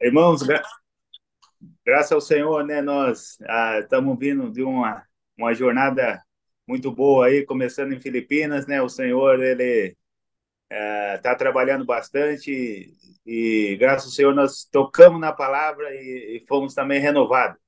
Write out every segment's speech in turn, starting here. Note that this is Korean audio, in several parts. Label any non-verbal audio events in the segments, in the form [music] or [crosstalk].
Irmãos, gra graças ao Senhor, né, nós ah, estamos vindo de uma, uma jornada muito boa aí, começando em Filipinas, né? O Senhor, ele está trabalhando bastante e, graças ao Senhor, nós tocamos na palavra e, e fomos também renovados.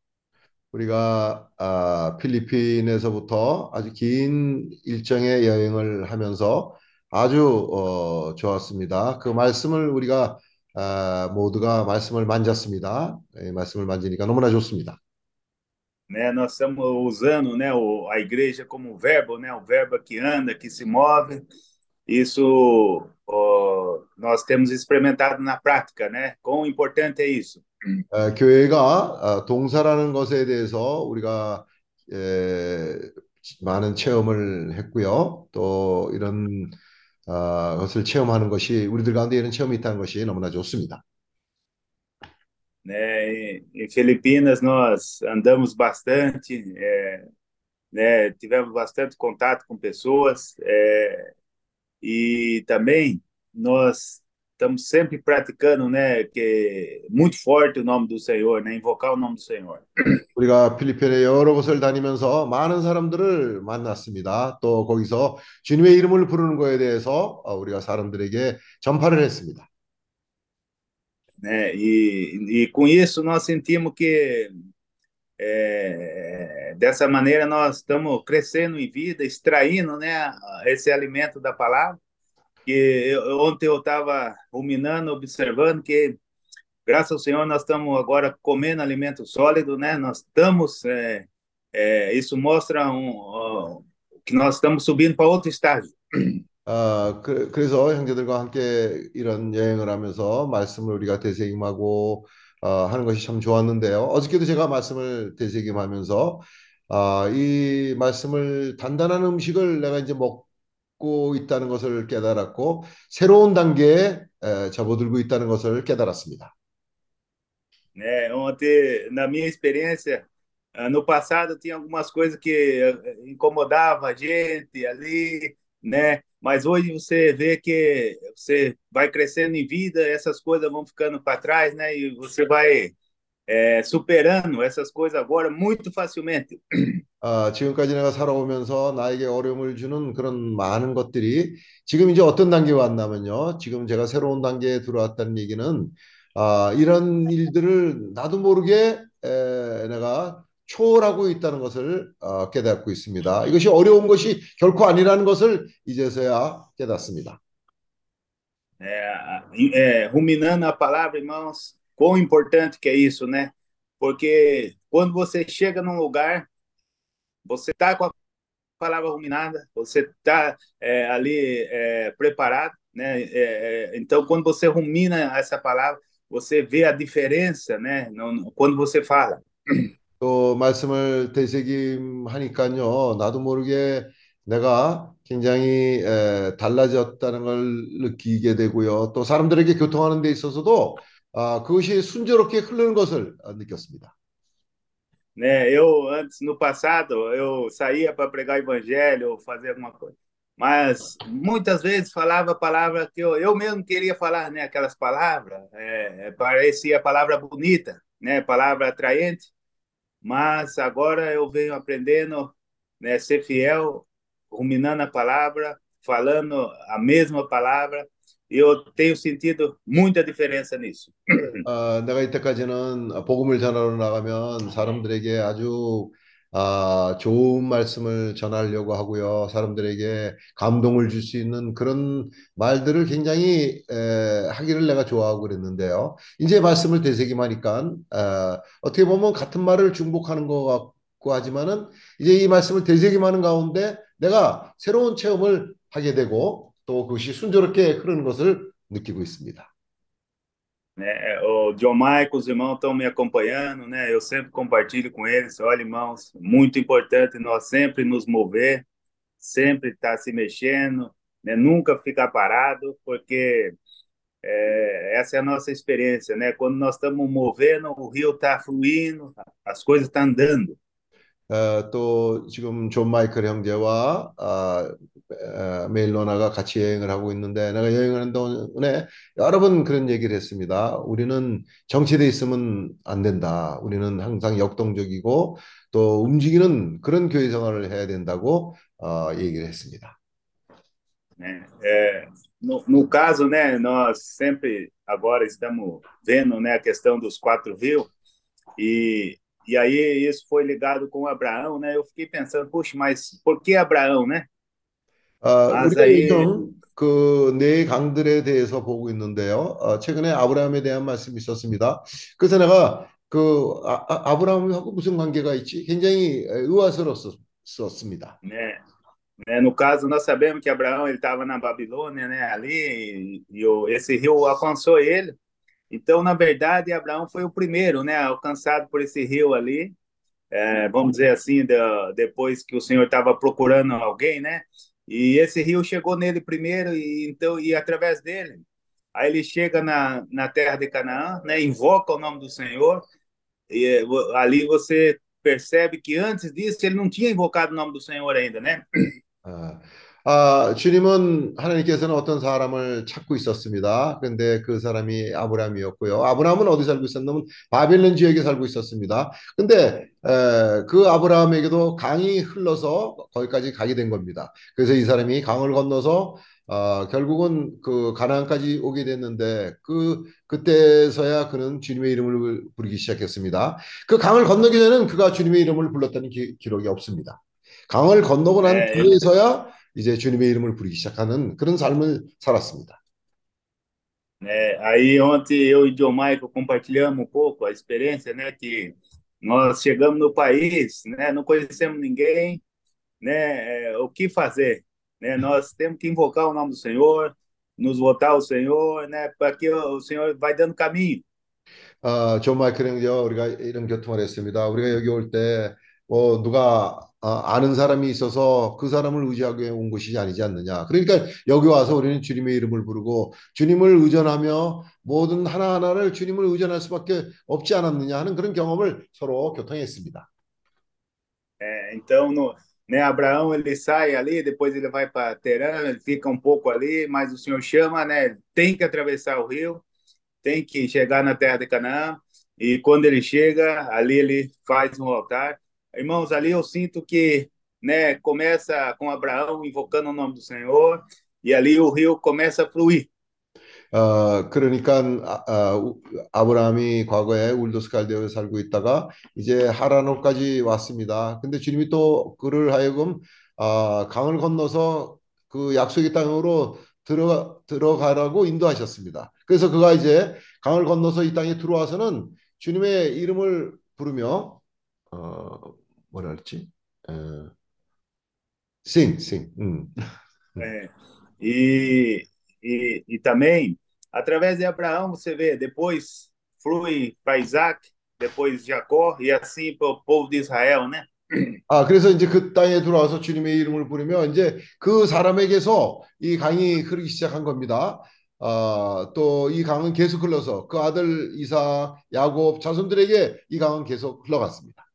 우리가 아, 필리핀에서부터 아주 긴 일정의 여행을 하면서 아주 어, 좋았습니다. 그 말씀을 우리가 아, 모두가 말씀을 만졌습니다. 이 말씀을 만지니까 너무나 좋습니다. Né, nós estamos usando né, o, a igreja como verbo, né, o verbo que anda, que se move. Isso ó, nós temos experimentado na prática, né? Quão importante é isso? 어, 교회가 어, 동사라는 것에 대해서 우리가 에, 많은 체험을 했고요. 또 이런 어, 것을 체험하는 것이 우리들 가운데 이런 체험이 있다는 것이 너무나 좋습니다. Né, em Filipinas nós andamos bastante, é, né, tivemos bastante contato com pessoas é, e também nós estamos sempre praticando, né, que muito forte o nome do Senhor, né, invocar o nome do Senhor. 우리가 필리핀의 여러 곳을 다니면서 많은 사람들을 만났습니다. 또 거기서 주님의 이름을 부르는 것에 대해서 어, 우리가 사람들에게 전파를 했습니다. né? E, e com isso nós sentimos que é, dessa maneira nós estamos crescendo em vida, extraindo, né, esse alimento da palavra. Que eu, ontem eu estava ruminando, observando que graças ao Senhor nós estamos agora comendo alimento sólido, né? Nós estamos é, é, isso mostra um, um, que nós estamos subindo para outro estágio. 아, 그, 그래서 형제들과 함께 이런 여행을 하면서 말씀을 우리가 되새김하고 어, 하는 것이 참 좋았는데요. 어저께도 제가 말씀을 되새김하면서 아, 이 말씀을 단단한 음식을 내가 이제 먹 고 있다는 것을 깨달았고 새로운 단계에 에, 접어들고 있다는 것을 깨달았습니다. Né? Ontem, na minha experiência, ah, no passado tinha algumas coisas que ah, incomodavam a gente ali, né? Mas hoje você vê que você vai crescendo em vida, essas coisas vão ficando para trás, né? E você vai é, superando essas coisas agora muito facilmente. [clears throat] 아, 지금까지 내가 살아오면서 나에게 어려움을 주는 그런 많은 것들이 지금 이제 어떤 단계에 왔냐면요. 지금 제가 새로운 단계에 들어왔다는 얘기는 아, 이런 일들을 나도 모르게 에, 내가 초월하고 있다는 것을 어, 깨닫고 있습니다. 이것이 어려운 것이 결코 아니라는 것을 이제서야 깨닫습니다. É, é, ruminando a palavra, irmãos, quão importante que é isso, né? Porque quando você chega num lugar, você está com a palavra ruminada, você está é, ali é, preparado, né? É, então, quando você rumina essa palavra, você vê a diferença, né? No, quando você fala. 또 말씀을 되새김하니까요. 나도 모르게 내가 굉장히 에, 달라졌다는 걸 느끼게 되고요. 또 사람들에게 교통하는 데 있어서도 아, 그것이 순조롭게 흐르는 것을 느꼈습니다. Né, eu antes no passado eu saía para pregar o evangelho ou fazer alguma coisa, mas muitas vezes falava palavras que eu, eu mesmo queria falar, né, aquelas palavras, é, parecia palavra bonita, né, palavra atraente, mas agora eu venho aprendendo, né, ser fiel, ruminando a palavra, falando a mesma palavra, eu tenho sentido muita diferença nisso. 어, [clears throat] 내가 이때까지는 복음을 전하러 나가면 사람들에게 아주 아, 좋은 말씀을 전하려고 하고요. 사람들에게 감동을 줄 수 있는 그런 말들을 굉장히 에, 하기를 내가 좋아하고 그랬는데요. 이제 말씀을 되새김하니까 에, 어떻게 보면 같은 말을 중복하는 것 같고 하지만은 이제 이 말씀을 되새김하는 가운데 내가 새로운 체험을 하게 되고 또 그것이 순조롭게 흐르는 것을 느끼고 있습니다. né? O John Michael, os irmãos estão me acompanhando, né? Eu sempre compartilho com eles. Olha, irmãos, muito importante nós sempre nos mover, sempre estar se mexendo, né? Nunca ficar parado, porque é, essa é a nossa experiência, né? Quando nós estamos movendo, o rio está fluindo, as coisas estão andando. 어, 또 지금 존 마이클 형제와 아, 에, 메일로나가 같이 여행을 하고 있는데 내가 여행하는 동안에 여러 번 그런 얘기를 했습니다. 우리는 정체돼 있으면 안 된다. 우리는 항상 역동적이고 또 움직이는 그런 교회 생활을 해야 된다고 어, 얘기를 했습니다. né? É, no, no caso, né, nós sempre agora estamos vendo, né, a questão dos quatro rios e e aí isso foi ligado com Abraão, né? Eu fiquei pensando, puxa, mas por que Abraão, né? 어, Mas 우리가 aí, 요즘 그 네 강들에 대해서 보고 있는데요. 어, 최근에 아브라함에 대한 말씀이 있었습니다. 그래서 내가 그 아, 아, 아브라함하고 무슨 관계가 있지? 굉장히 의아스러웠습니다. né, né, no caso, nós sabemos que Abraão ele estava na Babilônia, né, ali, e, e o, esse rio alcançou ele. Então, na verdade, Abraão foi o primeiro, né, alcançado por esse rio ali. É, vamos dizer assim, da, depois que o Senhor estava procurando alguém, né? E esse rio chegou nele primeiro e então e através dele, aí ele chega na, na terra de Canaã, né? Invoca o nome do Senhor e é, ali você percebe que antes disso ele não tinha invocado o nome do Senhor ainda, né? 아, 아, 주님은 하나님께서는 어떤 사람을 찾고 있었습니다. 그런데 그 사람이 아브라함이었고요. 아브라함은 어디 살고 있었냐면 바벨론 지역에 살고 있었습니다. 근데 에, 그 아브라함에게도 강이 흘러서 거기까지 가게 된 겁니다. 그래서 이 사람이 강을 건너서 어, 결국은 그 가나안까지 오게 됐는데 그 그때서야 그는 주님의 이름을 부르기 시작했습니다. 그 강을 건너기 전에는 그가 주님의 이름을 불렀다는 기, 기록이 없습니다. 강을 건너고 난 É, 뒤에서야 이제 주님의 이름을 부르기 시작하는 그런 삶을 살았습니다. É, aí ontem eu e John Michael compartilhamos um pouco a experiência, né, que nós chegamos no país, né, não conhecemos ninguém, né, é, o que fazer, né? Nós temos que invocar o nome do Senhor, nos votar ao Senhor, né, para que o Senhor vai dando caminho. 어, 존 마이클 형제와 우리가 이런 교통을 했습니다. 우리가 여기 올 때, 뭐, 누가 어, 아는 사람이 있어서 그 사람을 의지하고 온 것이 아니지 않느냐. 그러니까 여기 와서 우리는 주님의 이름을 부르고 주님을 의존하며 모든 하나하나를 주님을 의존할 수밖에 없지 않았느냐 하는 그런 경험을 서로 교통했습니다. É, então, no, né, Abraão ele sai ali, depois ele vai para Terã, ele fica um pouco ali, mas o Senhor chama, né? Tem que atravessar o rio, tem que chegar na terra de Canaã, e quando ele chega, ali ele faz um altar. Irmãos, ali eu sinto que, né, começa com Abraão invocando o nome do Senhor, e ali o rio começa a fluir. 어, 그러니까 아, 아, 우- 아브라함이 과거에 울도스 갈대아에 살고 있다가 이제 하란으로까지 왔습니다. 근데 주님이 또 그를 하여금 아, 강을 건너서 그 약속의 땅으로 들어가 들어가라고 인도하셨습니다. 그래서 그가 이제 강을 건너서 이 땅에 들어와서는 주님의 이름을 부르며 어, 뭐라 그랬지? 어, sing, sing. 음. É, e, e, e também, através de Abraão, você vê, depois flui para Isaac, depois Jacó, e assim para o povo de Israel, né? 아, 그래서 이제 그 땅에 들어와서 주님의 이름을 부르며 이제 그 사람에게서 이 강이 흐르기 시작한 겁니다. 아, 또 이 강은 계속 흘러서 그 아들 이사, 야곱 자손들에게 이 강은 계속 흘러갔습니다.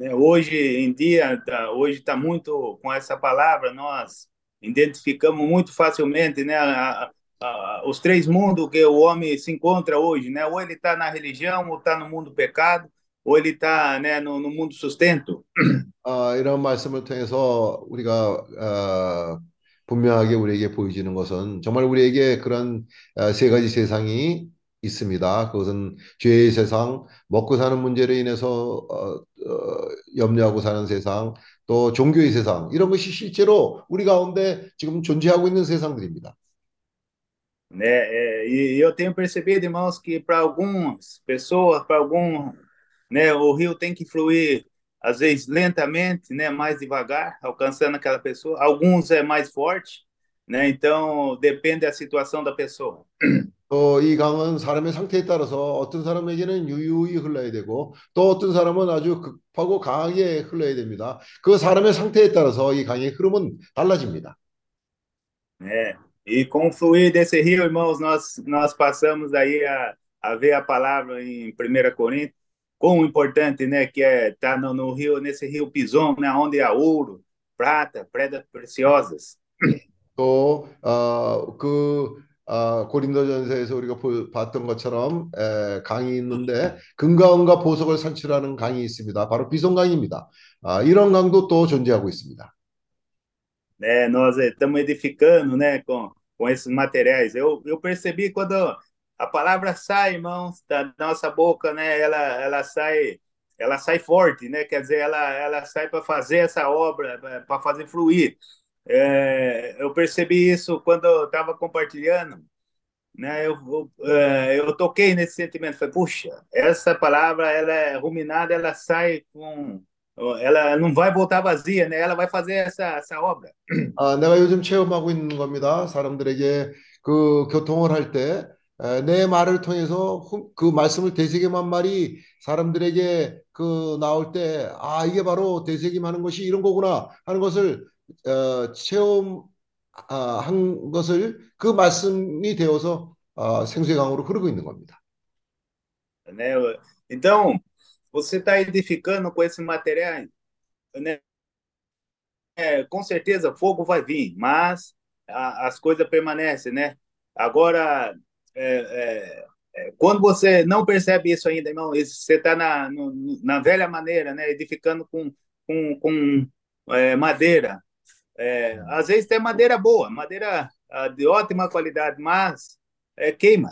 Né, Hoje em dia, tá, hoje está muito com essa palavra, nós identificamos muito facilmente, né, a- a- a- os três mundos que o homem se encontra hoje, né? Ou ele está na religião, ou está no mundo pecado, ou ele está, né, no, no mundo sustento. 아, 이런 말씀을 통해서 우리가 어, 분명하게 우리에게 보여지는 것은 정말 우리에게 그런 어, 세 가지 세상이 있습니다. 그것은 죄의 세상, 먹고 사는 문제로 인해서 어, 어, 염려하고 사는 세상, 또 종교의 세상, 이런 것이 실제로 우리 가운데 지금 존재하고 있는 세상들입니다. né? É, e eu tenho percebido, irmãos, que para algumas pessoas, para algum, né, o rio tem que fluir às vezes lentamente, né, mais devagar, alcançando aquela pessoa. Alguns é mais forte, né? Então depende da situação da pessoa. 또 이 강은 사람의 상태에 따라서 어떤 사람에게는 유유히 흘러야 되고 또 어떤 사람은 아주 급하고 강하게 흘러야 됩니다. 그 사람의 상태에 따라서 이 강의 흐름은 달라집니다. né? E com o fluir desse rio, irmãos, nós nós passamos aí a, a ver a palavra em 1 Coríntios, quão importante, né, que é estar no, no rio, nesse rio Pison, né, onde há ouro, prata, pedras preciosas. 또, 어, 그, 어, 고린도전서에서 우리가 보, 봤던 것처럼 에, 강이 있는데 금강과 보석을 산출하는 강이 있습니다. 바로 비송강입니다. 아, 이런 강도 또 존재하고 있습니다. Né, nós estamos edificando, né, com, com esses materiais. Eu, eu percebi quando a palavra sai, irmãos, da nossa boca, né, ela, ela sai, ela sai forte, né? Quer dizer, ela, ela sai para fazer essa obra, para fazer fluir. É, eu percebi isso quando eu estava compartilhando, né? Eu, eu, é, eu, toquei nesse sentimento, falei, puxa, essa palavra, ela é ruminada, ela sai com, ela não vai voltar vazia, né? Ela vai fazer essa, essa obra. [clears throat] 아, 내가 요즘 체험하고 있는 겁니다. 사람들에게 그 교통을 할 때 내 말을 통해서 그 말씀을 되새김한 말이 사람들에게 그 나올 때 아, 이게 바로 되새김하는 것이 이런 거구나 하는 것을 어, 체험한 것을 그 말씀이 되어서 어, 생수의 강으로 흐르고 있는 겁니다. Né? Então, você está edificando com esse material, né? É, com certeza fogo vai vir, mas a, as coisas permanecem, né? Agora, é, é, quando você não percebe isso ainda, irmão, você está na, na velha maneira, né? Edificando com, com, com é, madeira. É, às vezes tem madeira boa, madeira ah, de ótima qualidade, mas é, queima.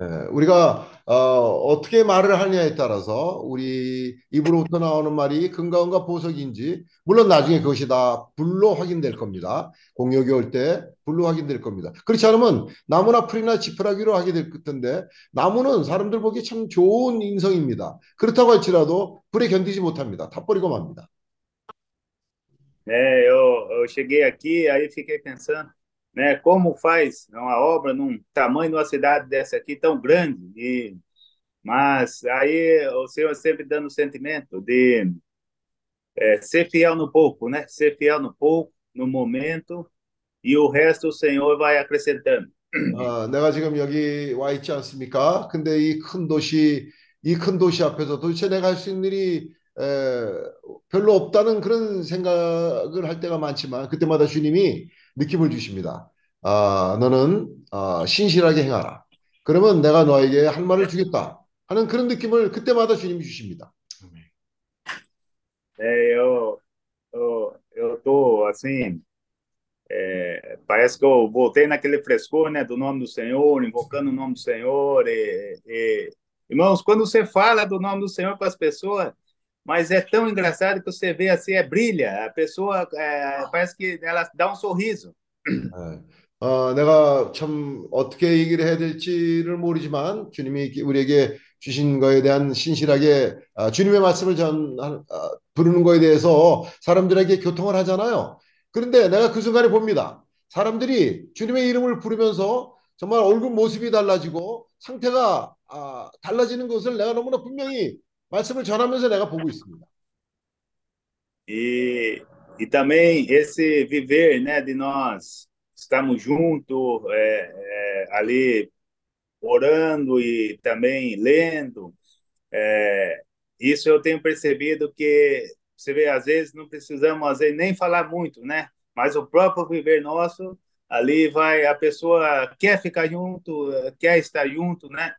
예, 우리가 어, 어떻게 말을 하냐에 따라서 우리 입으로부터 나오는 말이 금가운과 보석인지 물론 나중에 그것이 다 불로 확인될 겁니다. 공격이 올 때 불로 확인될 겁니다. 그렇지 않으면 나무나 풀이나 지푸라기로 하게 될 텐데 나무는 사람들 보기 참 좋은 인성입니다. 그렇다고 할지라도 불에 견디지 못합니다. 다 버리고 맙니다. É, eu, eu cheguei aqui, aí fiquei pensando, né, como faz uma obra num tamanho de uma cidade dessa aqui tão grande, e, mas aí o Senhor sempre dando o sentimento de é, ser fiel no pouco, né, ser fiel no pouco, no momento, e o resto o Senhor vai acrescentando. 어, 내가 지금 여기 와 있지 않습니까? 근데 이 큰 도시, 이 큰 도시 앞에서 도대체 내가 할 수 있는 일이 별로 없다는 그런 생각을 할 때가 많지만 그때마다 주님이 느낌을 주십니다. 아, 너는 아, 신실하게 행하라. 그러면 내가 너에게 할 말을 주겠다 하는 그런 느낌을 그때마다 주님이 주십니다. É, eu, eu, eu tô assim, é, parece que eu voltei naquele frescor, né, do nome do Senhor, invocando o nome do Senhor. E, e, irmãos, quando você fala do nome do Senhor para as pessoas, mas é tão engraçado que você vê assim, é brilha. A pessoa é, parece que ela dá um sorriso. 네. 어, 내가 참 어떻게 얘기를 해야 될지를 모르지만 주님이 우리에게 주신 거에 대한 신실하게 아, 주님의 말씀을 전 아, 부르는 거에 대해서 사람들에게 교통을 하잖아요. 그런데 내가 그 순간에 봅니다. 사람들이 주님의 이름을 부르면서 정말 얼굴 모습이 달라지고 상태가 아, 달라지는 것을 내가 너무나 분명히 말씀을 전하면서 내가 보고 있습니다. E, e também esse viver, né, de nós estamos juntos é, é, ali orando e também lendo. É, isso eu tenho percebido que você vê às vezes não precisamos às vezes nem falar muito, né? Mas o próprio viver nosso ali vai a pessoa quer ficar junto, quer estar junto, né?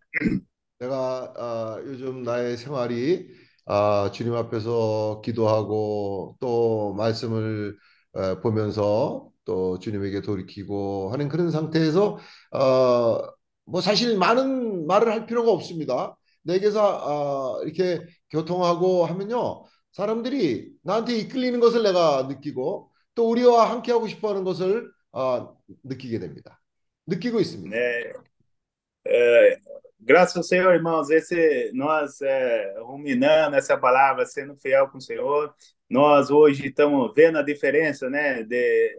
내가 어, 요즘 나의 생활이 어, 주님 앞에서 기도하고 또 말씀을 어, 보면서 또 주님에게 돌이키고 하는 그런 상태에서 어, 뭐 사실 많은 말을 할 필요가 없습니다. 내게서 어, 이렇게 교통하고 하면요 사람들이 나한테 이끌리는 것을 내가 느끼고 또 우리와 함께 하고 싶어하는 것을 어, 느끼게 됩니다. 느끼고 있습니다. 네. 에... Graças ao Senhor, irmãos, esse, nós é, ruminando essa palavra, sendo fiel com o Senhor, nós hoje estamos vendo a diferença né, de,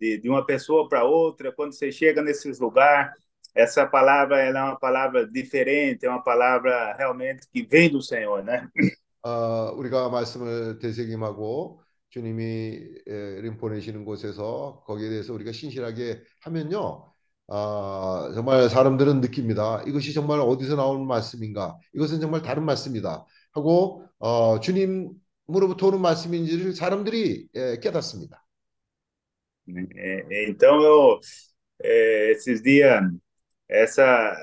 de, de uma pessoa para outra, quando você chega nesses lugares, essa palavra ela é uma palavra diferente, é uma palavra realmente que vem do Senhor, né? 어, 우리가 말씀을 되새김하고 주님이 에, 보내시는 곳에서 거기에 대해서 우리가 신실하게 하면요. 아, 정말 사람들은 느낍니다. 이것이 정말 어디서 나온 말씀인가? 이것은 정말 다른 말씀이다. 하고 어, 주님 하나님으로부터 오는 말씀인지를 사람들이 예, 깨닫습니다. Então, eu, esses dias, essa,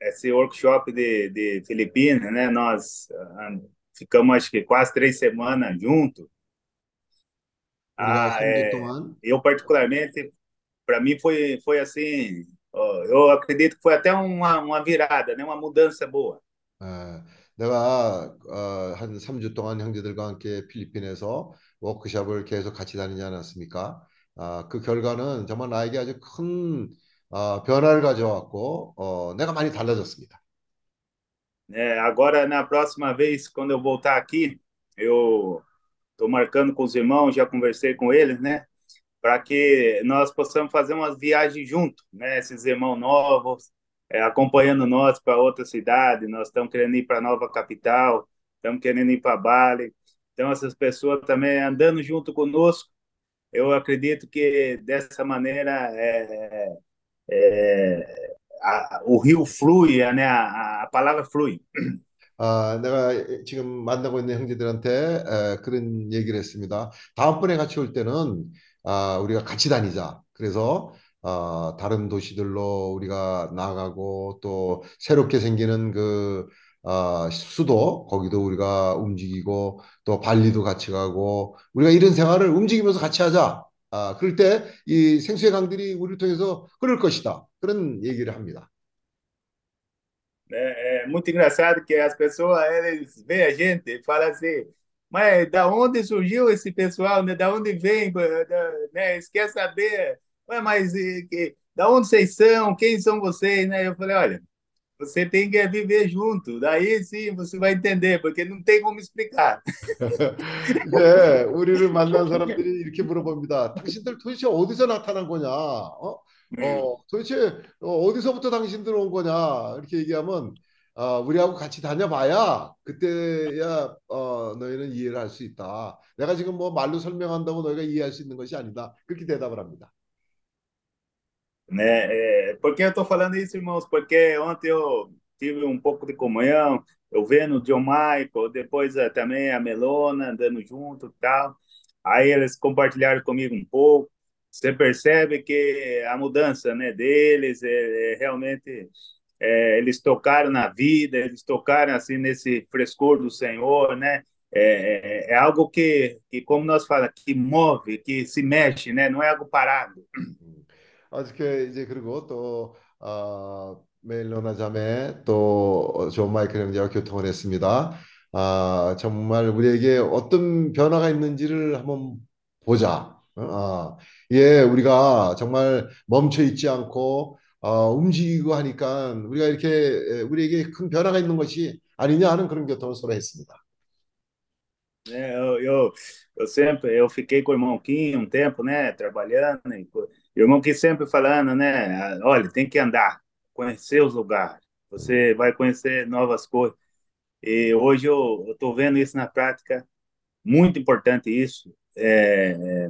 esse workshop de, de Filipinas, né? Nós ah, ficamos, acho que quase três semanas juntos. 우리가 Ah, 3주 é, eu, particularmente, para mim foi, foi assim, ó, eu acredito que foi até uma, uma virada, né? Uma mudança boa. 예, 내가 어, 한 3주 동안 형제들과 함께 필리핀에서 워크숍을 계속 같이 다니지 않았습니까? 아, 그 결과는 정말 나에게 아주 큰 어, 변화를 가져왔고 어, 내가 많이 달라졌습니다. né? Agora, na próxima vez, quando eu voltar aqui, eu estou marcando com os irmãos, já conversei com eles, né? Para que nós possamos fazer umas viagens juntos, né? Esses irmãos novos, é, acompanhando nós para outra cidade, nós estamos querendo ir para a nova capital, estamos querendo ir para Bali. Então, essas pessoas também andando junto conosco, eu acredito que dessa maneira é, é, a, o rio flui, né? A, a palavra flui. 아, 내가 지금 만나고 있는 형제들한테 에, 그런 얘기를 했습니다. 다음번에 같이 올 때는 아, 우리가 같이 다니자. 그래서 아, 다른 도시들로 우리가 나가고 또 새롭게 생기는 그 아, 수도 거기도 우리가 움직이고 또 발리도 같이 가고 우리가 이런 생활을 움직이면서 같이 하자. 아, 그럴 때 이 생수의 강들이 우리를 통해서 흐를 것이다. 그런 얘기를 합니다. né? É muito engraçado que as pessoas eles veem a gente e falam assim, mas da onde surgiu esse pessoal, né? Da onde vem, da, né? Eles querem saber, Ué, mas e, que, da onde vocês são, quem são vocês, né? Eu falei, olha, você tem que viver junto, daí sim você vai entender, porque não tem como explicar. 이제 [laughs] 우리를 만난 사람들이 이렇게 물어봅니다. 당신들 도대체 어디서 나타난 거냐? 어? 어, 도대체 어, 어디서부터 당신들 온 거냐? 이렇게 얘기하면 어, 우리하고 같이 다녀봐야 그때야 어, 너희는 이해를 할 수 있다. 내가 지금 뭐 말로 설명한다고 너희가 이해할 수 있는 것이 아니다. 그렇게 대답을 합니다. né? É, por que eu estou falando isso, irmãos? Porque ontem eu tive um pouco de comunhão, eu vendo o John Michael, depois eh, também a Melona andando junto e tal. Aí eles compartilharam comigo um pouco. Você percebe que a mudança, né, deles é, é realmente é, eles tocaram na vida, eles tocaram assim nesse frescor do Senhor, né? É, é, algo que, que, como nós falamos, que move, que se mexe, né? Não é algo parado. 어저께 이제 그리고 또 어, 멜로나 자매 또존 마이클 형제와 교통을 했습니다. 아, 정말 우리에게 어떤 변화가 있는지를 한번 보자. 어, 어. 예, 우리가 정말 멈춰 있지 않고 어, 움직이고 하니까 우리가 이렇게 에, 우리에게 큰 변화가 있는 것이 아니냐 하는 그런 교통을 서로 했습니다. né? Eu, eu, eu sempre, eu fiquei com o irmão Kim um tempo, né, trabalhando, e co- e o irmão Kim sempre falando, né, olha, tem que andar, conhecer os lugares, você vai conhecer novas coisas. E hoje eu estou vendo isso na prática, muito importante isso. É,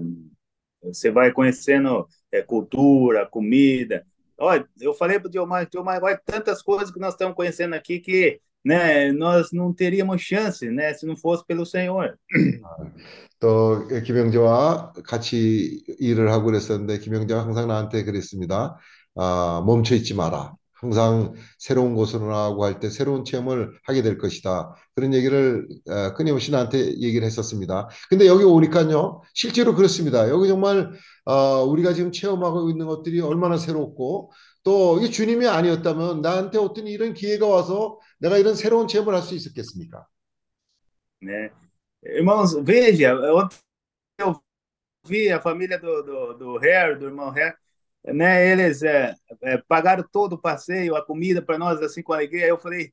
é, você vai conhecendo é, cultura, comida. Olha, eu falei para o Diomar, Diomar, olha tantas coisas que nós estamos conhecendo aqui que né, nós não teríamos chance, né, se não fosse pelo Senhor. 또 김영재와 같이 일을 하고 그랬었는데 김영재가 항상 나한테 그랬습니다. 아, 멈춰 있지 마라. 항상 새로운 곳으로 나가고 할 때 새로운 체험을 하게 될 것이다. 그런 얘기를 어, 끊임없이 나한테 얘기를 했었습니다. 근데 여기 오니까요, 실제로 그렇습니다. 여기 정말 어, 우리가 지금 체험하고 있는 것들이 얼마나 새롭고 또 이게 주님이 아니었다면 나한테 어떤 이런 기회가 와서 내가 이런 새로운 체험을 할 수 있었겠습니까? né? Irmãos, veja, eu vi a família do, do, do Harry, do irmão Harry, né? Eles é, é, pagaram todo o passeio, a comida para nós, assim, com alegria. Aí eu falei,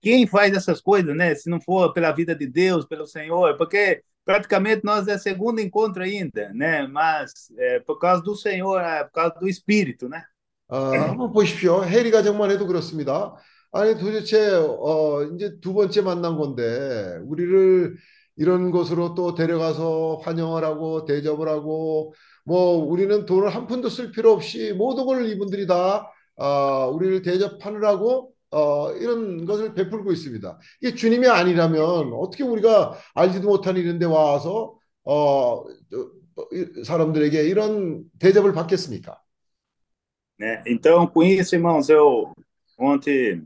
quem faz essas coisas, né? Se não for pela vida de Deus, pelo Senhor, porque praticamente nós é segundo encontro ainda, né? Mas é, por causa do Senhor, é, por causa do Espírito, né? 어, 한번 보십시오. 해리 가정만 해도 그렇습니다. 아니 도대체 어, 이제 두 번째 만난 건데 우리를 이런 곳으로 또 데려가서 환영을 하고 대접을 하고 뭐 우리는 돈을 한 푼도 쓸 필요 없이 모든 걸 이분들이 다 아, 우리를 대접하느라고 어, 이런 것을 베풀고 있습니다. 이게 주님이 아니라면 어떻게 우리가 알지도 못한 일인데 와서 어, 사람들에게 이런 대접을 받겠습니까? né? Então, com isso, irmãos, eu ontem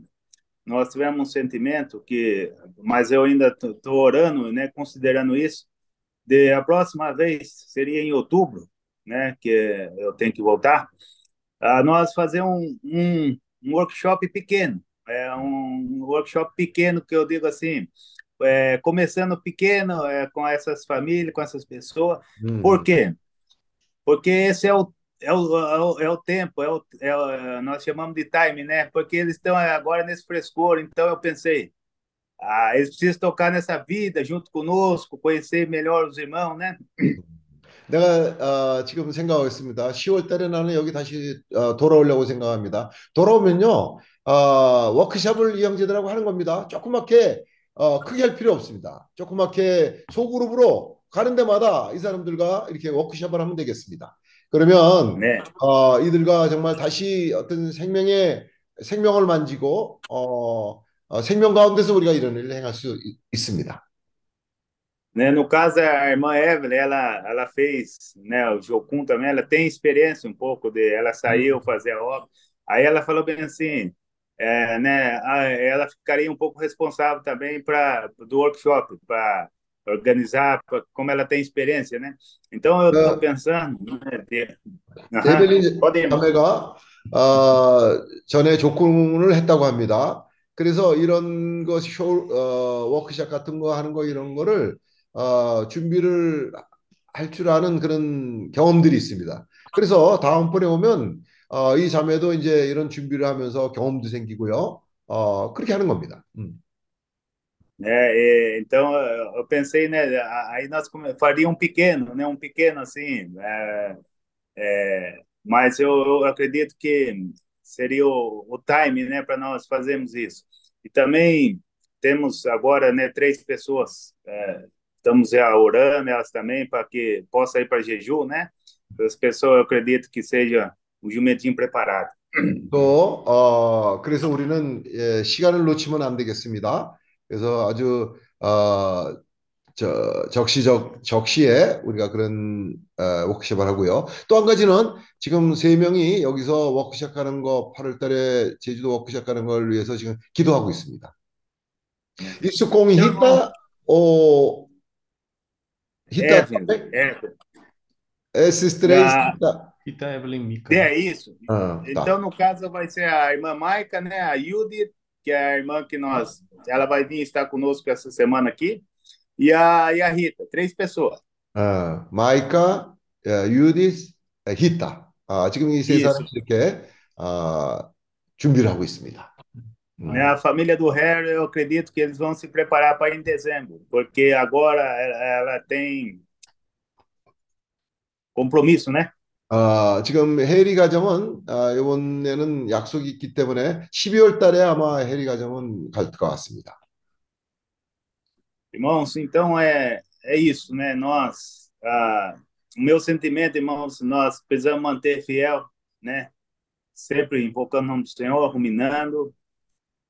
nós tivemos um sentimento que, mas eu ainda estou orando, né, considerando isso, de a próxima vez seria em outubro, né, que eu tenho que voltar, a nós fazer um, um, um workshop pequeno, é um workshop pequeno que eu digo assim, é, começando pequeno é, com essas famílias, com essas pessoas. Hum. Por quê? Porque esse é o, é o, é o, é o tempo, é o, é o, nós chamamos de time, né? Porque eles estão agora nesse frescor. Então eu pensei, ah, eles precisam tocar nessa vida junto conosco, conhecer melhor os irmãos, né? 내가 어, 지금 생각하고 있습니다. 10월 달에 나는 여기 다시 어, 돌아오려고 생각합니다. 돌아오면요, 어, 워크숍을 이 형제들하고 하는 겁니다. 조그맣게 어, 크게 할 필요 없습니다. 조그맣게 소그룹으로 가는 데마다 이 사람들과 이렇게 워크숍을 하면 되겠습니다. 그러면 네. 어, 이들과 정말 다시 어떤 생명의 생명을 만지고 어, 어, 생명 가운데서 우리가 이런 일을 행할 수 있, 있습니다. Né, no caso, a irmã Evelyn, ela, ela fez, né, o Jocum também, ela tem experiência um pouco de, ela saiu fazer a obra, aí ela falou bem assim, é, né, a- ela ficaria um pouco responsável também para do workshop, para organizar, pra, como ela tem experiência, né? Então eu estou 그 pensando, né, de, Aham, 에벨린 pode ir, irmão. 자매가 어, 전에 조건을 했다고 합니다. 그래서 이런 거 쇼, 어, 워크숍 같은 거 하는 거 이런 거를 어, 준비를 할 줄 아는 그런 경험들이 있습니다. 그래서 다음번에 오면 어, 이 자매도 이제 이런 준비를 하면서 경험도 생기고요. 어, 그렇게 하는 겁니다. 음. É, então eu pensei, né, aí nós faria um pequeno, né, um pequeno assim, é, é, mas eu, eu acredito que seria o, o time, né, para nós fazermos isso. E também temos agora, né, três pessoas, é, estamos já orando elas também para que possa ir para jejum, né? As pessoas, eu acredito que seja um jumentinho preparado. 또 어, 그래서 우리는 예, 시간을 놓치면 안 되겠습니다. 그래서 아주 어, 저 적시적 적시에 우리가 그런 어, 워크숍을 하고요. 또 한 가지는 지금 세 명이 여기서 워크숍 하는 거 8월 달에 제주도 워크숍 하는 걸 위해서 지금 기도하고 있습니다. Isso com Rita ou Rita Evelyn, também? Evelyn. Esses três Na- Rita. Rita Evelyn Mika. É isso. Ah, tá. Então, no caso, vai ser a irmã Maica, né? A Yudi, que é a irmã que nós. Ela vai vir estar conosco essa semana aqui. E a, e a Rita, três pessoas. 아, 마이카, 예, 유디스, 예, 히타. 아, 지금 이 세 사람이 Isso. 이렇게 아, 준비를 하고 있습니다. 음. Né? A família do Harry, eu acredito que eles vão se preparar para ir em dezembro, porque agora ela, ela tem compromisso, né? 아, 지금 해리 가정은 아, 이번에는 약속이 있기 때문에 12월 달에 아마 해리 가정은 갈 것 같습니다. Irmãos, então é, é isso, né? Nós, ah, o meu sentimento, irmãos, nós precisamos manter fiel, né? Sempre invocando o nome do Senhor, ruminando,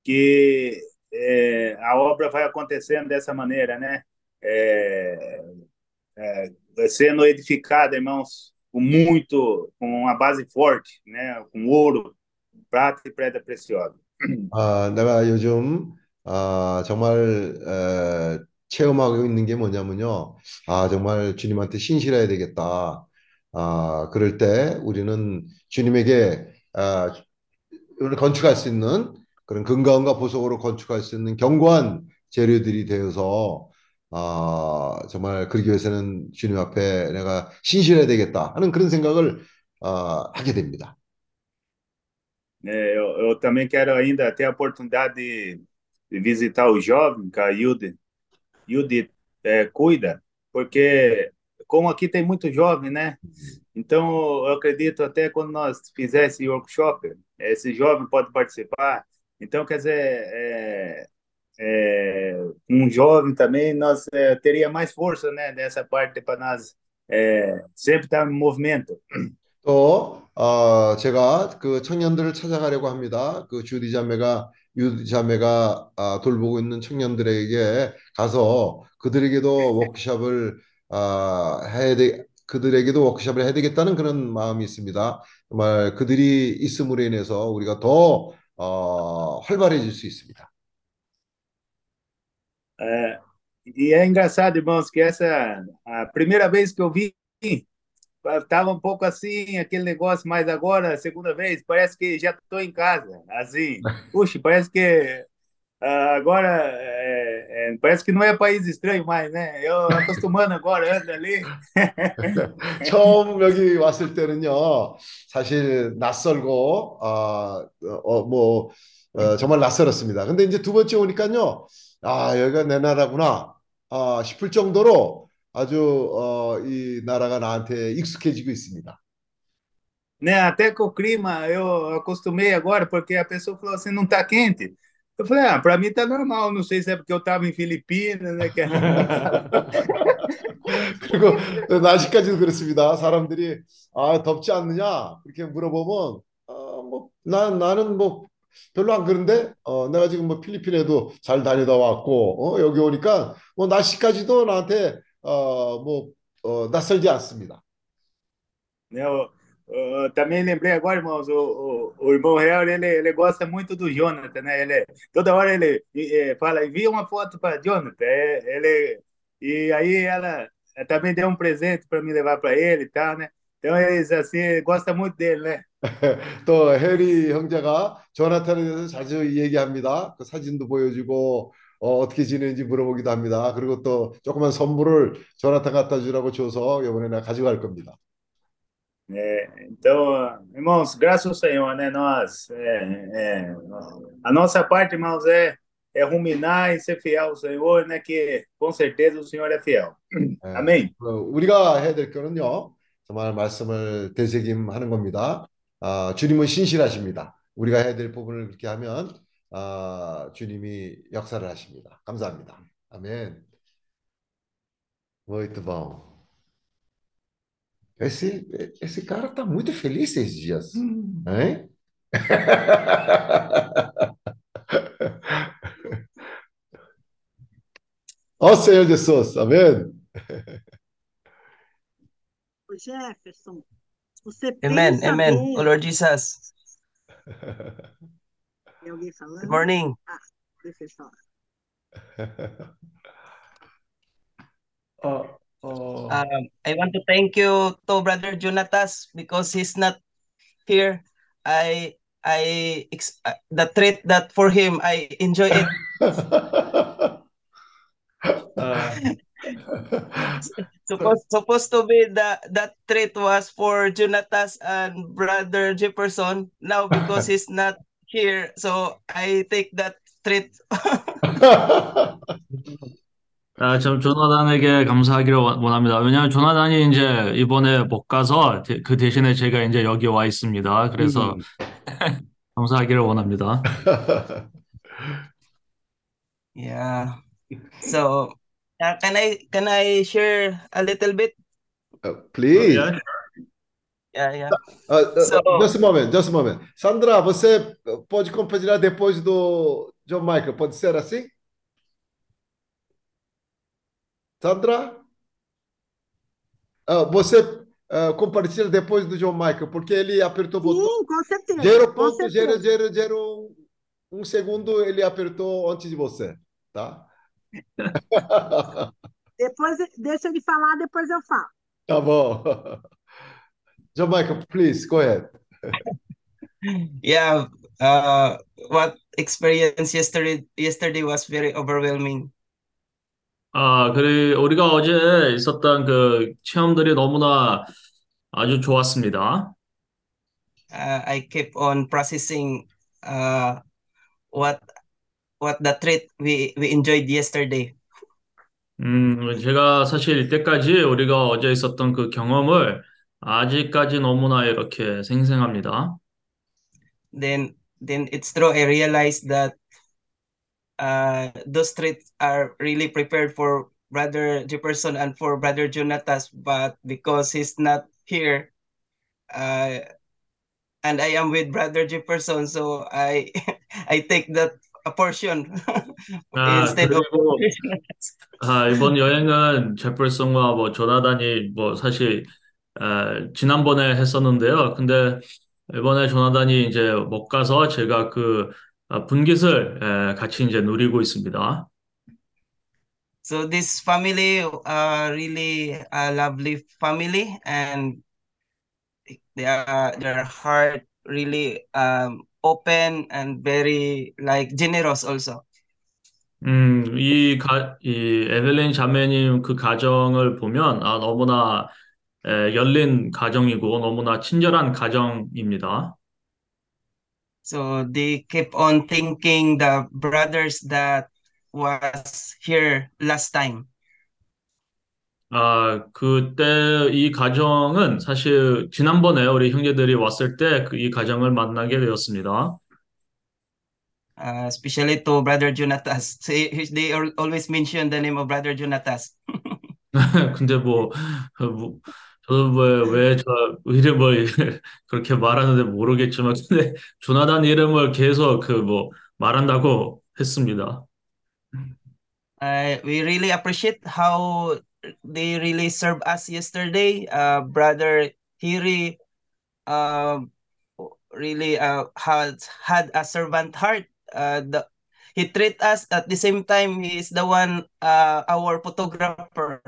que é, a obra vai acontecendo dessa maneira, né? É, é, sendo edificada, irmãos, com muito, com uma base forte, né? Com ouro, prata e pedra preciosa. 아, 내가 요즘 아, 정말 에, 체험하고 있는 게 뭐냐면요. 아, 정말 주님한테 신실해야 되겠다. 아, 그럴 때 우리는 주님에게 아, 우리를 건축할 수 있는 그런 근거함과 보석으로 건축할 수 있는 견고한 재료들이 되어서 아, 정말 그러기 위해서는 주님 앞에 내가 신실해야 되겠다 하는 그런 생각을 아, 하게 됩니다. É, eu, eu também quero ainda ter a oportunidade de, de visitar o jovem que a Yudi, Yudi é, cuida, porque como aqui tem muito jovem, né? Então eu acredito até quando nós fizermos esse workshop, esse jovem pode participar. Então, quer dizer, é, é, um jovem também nós é, teria mais força, né? Nessa parte para nós é, sempre estar em movimento. 또, 어, 제가 그 청년들을 찾아가려고 합니다. 그 주디 자매가 유자매가 아, 돌보고 있는 청년들에게 가서 그들에게도 워크숍을 아, 해야 돼 그들에게도 워크숍을 해야 되겠다는 그런 마음이 있습니다. 정말 그들이 있음으로 인해서 우리가 더 어, 활발해질 수 있습니다. É, e é engraçado, irmãos, que essa a primeira vez que eu vi estava um pouco assim, aquele negócio, mas agora, segunda vez, parece que já estou em casa, assim. [laughs] Puxa, parece que uh, agora é, é, parece que não é país estranho mais, né? Eu acostumando agora, ando ali. [laughs] 처음 여기 왔을 때는요, 사실 낯설고, 어, 어, 뭐, 어, 정말 낯설었습니다. 근데 이제 두 번째 오니까요, 아, 여기가 내 나라구나, 아, 싶을 정도로 아주, 어, 이 나라가 나한테 익숙해지고 있습니다. Né, até com o clima eu acostumei agora, porque a pessoa falou assim, não está quente. Eu falei, ah, para mim tá normal, não sei se é porque eu estava em Filipinas, né? Que... 그리고 아직까지도 그렇습니다. 사람들이 아 덥지 않느냐 이렇게 물어보면 아뭐나 나는 뭐 별로 안 그런데 어 내가 지금 뭐 필리핀에도 잘 다니다 왔고 어 여기 오니까 뭐 날씨까지도 나한테 어뭐 어, 낯설지 않습니다. Eu, eu, também lembrei agora, irmãos, o, o, o irmão Real, ele, ele gosta muito do Jonathan, né? Ele, toda hora ele, ele fala, envia uma foto para Jonathan. Ele, e aí ela também deu um presente para me levar para ele e tal, né? Então eles assim gosta muito dele, né? 또 해리 형제가 조나탄에 대해서 자주 얘기합니다. 그 사진도 보여주고 어, 어떻게 지내는지 물어보기도 합니다. 그리고 또 조그만 선물을 조나탄 갖다 주라고 줘서 이번에 내가 가져갈 겁니다. É, então, irmãos, graças ao Senhor, né? Nós, é, é, a nossa parte, irmãos, é, é ruminar e ser fiel ao Senhor, né? Que com certeza o Senhor é fiel. 예, Amém. 우리가 해야 될 거는요, 정말 말씀을 되새김하는 겁니다. 아, 주님은 신실하십니다. 우리가 해야 될 부분을 그렇게 하면 아, 주님이 역사를 하십니다. 감사합니다. 아멘. Muito bom. Esse, esse cara tá muito feliz esses dias, hein? [laughs] Ó Senhor Jesus, amém? Ô, Jefferson, você Amen, pensa amen. bem. O Lord Jesus. Tem alguém falando? Good morning. Deixa eu falar. [laughs] 어, 어, Um, I want to thank you to Brother Jonatas because he's not here. I I ex- uh, the treat that for him I enjoy it. 아, [laughs] [laughs] supposed supposed to be the that treat was for Jonatas and Brother Jefferson. Now because he's not here, so I take that treat. [laughs] 아, 참 조나단에게 감사하기를 원- 원합니다. 왜냐하면 조나단이 이제 이번에 못 가서 대- 그 대신에 제가 이제 여기 와 있습니다. 그래서 감사하기를 원합니다. Yeah. So uh, can I can I share a little bit? Please. Yeah. Yeah, yeah. Uh, uh, So- just a moment, just a moment. Sandra, você pode compartilhar depois do John Michael, pode ser assim? Sandra? Ah, você ah, compartilha depois do John Michael, porque ele apertou o botão Sim, com certeza. Com certeza. 0.0001 um segundo ele apertou antes de você, tá? [laughs] Depois, deixa ele falar, depois eu falo. Tá bom. [laughs] John Michael, please, go ahead. [laughs] Yeah, uh, what experience yesterday yesterday was very overwhelming. 아, 그래 우리가 어제 있었던 그 체험들이 너무나 아주 좋았습니다. Uh, I keep on processing uh, what what the treat we we enjoyed yesterday. 음, 제가 사실 이때까지 우리가 어제 있었던 그 경험을 아직까지 너무나 이렇게 생생합니다. Then then it's true. I realized that uh, those treats are really prepared for Brother Jefferson and for Brother Jonatas, but because he's not here, uh, and I am with Brother Jefferson, so I [laughs] I take that a portion [laughs] 아, instead of 그리고 아, [laughs] 이번 여행은 제플슨과 뭐 조나단이 뭐 사실 에, 지난번에 했었는데요. 근데 이번에 조나단이 이제 못 가서 제가 그 아, 분깃을 에, 같이 이제 누리고 있습니다. So this family are really a lovely family, and they are their heart really um, open and very like generous also. 음, 이 가, 이 에벨린 자매님 그 가정을 보면 아, 너무나 에, 열린 가정이고 너무나 친절한 가정입니다. So they keep on thinking the brothers that was here last time. 아, 그때 이 가정은 사실 지난번에 우리 형제들이 왔을 때그이 가정을 만나게 되었습니다. uh, especially to Brother Jonatas. They, they al- always mention the name of Brother Jonatas. 근데 뭐, 뭐 저도 왜왜저 이름을 그렇게 말하는데 모르겠지만 근데 조나단 이름을 계속 그 뭐 말한다고 했습니다. Uh, we really appreciate how they really served us yesterday. Uh, Brother Hiri uh, really uh, had had a servant heart. Uh, the, he treat us at the same time. He is the one uh, our photographer.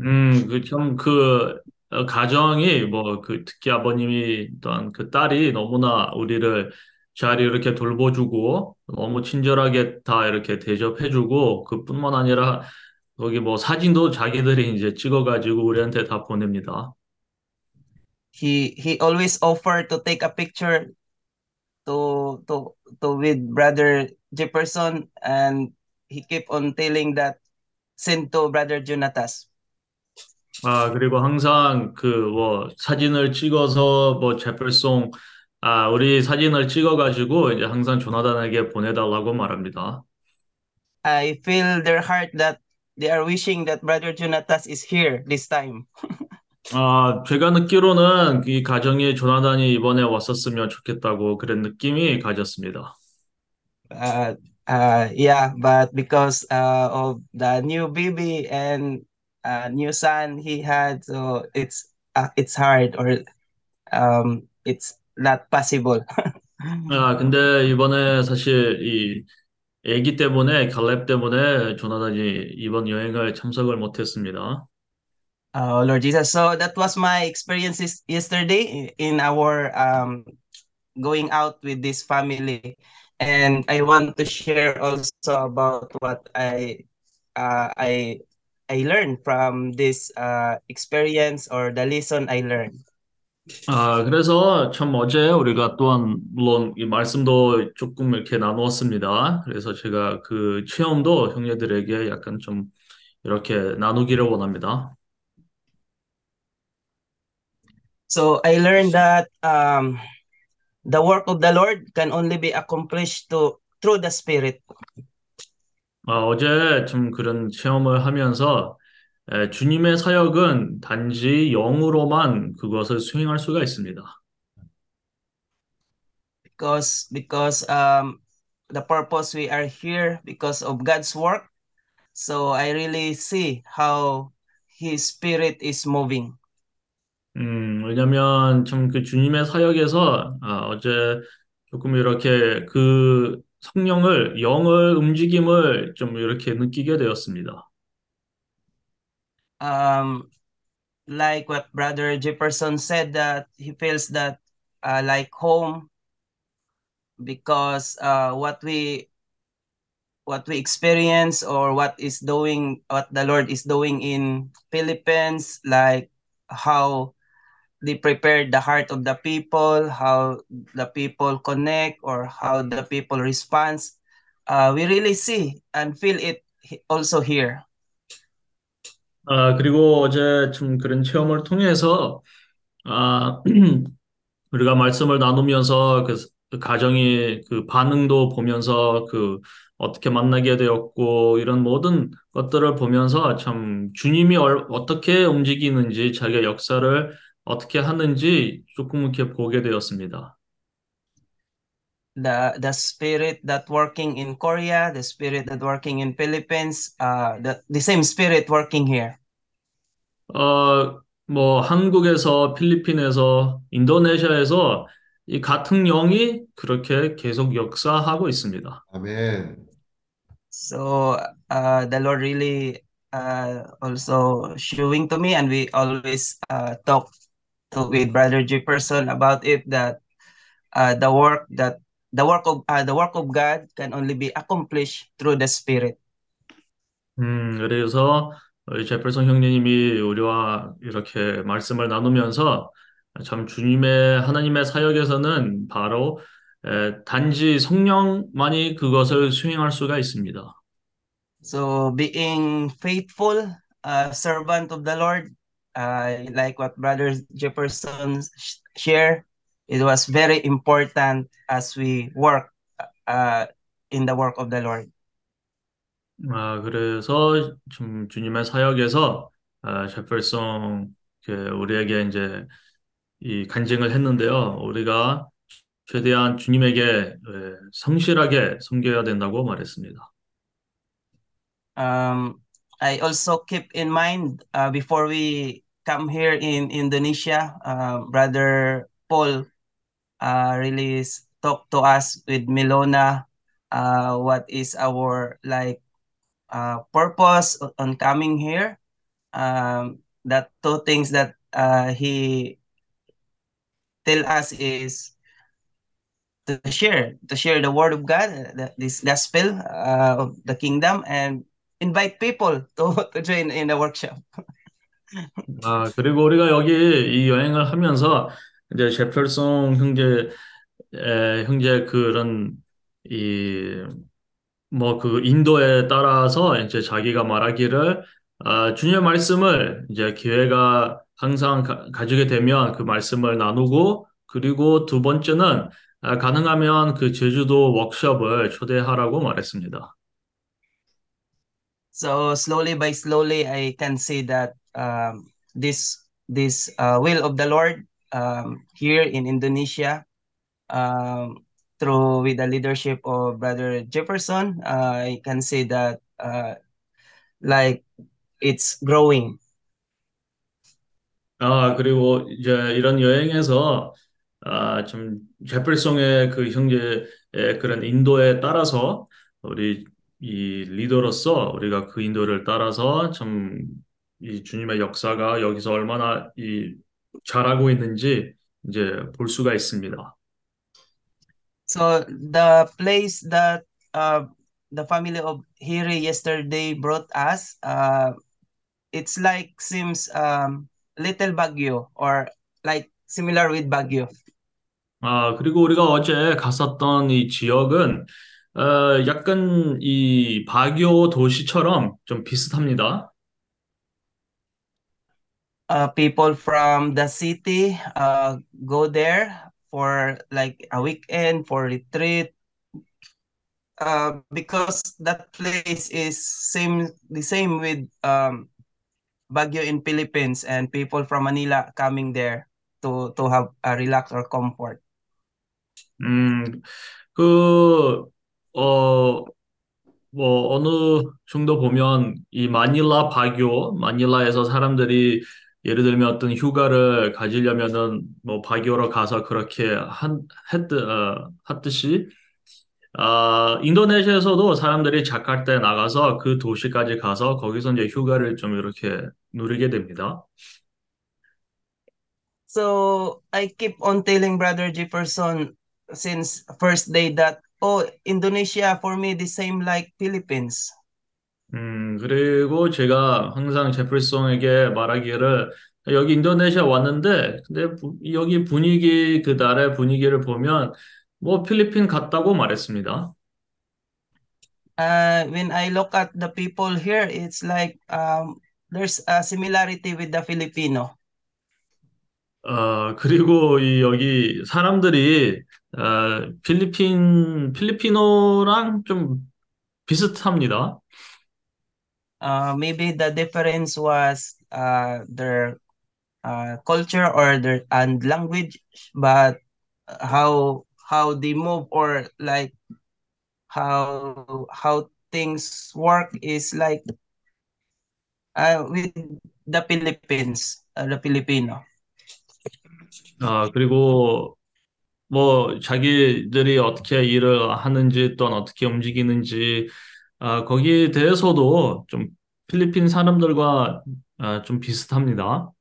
음, 그 참그 가정이 뭐 그 특히 아버님이 또한 그 딸이 너무나 우리를 잘 이렇게 돌보주고 너무 친절하게 다 이렇게 대접해주고 그뿐만 아니라 거기 뭐 사진도 자기들이 이제 찍어가지고 우리한테 다 보냅니다. He he always offer to take a picture to to to with brother Jefferson and he keep on telling that send to brother Jonatas. 아, 그리고 항상 그 뭐 사진을 찍어서 뭐 제플송 아, 우리 사진을 찍어 가지고 이제 항상 조나단에게 보내달라고 말합니다. I feel their heart that they are wishing that brother Jonatas is here this time. 아, 제가 듣기로는 이 가정이 조나단이 이번에 왔었으면 좋겠다고 그런 느낌이 가졌습니다. Uh, uh, yeah, but because uh, of the new baby and uh, new son he had, so it's uh, it's hard or um, it's not possible. [laughs] 아, 근데 이번에 사실 이 아기 때문에, 갈렙 때문에 조나단이 이번 여행을 참석을 못했습니다. Oh, Lord Jesus. So that was my experiences yesterday in our um, going out with this family. And I want to share also about what I uh, I I learned from this uh, experience or the lesson I learned. 아, 그래서 참 어제 우리가 또한 물론 이 말씀도 조금 이렇게 나누었습니다. 그래서 제가 그 체험도 형제들에게 약간 좀 이렇게 나누기를 원합니다. So I learned that um, the work of the Lord can only be accomplished to through the Spirit. 아, 어제 좀 그런 체험을 하면서 에, 주님의 사역은 단지 영으로만 그것을 수행할 수가 있습니다. because because um the purpose we are here because of God's work. So I really see how His Spirit is moving. 음, 왜냐면 참그 주님의 사역에서 아, 어제 조금 이렇게 그 성령을 영을 움직임을 좀 이렇게 느끼게 되었습니다. Um, like what Brother Jefferson said that he feels that uh, like home because uh, what we what we experience or what is doing what the Lord is doing in Philippines, like how they prepared the heart of the people, how the people connect or how the people respond. Uh, we really see and feel it also here. 아, 그리고 어제 좀 그런 체험을 통해서 아, 우리가 말씀을 나누면서 그, 그 가정이 그 반응도 보면서 그 어떻게 만나게 되었고 이런 모든 것들을 보면서 참 주님이 얼- 어떻게 움직이는지 자기의 역사를 어떻게 하는지 조금 이렇게 보게 되었습니다. The the spirit that working in Korea, the spirit that working in Philippines, uh, the the same spirit working here. 어, 뭐 한국에서, 필리핀에서, 인도네시아에서 이 같은 영이 그렇게 계속 역사하고 있습니다. 아멘. So uh, the Lord really uh, also showing to me, and we always uh, talk to with Brother Jefferson about it that uh, the work that the work of uh, the work of God can only be accomplished through the Spirit. 음, 그래서 우리 제플슨 형제님이 우리와 이렇게 말씀을 나누면서 참 주님의 하나님의 사역에서는 바로 에, 단지 성령만이 그것을 수행할 수가 있습니다. So being faithful uh, servant of the Lord, uh, like what Brother Jefferson sh- share, it was very important as we work uh, in the work of the Lord. 아, 그래서 좀 주님의 사역에서 아, 그 우리에게 이제 이 간증을 했는데요. 우리가 최대한 주님에게 에, 성실하게 섬겨야 된다고 말했습니다. Um, I also keep in mind uh, before we come here in Indonesia, uh, Brother Paul uh, really talked to us with Milona uh, what is our like uh, purpose on coming here. Um, that two things that uh, he tell us is to share to share the word of God, uh, the, this gospel uh, of the kingdom, and invite people [laughs] to, to join in the workshop. 아, 그리고 우리가 여기 이 여행을 하면서 이제 제펠송 형제, 에, 형제 그런 이, 뭐 그 인도에 따라서 이제 자기가 말하기를 아, 주님의 말씀을 이제 기회가 항상 가, 가지게 되면 그 말씀을 나누고 그리고 두 번째는 아, 가능하면 그 제주도 워크숍을 초대하라고 말했습니다. So slowly by slowly, I can see that um, this this uh, will of the Lord um, here in Indonesia, um, through with the leadership of Brother Jefferson, uh, I can see that uh, like it's growing. 아, 그리고 이제 이런 여행에서 아, 좀 제펠송의 그 형제의 그런 인도에 따라서 우리 이 리더로서 우리가 그 인도를 따라서 참 이 주님의 역사가 여기서 얼마나 이 잘하고 있는지 이제 볼 수가 있습니다. So the place that uh, the family of Hiri yesterday brought us, uh, it's like seems um, little Baguio or like similar with Baguio. 아, 그리고 우리가 어제 갔었던 이 지역은 어, 약간 이 바교 도시처럼 좀 비슷합니다. Uh, people from the city uh, go there for like a weekend for retreat uh, because that place is same the same with um, Baguio in Philippines and people from Manila coming there to to have a relax or comfort. 음, 그, 어, 뭐, 어느 정도 보면 이 마닐라 바교, 마닐라에서 사람들이 예를 들면 어떤 휴가를 가지려면은 뭐 바교로 가서 그렇게 한, 했, 어, 했듯이, 아, 인도네시아에서도 사람들이 자카르타에 나가서 그 도시까지 가서 거기서 이제 휴가를 좀 이렇게 누리게 됩니다. So I keep on telling Brother Jefferson since first day that oh Indonesia for me the same like Philippines. 음, 그리고 제가 항상 제프리송에게 말하기를 여기 인도네시아 왔는데 근데 부- 여기 분위기 그 나라의 분위기를 보면 뭐 필리핀 같다고 말했습니다. Uh, when I look at the people here, it's like um, there's a similarity with the Filipino. 어, 그리고 이 여기 사람들이 어, 필리핀 필리피노랑 좀 비슷합니다. Uh, maybe the difference was uh, their uh, culture or their and language, but how how they move or like how how things work is like uh, with the Philippines, uh, the Filipino. 아, 그리고 뭐 자기들이 어떻게 일을 하는지 또는 어떻게 움직이는지 아, 거기에 대해서도 좀 필리핀 사람들과 아, 좀 비슷합니다.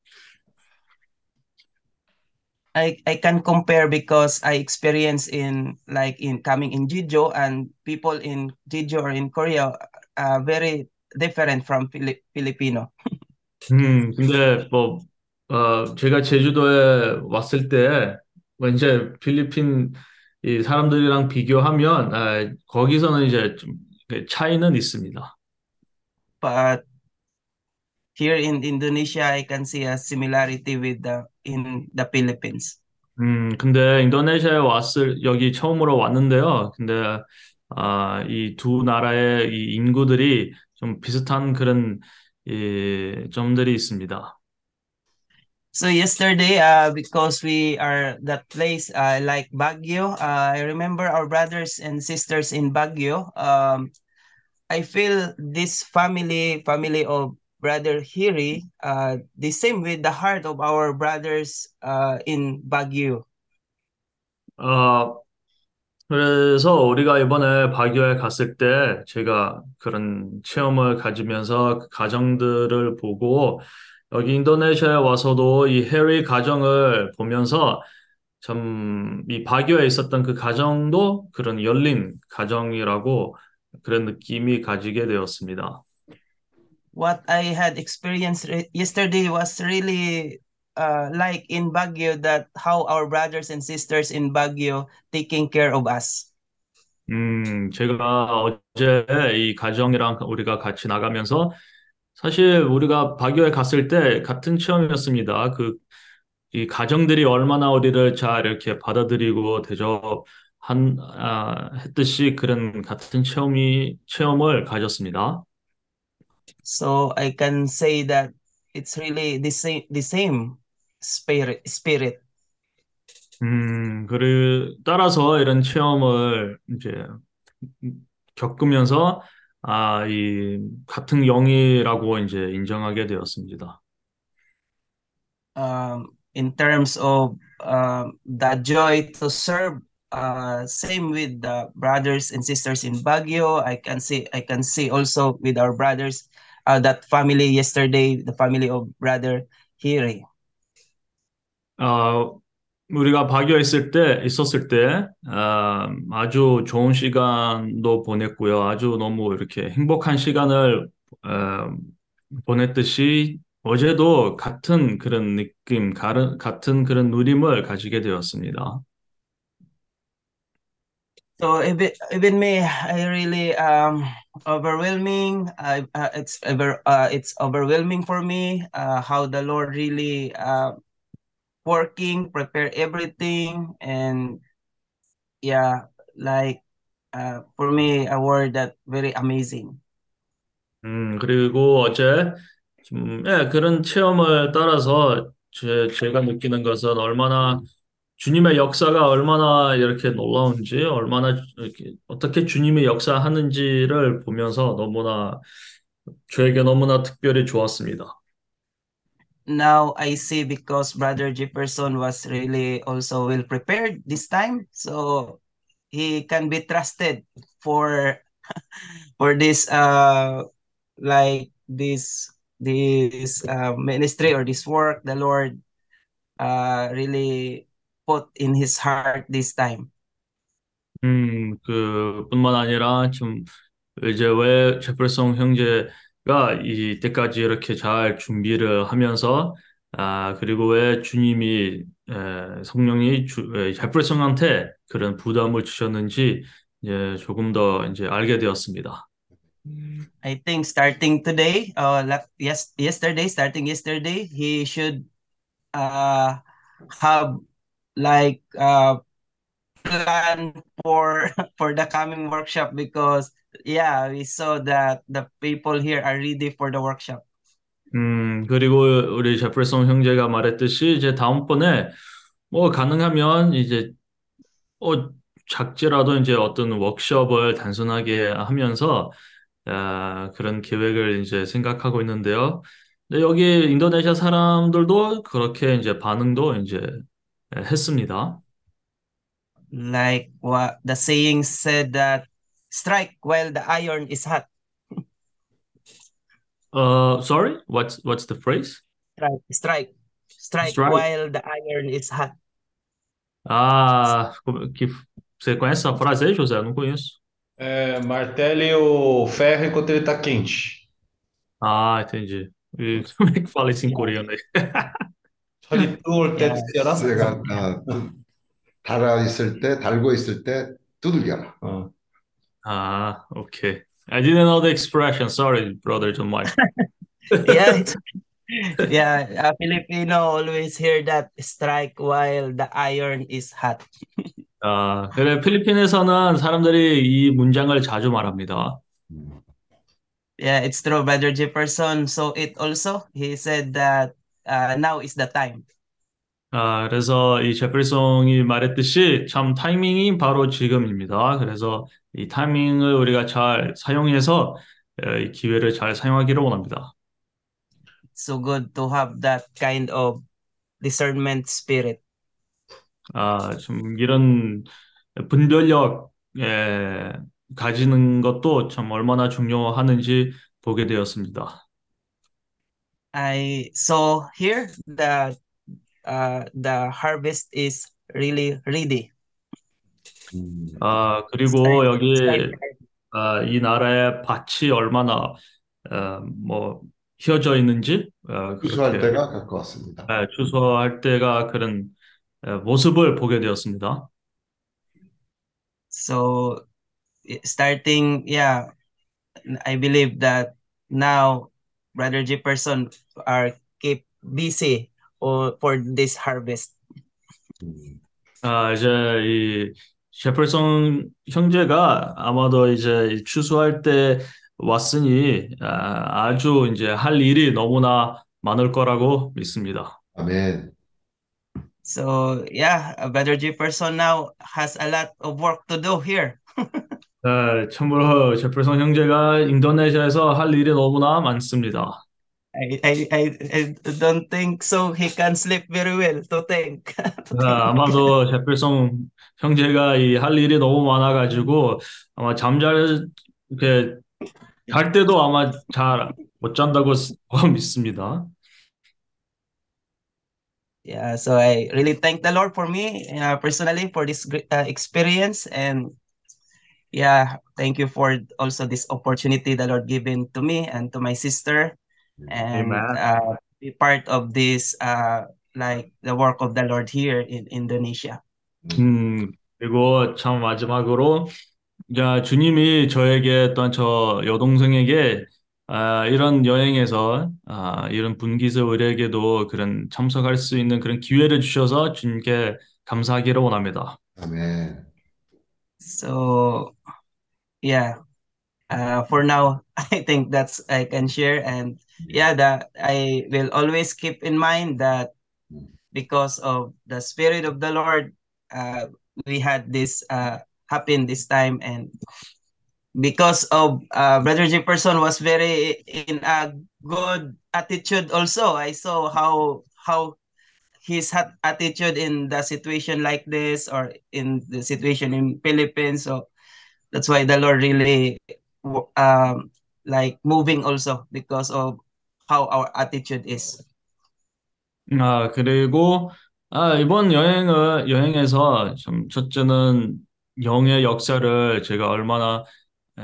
I I can compare because I experience in like in coming in Jeju and people in Jeju or in Korea are very different from Fili- Filipino. 음, 근데 뭐 어, 제가 제주도에 왔을 때 뭐 이제 필리핀 이 사람들이랑 비교하면 아, 거기서는 이제 좀 차이는 있습니다. But here in Indonesia, I can see a similarity with the in the Philippines. 음, 근데 인도네시아에 왔을 여기 처음으로 왔는데요. 근데 아, 이 두 나라의 이 인구들이 좀 비슷한 그런 이 점들이 있습니다. So yesterday, uh, because we are that place uh, like Baguio, uh, I remember our brothers and sisters in Baguio. Um, I feel this family, family of brother Hiri, uh, the same with the heart of our brothers uh, in Baguio. 어, 그래서 우리가 이번에 바교에 갔을 때 제가 그런 체험을 가지면서 그 가정들을 보고 여기 인도네시아에 와서도 이 해리 가정을 보면서 참 이 바교에 있었던 그 가정도 그런 열린 가정이라고 그런 느낌이 가지게 되었습니다. What I had experienced yesterday was really uh, like in Baguio that how our brothers and sisters in Baguio taking care of us. 음, 제가 어제 이 가정이랑 우리가 같이 나가면서 사실 우리가 바교에 갔을 때 같은 체험이었습니다. 그, 이 가정들이 얼마나 우리를 잘 이렇게 받아들이고 대접한, 아, 했듯이 그런 같은 체험이, 체험을 가졌습니다. So I can say that it's really the same, the same spirit, spirit. 음, 그를 따라서 이런 체험을 이제 겪으면서 아, 이 같은 영이라고 이제 인정하게 되었습니다. Um, in terms of uh, the joy to serve, uh, same with the brothers and sisters in Baguio. I can see, I can see also with our brothers, uh, that family yesterday, the family of brother Hiri. 어, 우리가 있을 때, 있었을 때, 아, 아주 좋은 시간도 보냈고요. 아주 너무 이렇게 행복한 시간을 어, 보냈듯이 어제도 같은 그런 느낌, 같은 그런 누림을 가지게 되었습니다. So even even me, I really um overwhelming. I uh, it's ever uh, it's overwhelming for me. Uh, how the Lord really uh working, prepare everything, and yeah, like uh for me a word that very amazing. 음, 그리고 어제 좀, 예, 그런 체험을 따라서 제, 제가 느끼는 것은 얼마나 주님의 역사가 얼마나 이렇게 놀라운지, 얼마나 이렇게 어떻게 주님의 역사하는지를 보면서 너무나 저에게 너무나 특별히 좋았습니다. Now I see because Brother Jefferson was really also well prepared this time, so he can be trusted for [laughs] for this uh like this this uh, ministry or this work the Lord uh really put in his heart this time. 음, 그뿐만 아니라 좀 이제 왜 제플송 형제 가 이때까지 이렇게 잘 준비를 하면서 아 그리고 왜 주님이 에, 성령이 제플송한테 그런 부담을 주셨는지 이제 조금 더 이제 알게 되었습니다. I think starting today, uh, yes, yesterday, starting yesterday, he should uh have like uh plan for [laughs] for the coming workshop because yeah, we saw that the people here are ready for the workshop. 음, 그리고 우리 제플슨 형제가 말했듯이 이제 다음번에 뭐 가능하면 이제 어 작지라도 이제 어떤 워크숍을 단순하게 하면서 아, 그런 계획을 이제 생각하고 있는데요. 근데 여기 인도네시아 사람들도 그렇게 이제 반응도 이제 했습니다. Like what the saying said that strike while the iron is hot. Uh, sorry, what's what's the phrase? Strike, strike, strike, Strike. while the iron is hot. Ah, que você conhece essa frase aí, José? Eu não conheço. É, martele o ferro enquanto ele tá quente. Ah, entendi. E [laughs] como é que fala isso em coreano aí? 철이 달아 있을 때, 달고 있을 때 두들겨라. 어. Ah, okay. I didn't know the expression. Sorry, brother John Mike. yeah, yeah. A Filipino always hear that strike while the iron is hot. 아, 그래, 필리핀에서는 사람들이 이 문장을 자주 말합니다. 음. Yeah, it's true, Brother Jefferson. So it also he said that uh, now is the time. 아, 그래서 이 제플송이 말했듯이 참 타이밍이 바로 지금입니다. 그래서 이 타이밍을 우리가 잘 사용해서 에, 이 기회를 잘 사용하기를 원합니다. So good to have that kind of discernment spirit. 아, 좀 이런 분별력 에, 가지는 것도 참 얼마나 중요하는지 보게 되었습니다. I saw here that uh, the harvest is really ready. 음. 아, 그리고 여기 Strike- 아, 이 나라의 밭이 얼마나 어, 뭐 휘어져 있는지 어, 추수할 때가 가까웠습니다. 네, 추수할 때가 그런 어, 모습을 보게 되었습니다. So starting, yeah, I believe that now Brother Jefferson are keep busy for this harvest. 음. 아, 이제 이 셰플슨 형제가 아마도 이제 이 추수할 때 왔으니 아, 아주 이제 할 일이 너무나 많을 거라고 믿습니다. 아멘. So yeah, Brother Jefferson now has a lot of work to do here. 네, [laughs] 참으로 셰플슨 형제가 인도네시아에서 할 일이 너무나 많습니다. I, I, I, I don't think so. He can sleep very well to think. to 네, think. 아마도 셰플슨 형제가 이 할 일이 너무 많아가지고 아마 잠잘 이렇게 잘 때도 아마 잘 못 잔다고 스- [laughs] 믿습니다. Yeah, so I really thank the Lord for me uh, personally for this great uh, experience and yeah, thank you for also this opportunity the Lord given to me and to my sister And uh, be part of this uh, like the work of the Lord here in Indonesia. 음, 그리고 참 마지막으로 야, 주님이 저에게 또한 저 여동생에게 아, 이런 여행에서 아, 이런 분기스 의뢰에게도 그런 참석할 수 있는 그런 기회를 주셔서 주님께 감사하기를 원합니다. 아멘. So yeah, uh, for now I think that's I can share and yeah, that I will always keep in mind that because of the spirit of the Lord, uh, we had this uh, happen this time and because of uh, Brother Jefferson was very in a good attitude also. I saw how how his attitude in the situation like this or in the situation in Philippines. So that's why the Lord really um like moving also because of how our attitude is. 아, 그리고 아, 이번 여행을 여행에서 좀 첫째는 영의 역사를 제가 얼마나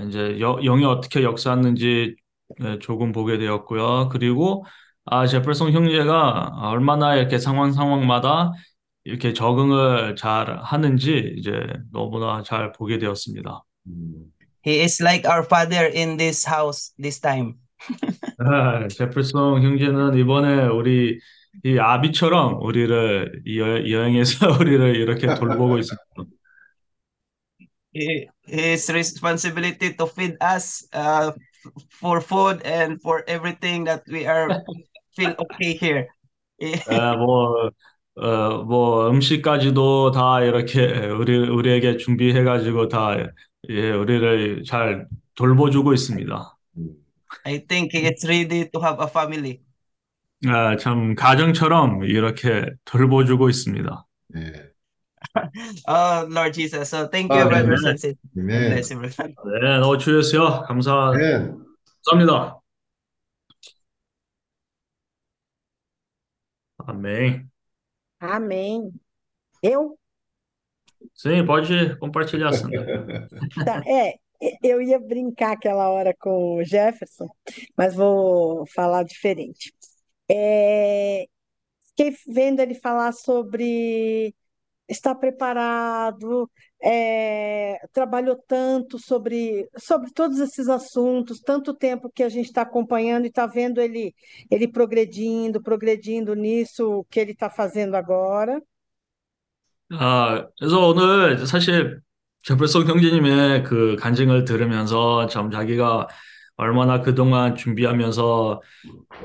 이제 여, 영이 어떻게 역사했는지 예, 조금 보게 되었고요. 그리고 아, 제플슨 형제가 얼마나 이렇게 상황 상황마다 이렇게 적응을 잘 하는지 이제 너무나 잘 보게 되었습니다. 음. He is like our father in this house this time. 아, 제플슨 형제는 이번에 우리 이 아비처럼 우리를 이 여, 여행에서 [laughs] 우리를 이렇게 돌보고 있습니다. He, his responsibility to feed us uh, for food and for everything that we are [laughs] feel okay here. 예, [laughs] 뭐, 어, 뭐 음식까지도 다 이렇게 우리 우리에게 준비해가지고 다 예, 우리를 잘 돌보주고 있습니다. I think it's ready to have a family. 아, 참 가정처럼 이렇게 돌보주고 있습니다. 네. Oh, Lord Jesus. So thank you, Amen. brothers and sisters. God 아멘. bless you, brother. 네, 너 주였어요. 감사 아멘. 감사합니다. Amém. Amém. Eu? Sim, pode compartilhar, Sandra. Tá, é, eu ia brincar aquela hora com o Jefferson, mas vou falar diferente. É, fiquei vendo ele falar sobre estar preparado, é, trabalhou tanto sobre, sobre todos esses assuntos, tanto tempo que a gente está acompanhando e está vendo ele, ele progredindo, progredindo nisso que ele está fazendo agora. 아, 그래서 오늘 사실 제플송 형제님의 그 간증을 들으면서 참 자기가 얼마나 그동안 준비하면서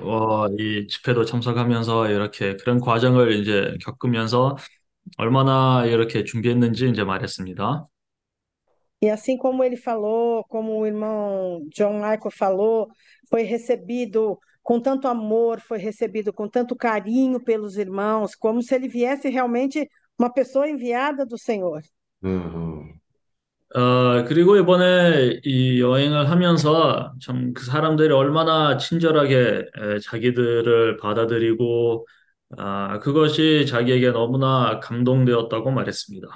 어, 이 집회도 참석하면서 이렇게 그런 과정을 이제 겪으면서 얼마나 이렇게 준비했는지 이제 말했습니다. E assim como ele falou, como o irmão John Michael falou, foi recebido com tanto amor, foi recebido com tanto carinho pelos irmãos, como se ele viesse realmente uma pessoa enviada do Senhor. 음, 어, 그리고 이번에 이 여행을 하면서 참 그 사람들이 얼마나 친절하게 에, 자기들을 받아들이고 아, 그것이 자기에게 너무나 감동되었다고 말했습니다.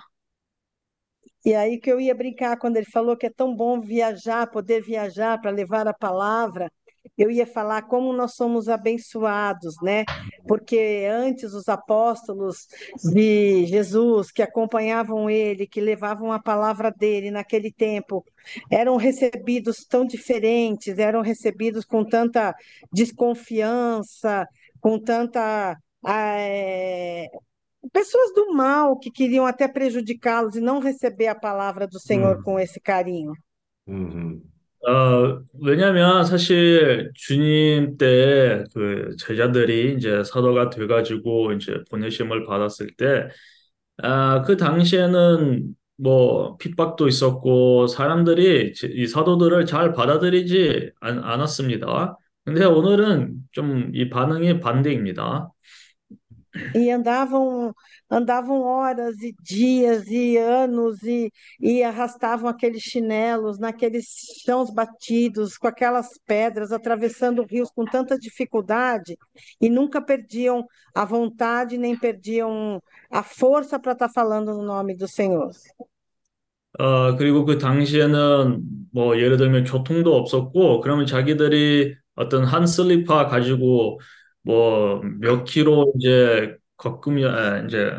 E aí que eu ia brincar quando ele falou que é tão bom viajar, poder viajar para levar a palavra. Eu ia falar como nós somos abençoados, né? Porque antes os apóstolos de Jesus que acompanhavam ele, que levavam a palavra dele naquele tempo, eram recebidos tão diferentes, eram recebidos com tanta desconfiança, com tanta eh, pessoas do mal que queriam até prejudicá-los e não receber a palavra do Senhor 음, com esse carinho. 음, 어, 왜냐면 사실 주님 때 그 제자들이 이제 사도가 돼가지고 이제 보내심을 받았을 때, 아, 그 당시에는 뭐 핍박도 있었고 사람들이 제- 이 사도들을 잘 받아들이지 않, 않았습니다. 근데 오늘은 좀 이 반응이 반대입니다. E andavam, andavam horas e dias e anos e, e arrastavam aqueles chinelos naqueles chãos batidos, com aquelas pedras, atravessando rios com tanta dificuldade e nunca perdiam a vontade nem perdiam a força para estar falando no nome do Senhor. 어, 그리고 그 당시에는 뭐 예를 들면 교통도 없었고, 그러면 자기들이 어떤 한 슬리퍼 가지고 뭐 몇 킬로 이제 걷으면, 이제,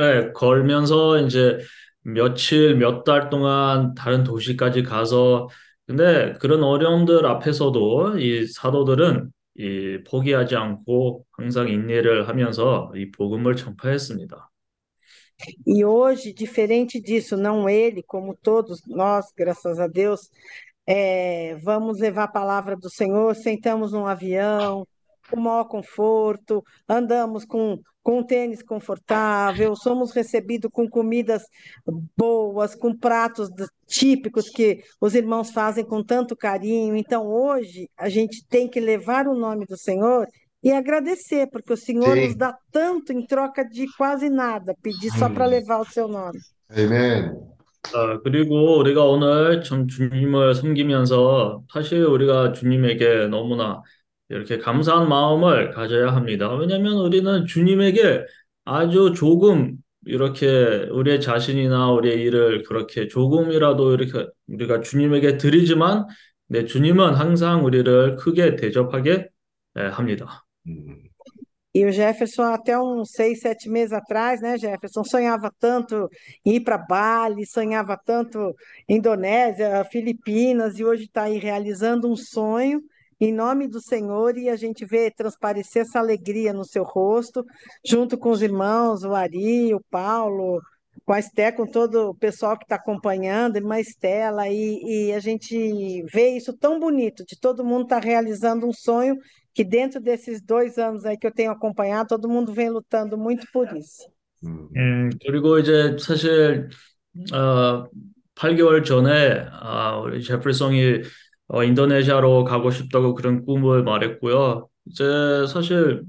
예, 걸면서 이제 며칠, 몇 달 동안 다른 도시까지 가서, 근데 그런 어려움들 앞에서도 이 사도들은 이 포기하지 않고 항상 인내를 하면서 이 복음을 전파했습니다. E hoje, diferente disso, não ele, como todos nós, graças a Deus, é, vamos levar a palavra do Senhor, sentamos num avião, com maior conforto, andamos com, com um tênis confortável, somos recebidos com comidas boas, com pratos d- típicos que os irmãos fazem com tanto carinho. Então, hoje, a gente tem que levar o nome do Senhor e agradecer, porque o Senhor nos sim. dá tanto em troca de quase nada, pedir só para 음, levar o seu nome. 아멘. 아, 그리고 우리가 오늘 참 주님을 섬기면서 사실 우리가 주님에게 너무나 이렇게 감사한 마음을 가져야 합니다. 왜냐하면 우리는 주님에게 아주 조금 이렇게 우리의 자신이나 우리의 일을 그렇게 조금이라도 이렇게 우리가 ju님에게 드리지만 네, 주님은 항상 우리를 크게 대접하게 예, 합니다. 음, E o Jefferson, até uns seis, sete meses atrás, né, Jefferson, sonhava tanto em ir para Bali, sonhava tanto Indonésia, Filipinas, e hoje está aí realizando um sonho em nome do Senhor, e a gente vê transparecer essa alegria no seu rosto, junto com os irmãos, o Ari, o Paulo, com a Esté, com todo o pessoal que está acompanhando, irmã Estela, e, e a gente vê isso tão bonito, de todo mundo estar tá realizando um sonho que dentro desses dois anos aí que eu tenho acompanhado, todo mundo vem lutando muito por isso. 음, 그리고 이제 사실 어, 8개월 전에 아, 우리 제플송이 어, 인도네시아로 가고 싶다고 그런 꿈을 말했고요. 이제 사실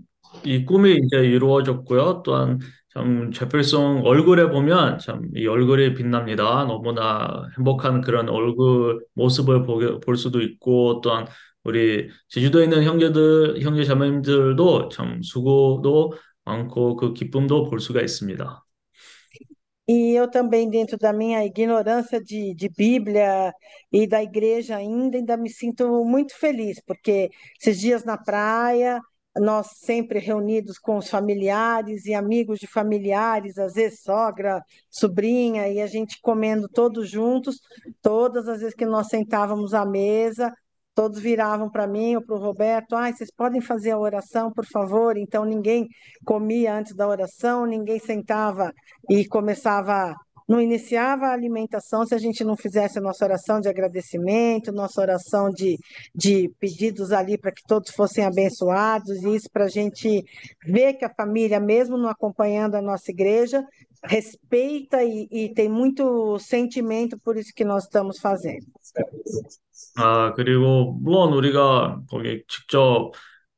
이 꿈이 이제 이루어졌고요. 또한 참 제필송 얼굴에 보면 참 이 얼굴이 빛납니다. 너무나 행복한 그런 얼굴 모습을 보게, 볼 수도 있고 또한 우리 제주도에 있는 형제들, 형제 자매님들도 참 수고도 많고 그 기쁨도 볼 수가 있습니다. E eu também, dentro da minha ignorância de, de Bíblia e da igreja ainda, ainda me sinto muito feliz, porque esses dias na praia, nós sempre reunidos com os familiares e amigos de familiares, às vezes sogra, sobrinha, e a gente comendo todos juntos, todas as vezes que nós sentávamos à mesa, todos viravam para mim ou para o Roberto, ah, vocês podem fazer a oração, por favor? Então ninguém comia antes da oração, ninguém sentava e começava não iniciava a alimentação se a gente não fizesse a nossa oração de agradecimento, nossa oração de, de pedidos ali para que todos fossem abençoados, e isso para a gente ver que a família, mesmo não acompanhando a nossa igreja, respeita e, e tem muito sentimento por isso que nós estamos fazendo. 아, 그리고 물론 우리가 거기 직접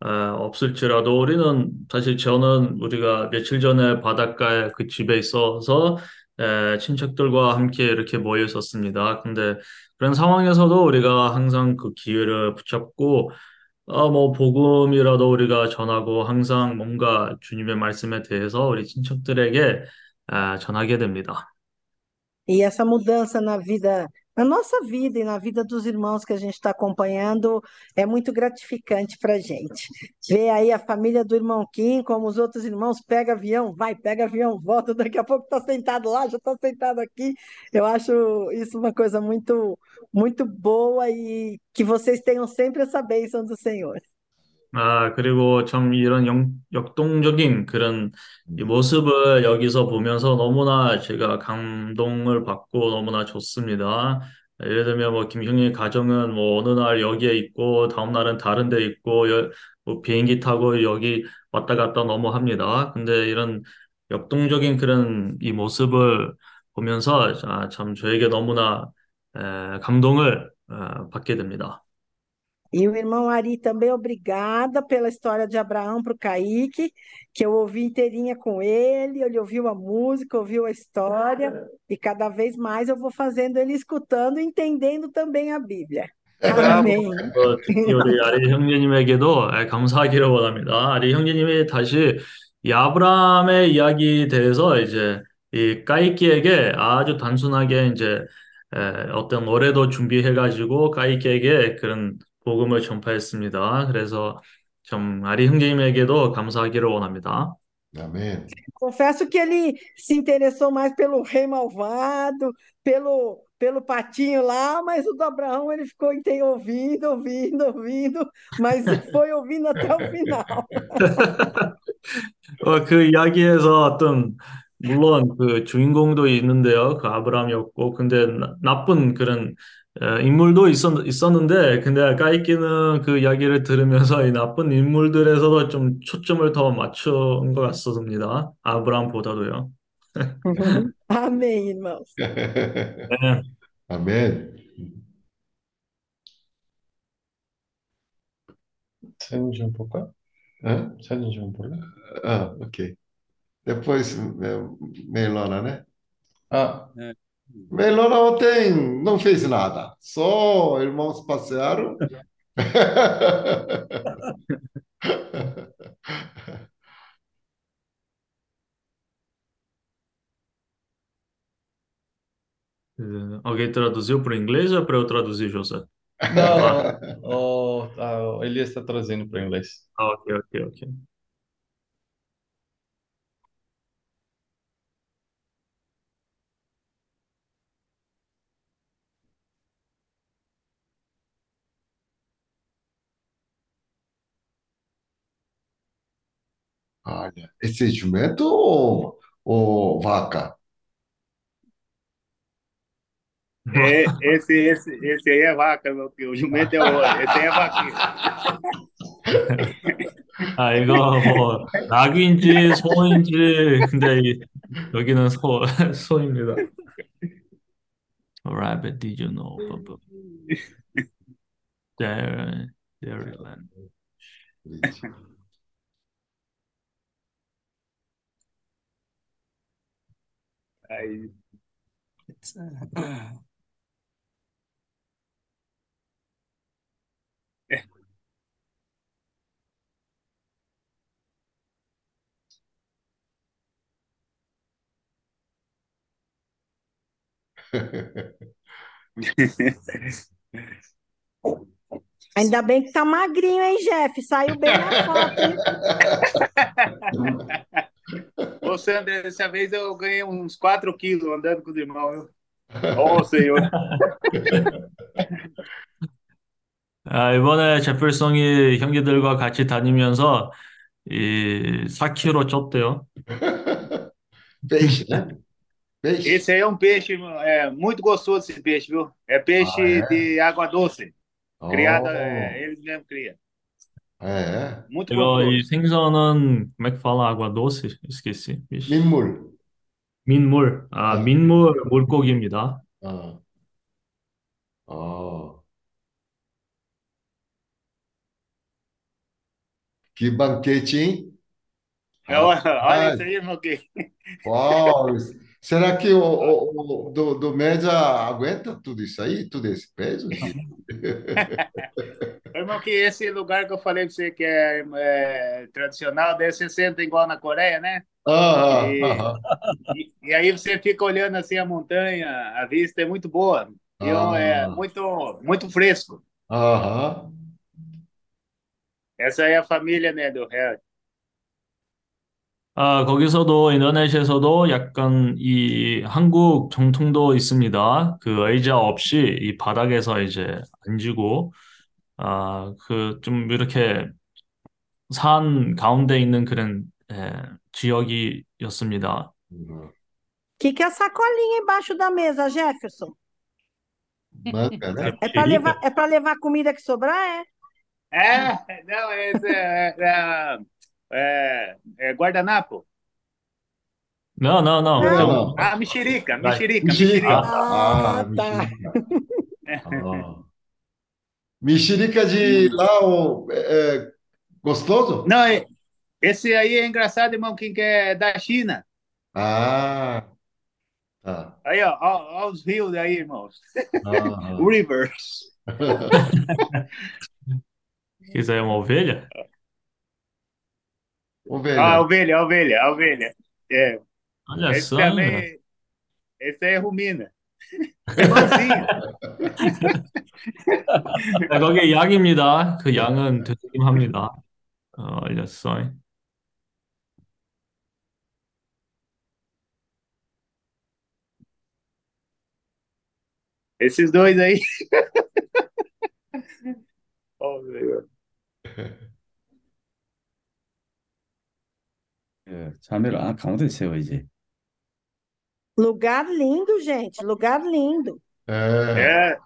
에, 없을지라도 우리는 사실 저는 우리가 며칠 전에 바닷가에 그 집에 있어서 에, 친척들과 함께 이렇게 모여 있었습니다. 근데 그런 상황에서도 우리가 항상 그 기회를 붙잡고 어, 뭐 복음이라도 우리가 전하고 항상 뭔가 주님의 말씀에 대해서 우리 친척들에게 에, 전하게 됩니다. E essa mudança na vida na nossa vida e na vida dos irmãos que a gente está acompanhando é muito gratificante para a gente. Ver aí a família do irmão Kim, como os outros irmãos, pega avião, vai, pega avião, volta, daqui a pouco está sentado lá, já está sentado aqui. Eu acho isso uma coisa muito, muito boa e que vocês tenham sempre essa bênção do Senhor. 아, 그리고 참 이런 영, 역동적인 그런 이 모습을 여기서 보면서 너무나 제가 감동을 받고 너무나 좋습니다. 예를 들면 뭐 김형님 가정은 뭐 어느 날 여기에 있고 다음 날은 다른 데 있고 여, 뭐 비행기 타고 여기 왔다 갔다 너무 합니다. 근데 이런 역동적인 그런 이 모습을 보면서 아, 참 저에게 너무나 에, 감동을 어, 받게 됩니다. E o irmão Ari também, obrigada pela história de Abraão para o Kaique, que eu ouvi inteirinha com ele, ele ouviu a música, ouviu a história, e cada vez mais eu vou fazendo ele escutando e entendendo também a Bíblia. 아멘. 어, 특히 우리 아리 형제님에게도 감사하기를 원합니다. 아리 형제님이 다시 이 아브라함의 이야기 대해서 이제 이 까이키에게 아주 단순하게 이제 에, 어떤 노래도 준비해가지고 까이키에게 그런 복음을 전파했습니다. 그래서 좀 아리 형제님에게도 감사하기를 원합니다. Amém. Confesso que ele se interessou mais pelo rei malvado, pelo, pelo patinho lá, mas o do Abraão ele ficou tem, ouvindo, ouvindo, ouvindo, mas foi ouvindo até o final. 어, 그 이야기에서 어떤 물론 그 주인공도 있는데요. 그 아브라함이었고 근데 나, 나쁜 그런 인물도 있었, 있었는데, 근데 까이키는 그 이야기를 들으면서 이 나쁜 인물들에서도 좀 초점을 더 맞춘 것 같습니다. 아브라함보다도요. [laughs] 아멘, irmãos. [laughs] 네. 아멘. 사진 좀 볼까? 어? 사진 좀 볼래? 아, ok. Depois, Meilona, né? Ah, Melona ontem não fez nada, só irmãos passearam. [laughs] Alguém traduziu para o inglês ou é para eu traduzir, José? não, o Elias está trazendo para o inglês. Ah, ok, ok, ok. Olha, esse jumento ou, ou vaca? É, esse, esse, esse aí é vaca, meu filho. O jumento é o outro. Esse aí é vaquinho. 아, 이거 뭐 낙인지 소인지 근데 이, 여기는 소 소입니다. Rabbit, did you know? There, Dairyland. 그렇 Aí, It's, uh, Ainda bem que tá magrinho, hein, Jeff? Saiu bem na foto, hein? [laughs] Ô, Sandra, dessa vez eu ganhei uns 4 quilos andando com os irmãos. Ô, senhor. [laughs] 아, 이번에 제필성이 형제들과 같이 다니면서 이 4kg 쪘대요. [laughs] Peixe, né? Peixe. Esse aí é um peixe é, muito gostoso, esse peixe, viu? É peixe Ah, é? de água doce. 어, Criado, é, eles mesmos criam. É. Muito 이거 이 gostoso. 생선은 como é que fala água doce? Esqueci. Ixi. 민물. 민물. 아, 민물 물고기입니다. 어. 어. Que banquete, hein? É, olha, olha Rapaz. isso aí, irmão. Que... Uau! Será que o, o, o do, do média aguenta tudo isso aí? Tudo esse peso? Irmão, que esse lugar que eu falei pra você que é, é tradicional, daí você senta igual na Coreia, né? Aham, E, aham. e, e aí você fica olhando assim a montanha, a vista é muito boa. E é Ah. muito, muito fresco. aham. Essa é a família, né, do Harry. 아, 거기서도 인도네시아에서도 약간 이 한국 정통도 있습니다. 그 의자 없이 이 바닥에서 이제 앉고 아, 그 좀 이렇게 산 가운데 있는 그런 예, 지역이었습니다. Uhum. O que, que é a sacolinha embaixo da mesa, Jefferson? Manga, né? É para levar, é para levar comida que sobrar, é? É, não, esse é, é, é, é guardanapo. Não, não, não. Não. Então, Não. Ah, mexerica, Vai. mexerica, Mexerica. mexerica. Ah, Ah, tá. mexerica. Ah. Mexerica de lá, o, é, é gostoso? Não, é- esse aí é engraçado, irmão, quem que é da China. Ah, tá. Aí, ó, ó, ó os rios aí, irmãos. Aham. [laughs] Rivers. [laughs] quiser uma ovelha? Ovelha. Ah, a ovelha, a ovelha, a ovelha. É, Olha esse só, também, esse aí é rumina. 네, [laughs] 거기 양입니다. 그 양은 되도록입니다. 어, 알렸어. Esses dois aí. Oh, meu. 예, 자매를 아, 가운데 세워야지. Lugar lindo, gente. Lugar lindo. É. É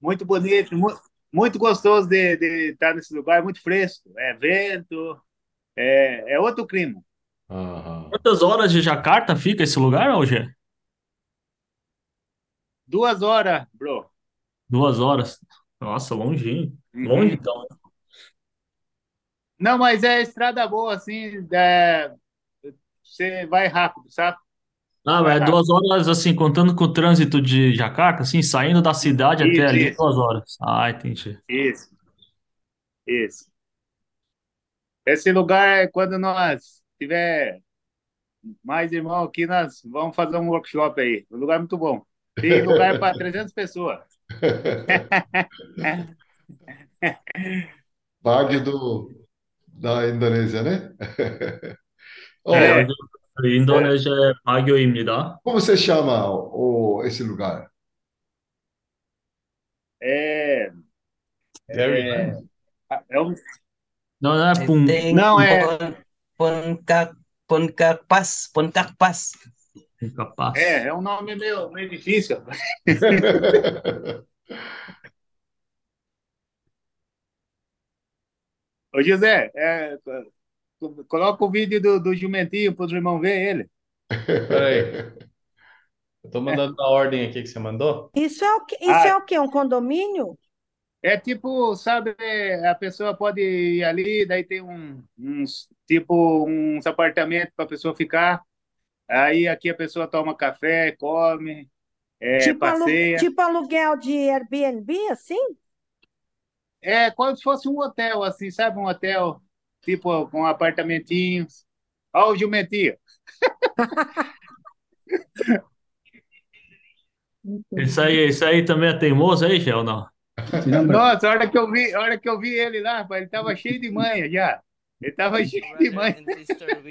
muito bonito, mu- muito gostoso de, de estar nesse lugar, muito fresco. É vento, é, é outro clima. Aham. Quantas horas de Jacarta fica esse lugar, hoje? Duas horas, bro. Duas horas. Nossa, longinho. Uhum. Longe, então. Não, mas é estrada boa, assim, é, você vai rápido, sabe? Ah, mas é duas horas, assim, contando com o trânsito de Jacarta, assim, saindo da cidade Isso, até ali, isso. duas horas. Ah, entendi. Isso, isso. Esse lugar é quando nós tiver mais irmão aqui, nós vamos fazer um workshop aí. Um lugar muito bom. Tem lugar para 300 [laughs] pessoas. [laughs] Bag do, da Indonésia, né? Oh, 네, 여기 그 인도네시아의 바교입니다. como você chama o, esse lugar? É, Dairyland. é um Não, não é I 품, think Não, é- Pon, Poncak, Poncakpas, Poncakpas. Incapaz. É, é um nome meio, meio difícil. [laughs] Ô, José, é, co- coloca o vídeo do, do jumentinho para os irmãos ver ele. Peraí. [laughs] Eu tô mandando na ordem aqui que você mandou. Isso é o que, isso Ah. é o quê? Um condomínio? É tipo, sabe, a pessoa pode ir ali, daí tem um, uns, tipo, uns apartamentos para a pessoa ficar. Aí aqui a pessoa toma café, come, é, tipo, alu- passeia. tipo aluguel de Airbnb, assim? É como se fosse um hotel, assim, sabe? Um hotel, tipo com apartamentinhos. Olha o jumentinho. [laughs] isso aí, isso aí também é teimoso é aí, Gel, não? Nossa, a hora que eu vi, a hora que eu vi ele lá, ele tava cheio de manha já. Ele tava cheio de manha.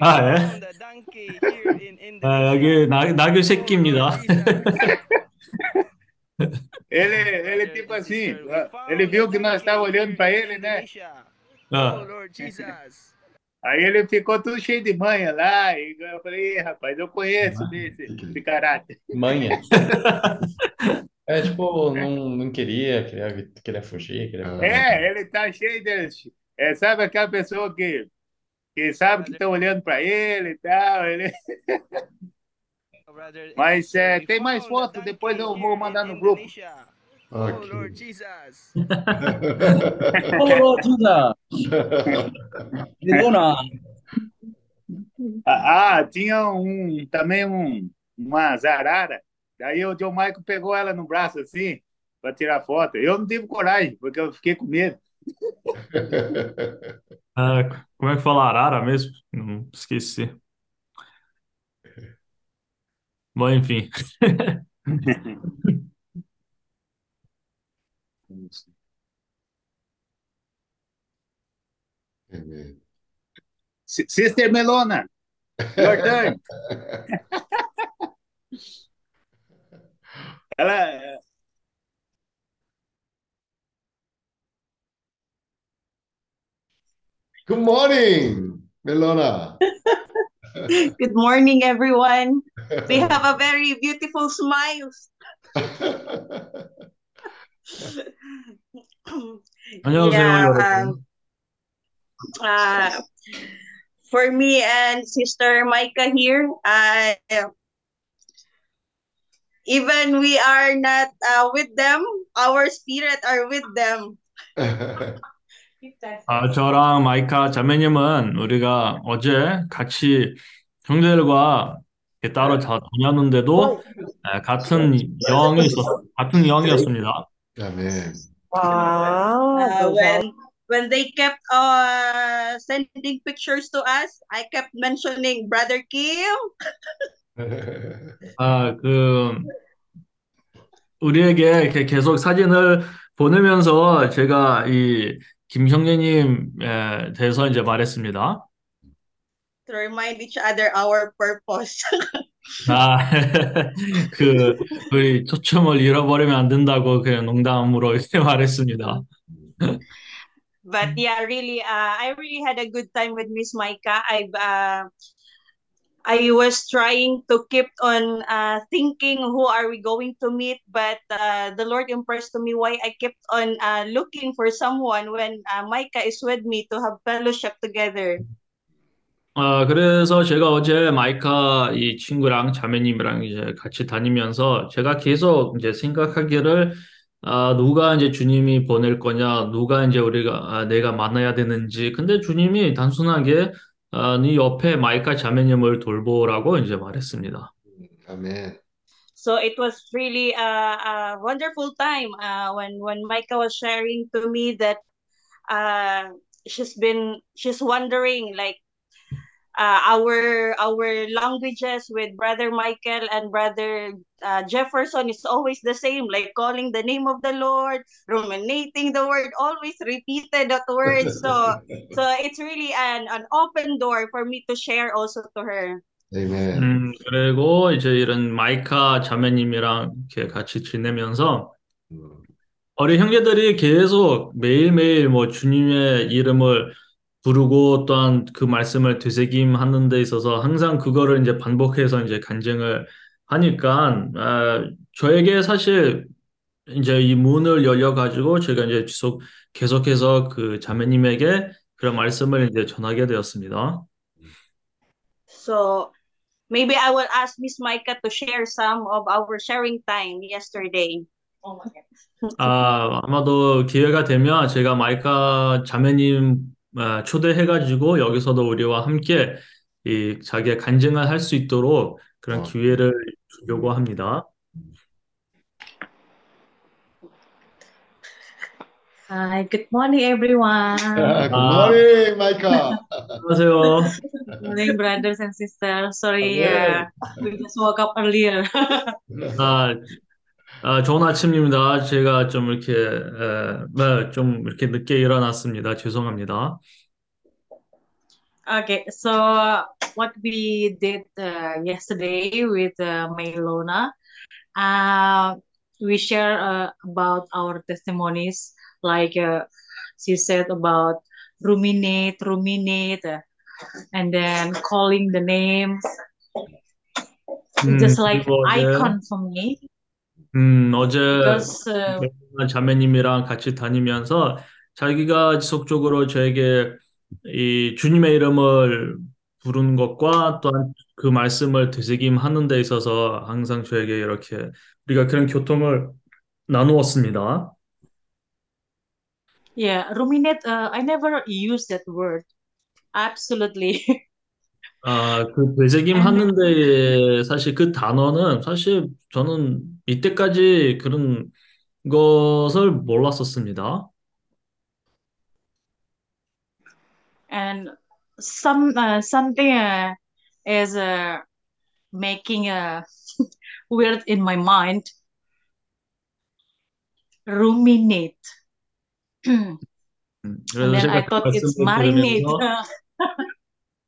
ah, é? Ah, é aqui na eu sei que me dá. Ele, ele tipo assim, ele viu que nós tava olhando para ele, né? 어. Aí ele ficou tudo cheio de manha lá, e eu falei, "Ih, rapaz, eu conheço desse, esse caráter. Manha. [laughs] É, tipo, não, não queria, queria, queria fugir, queria... É, ele tá cheio de. É, sabe aquela pessoa que, que sabe que estão olhando para ele e tal. Ele... [laughs] Mas é, tem mais fotos, depois eu vou mandar no grupo. Okay. Oh, Lord Jesus. [laughs] oh, Lord Jesus. [laughs] Dona. Ah, ah, tinha um, também um, uma zarara. Daí o John Michael pegou ela no braço assim, para tirar foto. Eu não tive coragem, porque eu fiquei com medo. [laughs] Ah, como é que fala arara mesmo? Não esqueci. Bom, enfim. Amen. S- Sister Melona, your turn. [laughs] Ela, uh, Good morning, Melona. [laughs] Good morning, everyone. [laughs] They have a very beautiful smiles. 안녕하세요, Yeah, 여러분. um, uh, for me and Sister Micah here, uh, even we are not uh, with them, our spirit are with them. 아, 저랑 마이카 자매님은 우리가 어제 같이 형제들과 이렇게 따로 자- 다녔는데도 네, 같은 영이 있었, 같은 영이었습니다. Amen. Ah, Uh, when when they kept uh, sending pictures to us, I kept mentioning Brother Kim. 아, 그 우리에게 이렇게 계속 사진을 보내면서 제가 이 김형제님에 대해서 이제 말했습니다. to remind each other our purpose. 아, 그 우리 초점을 [laughs] 잃어버리면 안 된다고 그냥 농담으로 이렇게 말했습니다. but yeah, really, uh, I really had a good time with Miss Micah. I uh, I was trying to keep on uh, thinking who are we going to meet, but uh, the Lord impressed to me why I kept on uh, looking for someone when uh, Micah is with me to have fellowship together. 아, 그래서 제가 어제 마이카 이 친구랑 자매님이랑 이제 같이 다니면서 제가 계속 이제 생각하기를 아, 누가 이제 주님이 보낼 거냐, 누가 이제 우리가 아, 내가 만나야 되는지. 근데 주님이 단순하게 아, 네 옆에 마이카 자매님을 돌보라고 이제 말했습니다. Amen. So it was really a, a wonderful time uh, when when Micah was sharing to me that uh, she's been she's wondering like uh, our our languages with brother Michael and brother uh, Jefferson is always the same like calling the name of the Lord ruminating the word always repeated that word so so it's really an an open door for me to share also to her Amen. 음, 그리고 이제 이런 마이카 자매님이랑 이렇게 같이 지내면서 어린 형제들이 계속 매일매일 뭐 주님의 이름을 부르고 또한 그 말씀을 되새김하는 데 있어서 항상 그거를 이제 반복해서 이제 간증을 하니까 아, 저에게 사실 이제 이 문을 열려 가지고 제가 이제 계속 계속해서 그 자매님에게 그런 말씀을 이제 전하게 되었습니다. So maybe I will ask Miss Micah to share some of our sharing time yesterday. 아, 아마도 기회가 되면 제가 마이카 자매님 아, 초대해가지고 여기서도 우리와 함께 이 자기의 간증을 할 수 있도록 그런 어. 기회를 주려고 합니다. Hi, good morning, everyone. 아, 굿모닝 마이카. 안녕하세요. Good morning, brothers and sisters. Sorry, uh, we just woke up earlier. 아, 아, 좋은 아침입니다. 제가 좀 이렇게 에, 네, 좀 이렇게 늦게 일어났습니다. 죄송합니다. Okay, so what we did uh, yesterday with uh, Maylona, uh, we share uh, about our testimonies, like uh, she said about ruminate, ruminate, uh, and then calling the names, 음, just like 그리고 icon for me, 음, 어제 uh, 자매님이랑 같이 다니면서 자기가 지속적으로 저에게 이 주님의 이름을 부르는 것과 또한 그 말씀을 되새김하는 데 있어서 항상 저에게 이렇게 우리가 그런 교통을 나누었습니다. yeah, ruminate. Uh, I never use that word. Absolutely. [laughs] 아, 그 되새김 하는 데에 사실 그 단어는 사실 저는 이때까지 그런 것을 몰랐었습니다. and some uh, something uh, is uh, making a weird in my mind ruminate and 음, 그래서 then 제가 I 그 thought it's 말씀을 marinate 들으면서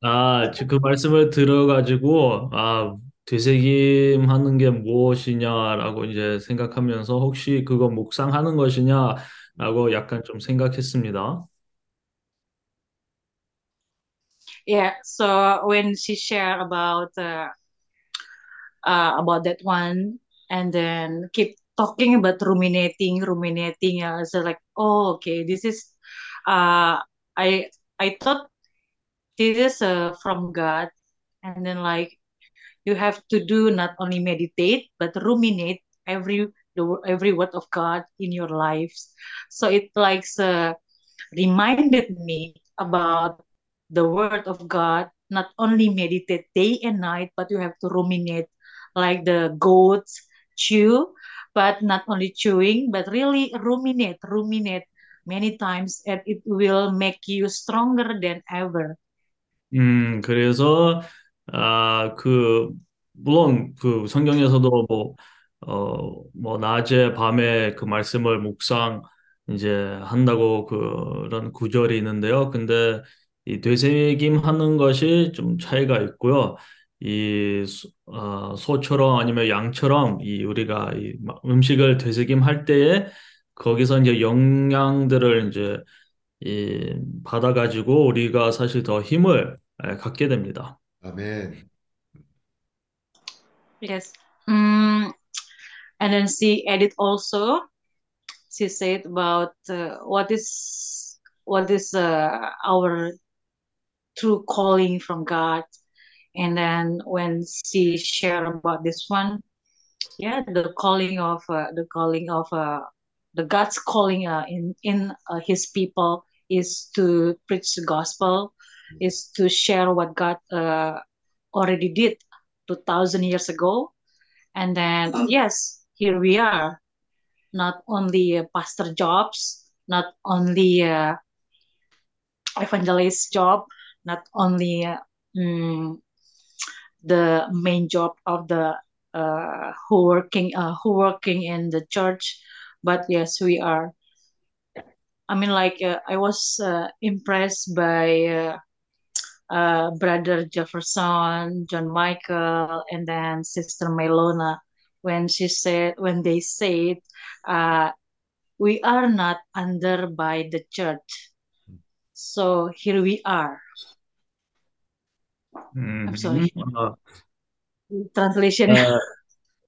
아, 지- 그 말씀을 들어가지고, 아, 되새김 하는 게 무엇이냐라고 이제 생각하면서 혹시 그거 묵상하는 것이냐라고 약간 좀 생각했습니다. yeah so when she shared about uh, uh, about that one and then keep talking about ruminating ruminating uh, so like oh okay this is uh I I thought this is uh, from God. And then like you have to do not only meditate but ruminate every the every word of God in your lives. So it like uh, reminded me about the word of God. Not only meditate day and night but you have to ruminate like the goats chew but not only chewing but really ruminate ruminate many times and it will make you stronger than ever 음, 그래서, 아, 그, 물론 그 성경에서도 뭐, 어, 뭐, 낮에 밤에 그 말씀을 묵상 이제 한다고 그런 구절이 있는데요. 근데 이 되새김 하는 것이 좀 차이가 있고요. 이 소, 어, 소처럼 아니면 양처럼 이 우리가 이막 음식을 되새김 할 때에 거기서 이제 영양들을 이제 이 받아가지고 우리가 사실 더 힘을 예, 갖게 됩니다. 아멘. yes mm, and then she added also she said about uh, what is what is uh, our true calling from God. And then when she shared about this one, yeah, the calling of uh, the calling of uh, the God's calling uh, in in uh, His people is to preach the gospel, is to share what God uh, already did two thousand years ago, and then yes, here we are, not only uh, pastor jobs, not only uh, evangelist job, not only uh, mm, the main job of the uh, who working uh, who working in the church, but yes, we are. I mean, like uh, I was uh, impressed by uh, uh, brother Jefferson, John Michael, and then Sister Melona when she said when they said uh, we are not under by the church. So here we are. 음, I'm sorry. 어, Translation.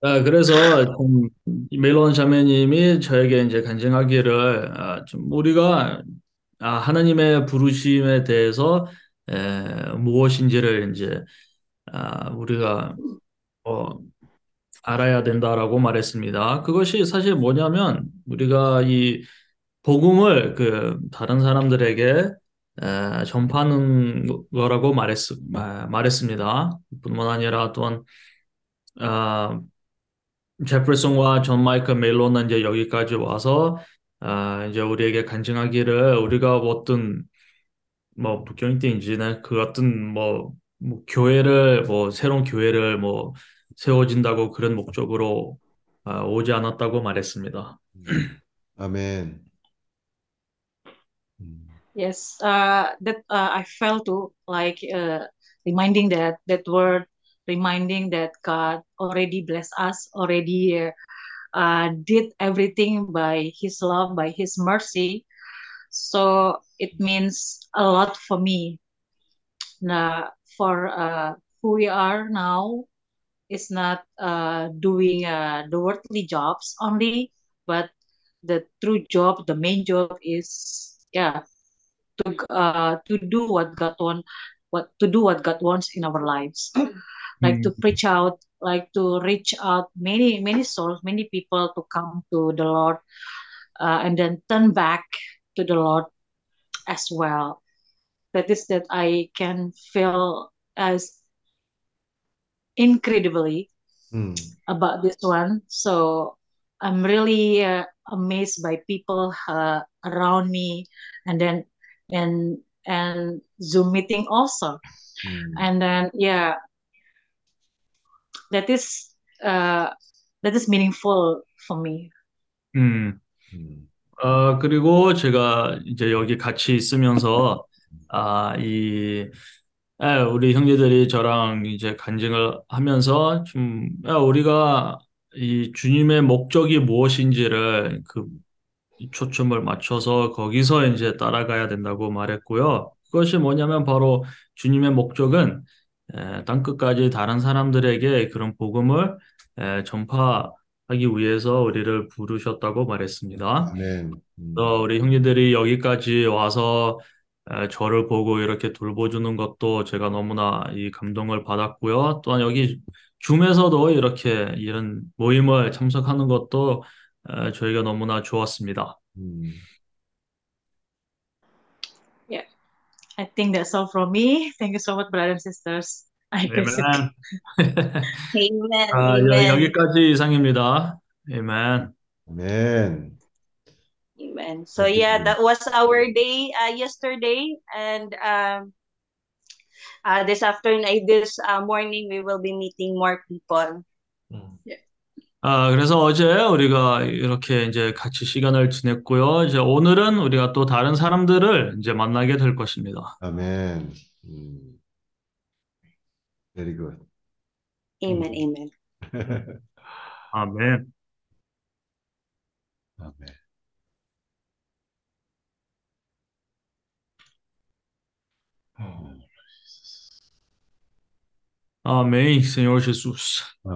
에, 아, 그래서 좀 멜론 자매님이 저에게 이제 간증하기를 아, 좀 우리가 아, 하나님의 부르심에 대해서 에, 무엇인지를 이제 아, 우리가 어, 알아야 된다라고 말했습니다. 그것이 사실 뭐냐면 우리가 이 복음을 그 다른 사람들에게 에, 전파하는 거라고 말했, 아, 말했습니다. 뿐만 아니라 또한 아, 제퍼슨과 존 마이클 멜로는 이제 여기까지 와서 아, 이제 우리에게 간증하기를 우리가 어떤 뭐 북경인인지는 그 어떤 뭐, 뭐 교회를 뭐 새로운 교회를 뭐 세워진다고 그런 목적으로 아, 오지 않았다고 말했습니다. [clears throat] 아멘. Yes, uh, that uh, I felt to like uh, reminding that that word, reminding that God already blessed us, already uh, uh, did everything by His love, by His mercy. So it means a lot for me. Nah, for uh, who we are now is not uh, doing uh, the worldly jobs only, but the true job, the main job is yeah to uh, to do what God want, what to do what God wants in our lives, like to preach out, like to reach out many many souls, many people to come to the Lord, uh, and then turn back to the Lord as well. That is that I can feel as incredibly 음, about this one. So I'm really uh, amazed by people uh, around me, and then and and Zoom meeting also, 음, and then yeah, that is uh, that is meaningful for me. 음. 음, 어, 그리고 제가 이제 여기 같이 있으면서, 아, 이, 에, 우리 형제들이 저랑 이제 간증을 하면서 좀, 야, 우리가 이 주님의 목적이 무엇인지를 그 초점을 맞춰서 거기서 이제 따라가야 된다고 말했고요. 그것이 뭐냐면 바로 주님의 목적은 에, 땅 끝까지 다른 사람들에게 그런 복음을 에, 전파하기 위해서 우리를 부르셨다고 말했습니다. 아멘. 음, 또 우리 형제들이 여기까지 와서 에, 저를 보고 이렇게 돌보주는 것도 제가 너무나 이 감동을 받았고요. 또한 여기 줌에서도 이렇게 이런 모임을 참석하는 것도 에, 저희가 너무나 좋았습니다. 음, I think that's all from me. Thank you so much, brothers and sisters. [laughs] I guess it. 아멘. [laughs] Amen. 아, 여, Amen. 여기까지 이상입니다. 아멘. 아멘. Amen. So yeah, that was our day uh, yesterday, and um, uh, this afternoon, uh, this uh, morning, we will be meeting more people. 아, 그래서 어제 우리가 이렇게 이제 같이 시간을 지냈고요. 이제 오늘은 우리가 또 다른 사람들을 이제 만나게 될 것입니다. 아멘. 음, very good. Amen. Amen. [laughs] 아멘. 아멘. Amém, Senhor Jesus. 아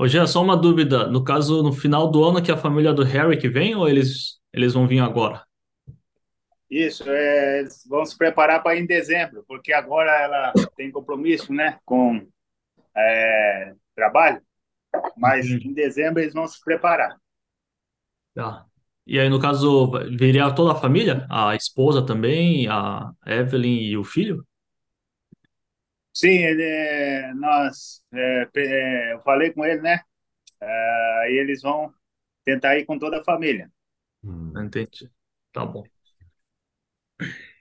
Hoje é só uma dúvida. No caso, no final do ano que a família do Harry que vem ou eles eles vão vir agora? Isso, é, eles vão se preparar para ir em dezembro, porque agora ela tem compromisso, né, com é, trabalho, mas Entendi. em dezembro eles vão se preparar. Tá. E aí, no caso, viria toda a família? A esposa também, a Evelyn e o filho? Sim, ele é, nós é, é, eu falei com ele, né? É, e eles vão tentar ir com toda a família. Hum, entendi. Tá bom.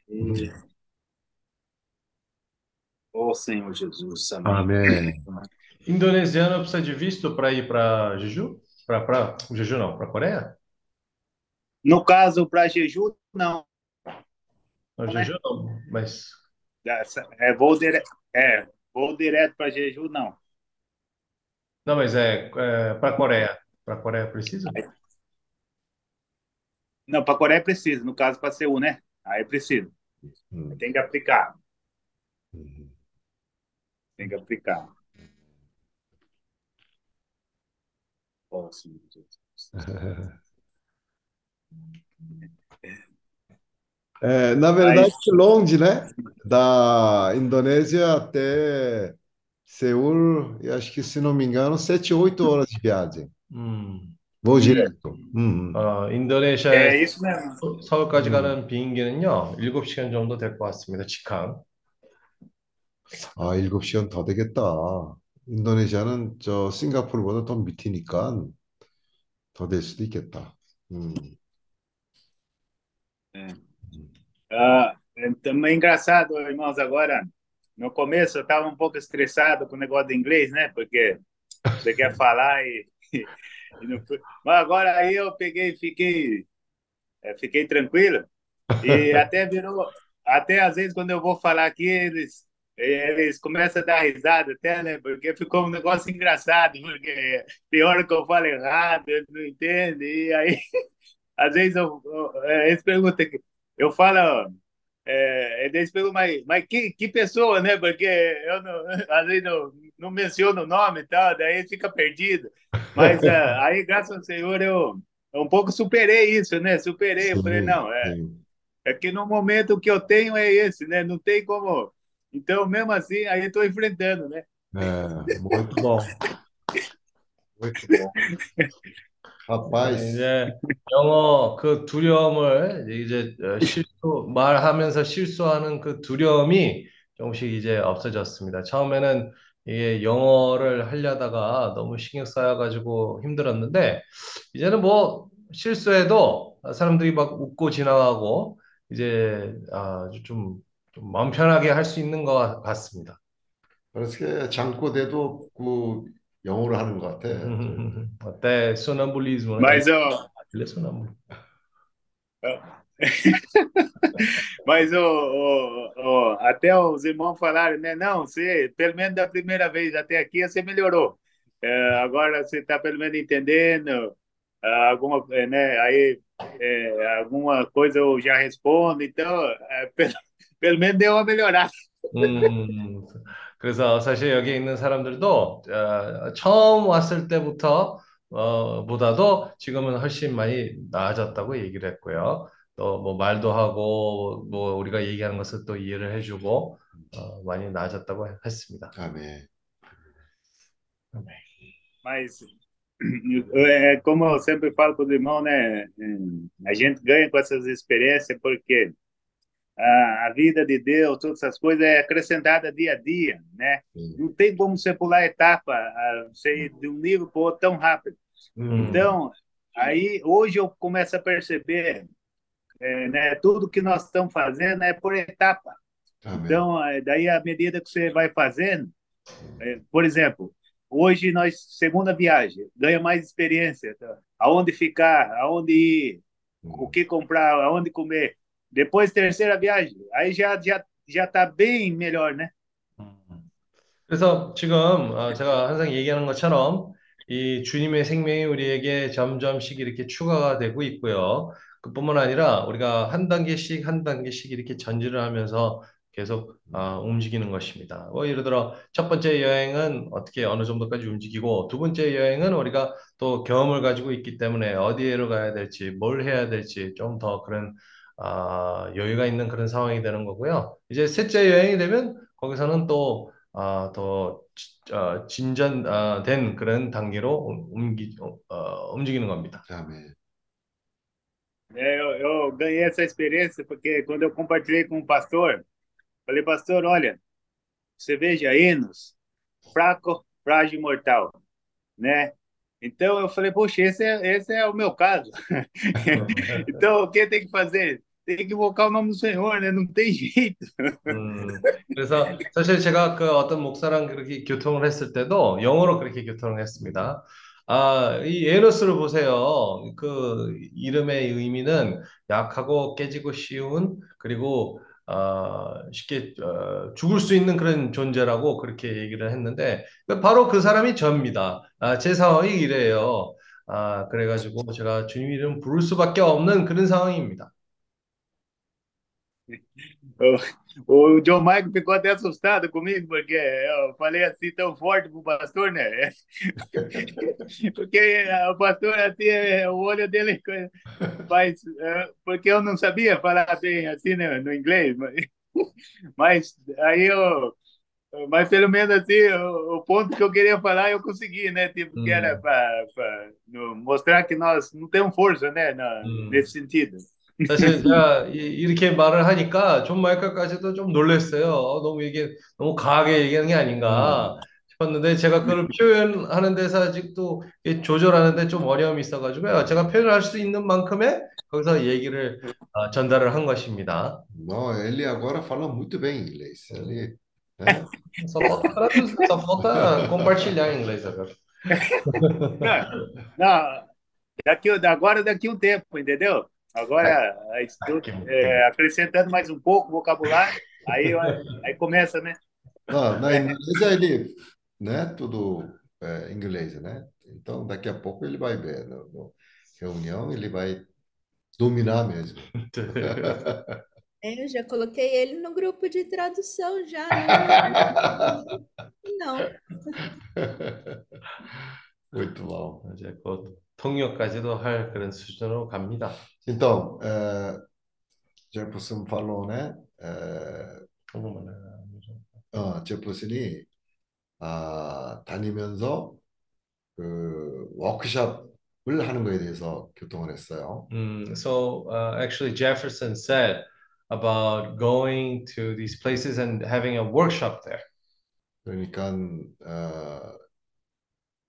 E... Oh Senhor Jesus, amém. amém. Indonesiano precisa de visto para ir para Jeju? Para para Jeju não, para Coreia? No caso para Jeju não. Para Jeju não, mas é vou direto é, voo direto para Jeju, não. não, mas é, é para Coreia. Para Coreia precisa? Não, para Coreia precisa, no caso para Seul, né? Aí precisa. 음. Tem que aplicar. 음. Tem que aplicar. Oh, [laughs] sim, É, na verdade, longe, né? Da Indonésia até Seul, eu acho que, se não me engano, 7, 8 horas de viagem. 음, Voo direto. 음. 어, É 인도네시아에서 isso mesmo. 서울까지 음. 가는 비행기는요, 7시간 정도 될 것 같습니다. 직항. 아, 7시간 더 되겠다. 인도네시아는 저 싱가포르보다 더 밑이니까 더 될 수도 있겠다. 음. Ah, é também engraçado, irmãos, agora, no começo eu estava um pouco estressado com o negócio do inglês, né? Porque você quer falar e, e não foi. Mas agora aí eu peguei, fiquei, é, fiquei tranquilo e [laughs] até virou, até às vezes quando eu vou falar aqui eles eles começam a dar risada até, né? Porque ficou um negócio engraçado, porque tem hora que eu falo errado, eles não entendem e aí [laughs] às vezes eu, eu, eles perguntam, eu falo é, eles perguntam, mas, mas que, que pessoa, né? Porque eu não, [laughs] às vezes não, não menciono o nome e tal, daí fica perdido. Mas é, [laughs] aí, graças ao Senhor, eu, eu um pouco superei isso, né? Superei. Eu falei, não, é, sim. é que no momento que eu tenho é esse, né? Não tem como. Então, mesmo assim, aí estou enfrentando, né? É, muito bom. [laughs] Muito bom. Rapaz, 이제 영어 그 두려움을 이제 어, [laughs] 실수 말하면서 실수하는 그 두려움이 조금씩 이제 없어졌습니다. 처음에는 이게 영어를 하려다가 너무 신경 쌓여가지고 힘들었는데 이제는 뭐 실수해도 사람들이 막 웃고 지나가고 이제 아주 좀, 좀 마음 편하게 할 수 있는 것 같습니다. parece 잠꼬대도 그 영어로 하는 것 같아. [laughs] 어때? 소남불리즘은 Mas, ó, 원래 소남불. mas ó, ó, ó, até os irmãos falaram, né? Não, você, pelo menos da primeira vez até aqui, você melhorou. É, agora você está pelo menos entendendo ah, alguma, é, né? Aí é, alguma coisa eu já respondo, então é, pelo, [laughs] pelo menos deu uma melhorada. 음, 그래서 사실 여기 있는 사람들도 어, 처음 왔을 때부터 어, 보다도 지금은 훨씬 많이 나아졌다고 얘기를 했고요. 또 뭐 말도 하고 뭐 우리가 얘기하는 것을 또 이해를 해주고 어, 많이 나아졌다고 했습니다. 아멘. Mas é, como eu sempre falo para os irmãos, né? A gente ganha com essas experiências porque a, vida de Deus, todas essas coisas é acrescentada dia a dia, né? Sim. Não tem como você pular etapa, você de um nível para outro tão rápido. Hum. Então, aí hoje eu começo a perceber, é, né? Tudo que nós estamos fazendo é por etapa. Tá Amém. Então, é, daí à medida que você vai fazendo, é, por exemplo, hoje nós segunda viagem, ganha mais experiência, tá? aonde ficar, aonde ir, hum. o que comprar, aonde comer. Depois terceira viagem, aí já já já está bem melhor, né? 그래서 지금 어, 제가 항상 얘기하는 것처럼 이 주님의 생명이 우리에게 점점씩 이렇게 추가가 되고 있고요. 그뿐만 아니라 우리가 한 단계씩 한 단계씩 이렇게 전진을 하면서 계속 어, 움직이는 것입니다. 뭐 예를 들어 첫 번째 여행은 어떻게 어느 정도까지 움직이고 두 번째 여행은 우리가 또 경험을 가지고 있기 때문에 어디로 가야 될지 뭘 해야 될지 좀 더 그런 아, 여유가 있는 그런 상황이 되는 거고요. 이제 셋째 여행이 되면 거기서는 또 아, 더 지- 어, 진전된 그런 단계로 옮기, 어, 움직이는 겁니다. 아멘. É, eu, eu ganhei essa experiência porque quando eu compartilhei com o pastor, falei, pastor, olha, você veja hinos, fraco, frágil e mortal, né? Então eu falei, poxa, esse é, esse é o meu caso. então o que tem que fazer? Tem que invocar o nome do Senhor, né? Não tem [laughs] jeito. 음, 그래서 사실 제가 그 어떤 목사랑 그렇게 교통을 했을 때도 영어로 그렇게 교통을 했습니다. 아, 이 에노스를 보세요. 그 이름의 의미는 약하고 깨지고 쉬운 그리고 어, 쉽게 어, 죽을 수 있는 그런 존재라고 그렇게 얘기를 했는데 바로 그 사람이 저입니다. 아, 제 상황이 이래요. 아, 그래가지고 제가 주님 이름 부를 수밖에 없는 그런 상황입니다. O, o John Michael ficou até assustado comigo, porque eu falei assim tão forte pro pastor, né? [laughs] Porque o pastor, assim, o olho dele [laughs] faz. Porque eu não sabia falar bem assim né, no inglês, mas, [laughs] mas aí eu. Mas pelo menos assim, o, o, ponto que eu queria falar eu consegui, né? Tipo, que era para mostrar que nós não temos força, né? Na, nesse sentido. 사실 제가 이렇게 말을 하니까 존 마이클까지도 좀 놀랐어요. 어, 너무 얘기 너무 강하게 얘기하는 게 아닌가 싶었는데 제가 그걸 표현하는 데서 아직도 조절하는데 좀 어려움이 있어가지고요. 제가 표현할 수 있는 만큼의 거기서 얘기를 어, 전달을 한 것입니다. Não, ele agora fala muito bem inglês. Ele, né? Só falta só falta compartilhar em inglês agora. Não, não, daqui, agora daqui um tempo, entendeu? Agora, é, acrescentando mais um pouco o vocabulário, aí, aí começa, né? Não, na Indonésia ele, né, tudo é, inglês, né? Então, daqui a pouco ele vai ver, na reunião ele vai dominar mesmo. [laughs] É, eu já coloquei ele no grupo de tradução já. Né? [laughs] Não. Muito bom. Já é conto. 통역까지도 할 그런 수준으로 갑니다. Então, é, 제퍼슨 팔론의 에, 어, 제퍼슨이 아, 다니면서 그 워크숍을 하는 거에 대해서 교통을 했어요. Mm, so uh, actually Jefferson said about going to these places and having a workshop there. 그러니까 어,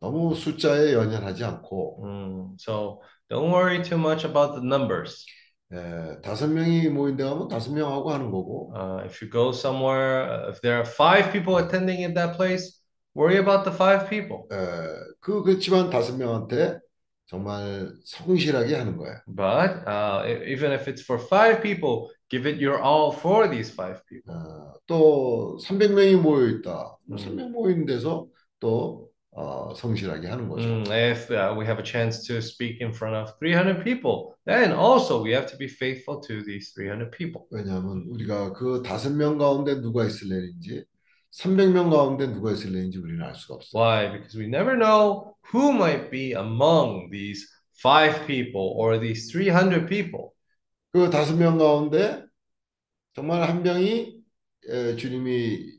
너무 숫자에 연연하지 않고 Mm, so don't worry too much about the numbers. 에, 다섯 명이 모인 데 가면 다섯 명하고 하는 거고 Uh, if you go somewhere, uh, if there are five people attending in that place, worry about the five people. 에, 그 그렇지만 다섯 명한테 정말 성실하게 하는 거야. But uh, e- even if it's for five people, give it your all for these five people. 어, 또 300명이 모여 있다. 음. 300 모인 데서 또 어, 성실하게 하는 거죠. Mm, if uh, we have a chance to speak in front of 300 people, then also we have to be faithful to these 300 people. 왜냐하면 우리가 그 다섯 명 가운데 누가 있을래인지 300명 가운데 누가 있을래인지 우리는 알 수가 없어. Why? Because we never know who might be among these five people or these 300 people. 그 다섯 명 가운데 정말 한 명이 에, 주님이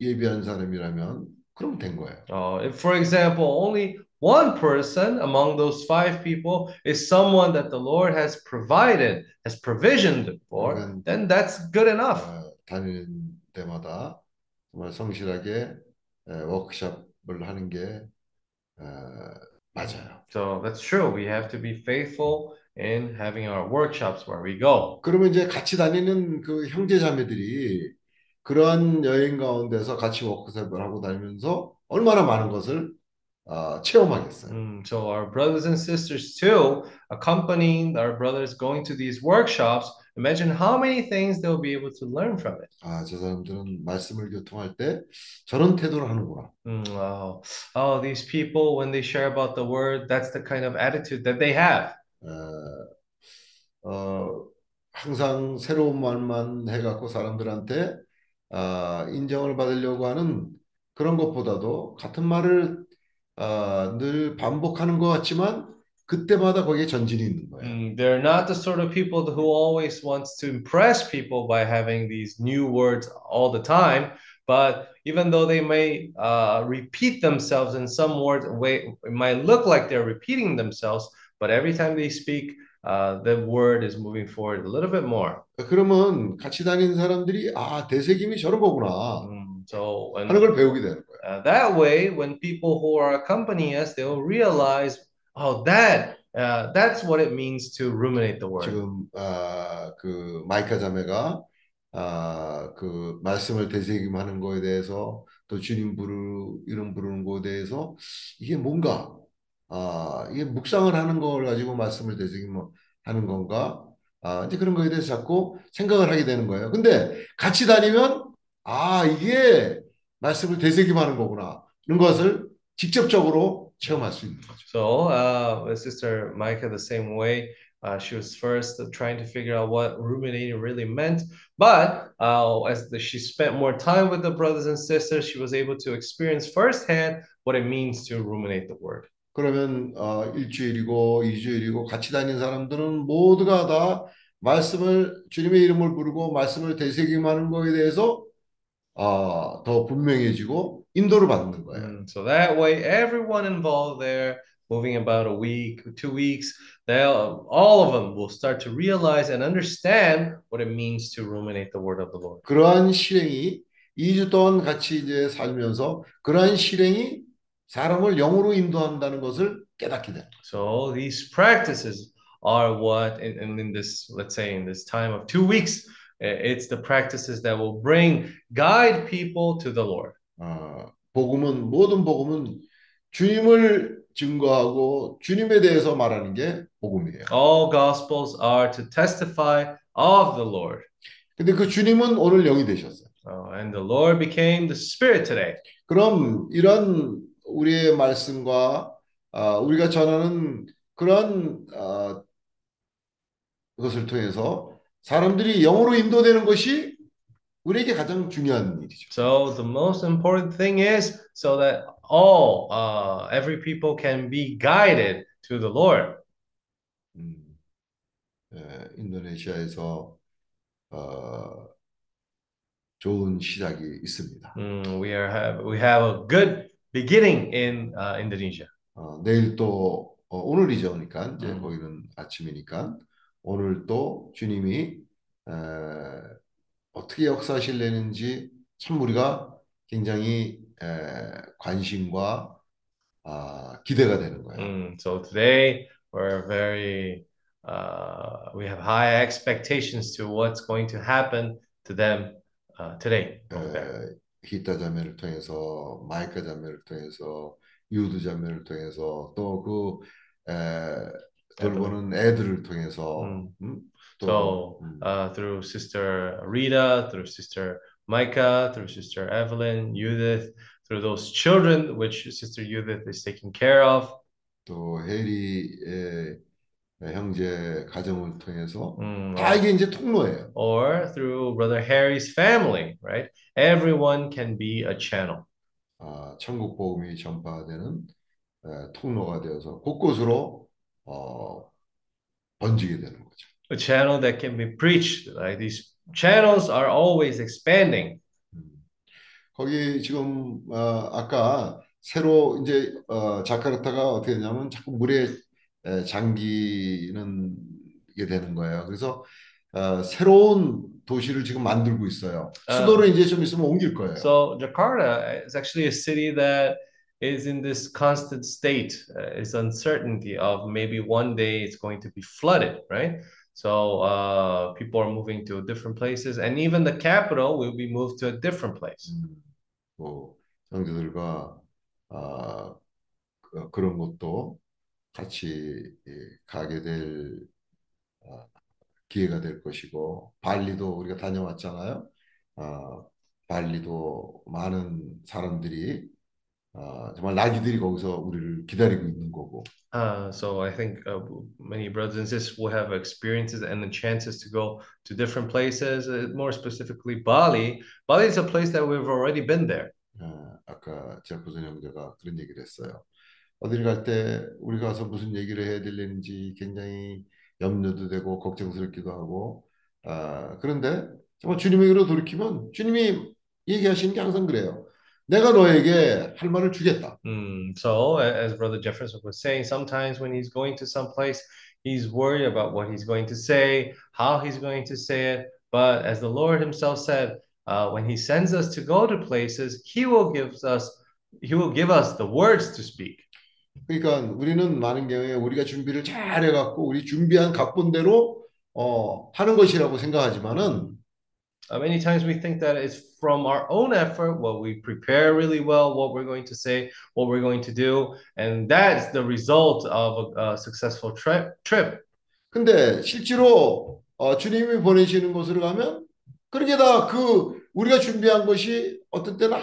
예비한 사람이라면 그럼 된 거예요. Uh, if, for example, only one person among those five people is someone that the Lord has provided, has provisioned for, 그러면 then that's good enough. 어, 다니는 데마다 정말 성실하게 에, 워크숍을 하는 게 어, 맞아요. So that's true. We have to be faithful in having our workshops where we go. 그러면 이제 같이 다니는 그 형제 자매들이 그러한 여행 가운데서 같이 워크숍을 하고 다니면서 얼마나 많은 것을 아, 체험하겠어요. Mm, so our brothers and sisters too, accompanying our brothers going to these workshops, imagine how many things they'll be able to learn from it. 아, 저 사람들은 말씀을 교통할 때 저런 태도를 하는구나. Mm, wow. Oh, these people, when they share about the word, that's the kind of attitude that they have. 어, 어, 항상 새로운 말만 해갖고 사람들한테 아, 인정을 받으려고 하는 그런 것보다도 같은 말을 아, 늘 반복하는 것 같지만 그때마다 거기에 전진이 있는 거예요. Mm, they're not the sort of people who always wants to impress people by having these new words all the time. But even though they may uh, repeat themselves in some words, way it might look like they're repeating themselves, but every time they speak, uh, the word is moving forward a little bit more. 그러면 같이 다니는 사람들이 아, 대세김이 저런 거구나 Mm, so when, 하는 걸 배우게 되는 거예요. uh, that way, when people who are accompanying us, they'll realize, oh, that uh, that's what it means to ruminate the word. 지금 아, 그 마이카 자매가 아, 그 말씀을 되새김하는 거에 대해서 또 주님 부르 이름 부르는 거에 대해서 이게 뭔가 아, 이게 묵상을 하는 걸 가지고 말씀을 되새김하는 건가? 아, 이제 그런 거에 대해서 자꾸 생각을 하게 되는 거예요. 근데 같이 다니면 아, 이게 말씀을 되새김하는 거구나. 이런 것을 직접적으로 체험할 수 있는 거죠. So, uh, Sister Micah, the same way, Uh, she was first trying to figure out what ruminating really meant, but uh, as the, she spent more time with the brothers and sisters, she was able to experience firsthand what it means to ruminate the word. 그러면 어, 일주일이고 이주일이고 같이 다니는 사람들은 모두가 다 말씀을 주님의 이름을 부르고 말씀을 되새김하는 거에 대해서 어, 더 분명해지고 인도를 받는 거예요. Mm, so that way, everyone involved there, moving about a week, two weeks, they'll all of them will start to realize and understand what it means to ruminate the word of the Lord. 그러한 실행이 2주 동안 같이 이제 살면서 그러한 실행이 사람을 영으로 인도한다는 것을 깨닫게 됩니다. So these practices are what, in, in, this, let's say, in this time of two weeks, eh, it's the practices that will bring, guide people to the Lord. 어, 복음은 모든 복음은 주님을 증거하고 주님에 대해서 말하는 게 복음이에요. All gospels are to testify of the Lord. 근데 그 주님은 오늘 영이 되셨어요. Uh, and the Lord became the Spirit today. 그럼 이런 우리의 말씀과 어, 우리가 전하는 그런 어, 것을 통해서 사람들이 영으로 인도되는 것이 우리에게 가장 중요한 일이죠. So the most important thing is so that all, uh, every people can be guided to the Lord. 음, 예, 인도네시아에서 어, 좋은 시작이 있습니다. Mm, we are have we have a good beginning in uh, Indonesia. 어, 내일 또 어, 오늘이죠, 그러니까 이제 음. 거기는 아침이니까 오늘 또 주님이 에, 어떻게 역사하실려는지 참 우리가 굉장히 에, 관심과 아, 기대가 되는 거예요. Mm, so today we're very uh, we have high expectations to what's going to happen to them uh, today. 에, 히타 자매를 통해서 마이카 자매를 통해서 유드 자매를 통해서 또 그 돌보는 애들을 통해서 음. 음, So 또 음, uh, through Sister Rita, through Sister Micah, through Sister Evelyn, Judith, through those children which Sister Judith is taking care of. 또 해리의 형제 가정을 통해서 Mm, 다 이게 이제 통로예요. or through Brother Harry's family, right? Everyone can be a channel. 아, 천국 복음이 전파되는 에, 통로가 되어서 곳곳으로 어, 번지게 되는 거죠. A channel that can be preached. Like these channels are always expanding. 음. 거기 지금 어, 아까 새로 이제 어, 자카르타가 어떻게 되냐면 자꾸 물에 에, 잠기는 게 되는 거예요. 그래서 어, 새로운 도시를 지금 만들고 있어요. 수도를 이제 좀 있으면 옮길 거예요. So Jakarta is actually a city that is in this constant state, uh, is uncertainty of maybe one day it's going to be flooded, right? So uh, people are moving to different places, and even the capital will be moved to a different place. 음, 뭐 형제들과 아, 그, 그런 것도 같이 예, 가게 될 아, 기회가 될 것이고 발리도 우리가 다녀왔잖아요. 아, 발리도 많은 사람들이 아, 정말 나귀들이 거기서 우리를 기다리고 있는 거고 Uh, so I think uh, many brothers and sisters will have experiences and the chances to go to different places. Uh, more specifically, Bali. Bali is a place that we've already been there. 아, 아까 제프슨 형제가 그런 얘기를 했어요. 어딜 갈 때 우리 가서 무슨 얘기를 해야 되는지 굉장히 염려도 되고 걱정스럽기도 하고 아, 그런데 정말 주님에게로 돌이키면 주님이 얘기하시는 게 항상 그래요. 내가 너에게 할 말을 주겠다. Mm, so, as Brother Jefferson was saying, sometimes when he's going to some place, he's worried about what he's going to say, how he's going to say it. But as the Lord Himself said, uh, when He sends us to go to places, He will give us He will give us the words to speak. 그러니까 우리는 많은 경우에 우리가 준비를 잘 해갖고 우리 준비한 각본대로 어, 하는 것이라고 생각하지만은 Uh, many times we think that it's from our own effort, what we prepare really well, what we're going to say, what we're going to do, and that's the result of a, a successful trip. Trip. 근데 실제로 어, 주님이 보내시는 곳으로 가면 그렇게 다 그 우리가 준비한 것이 어떤 때는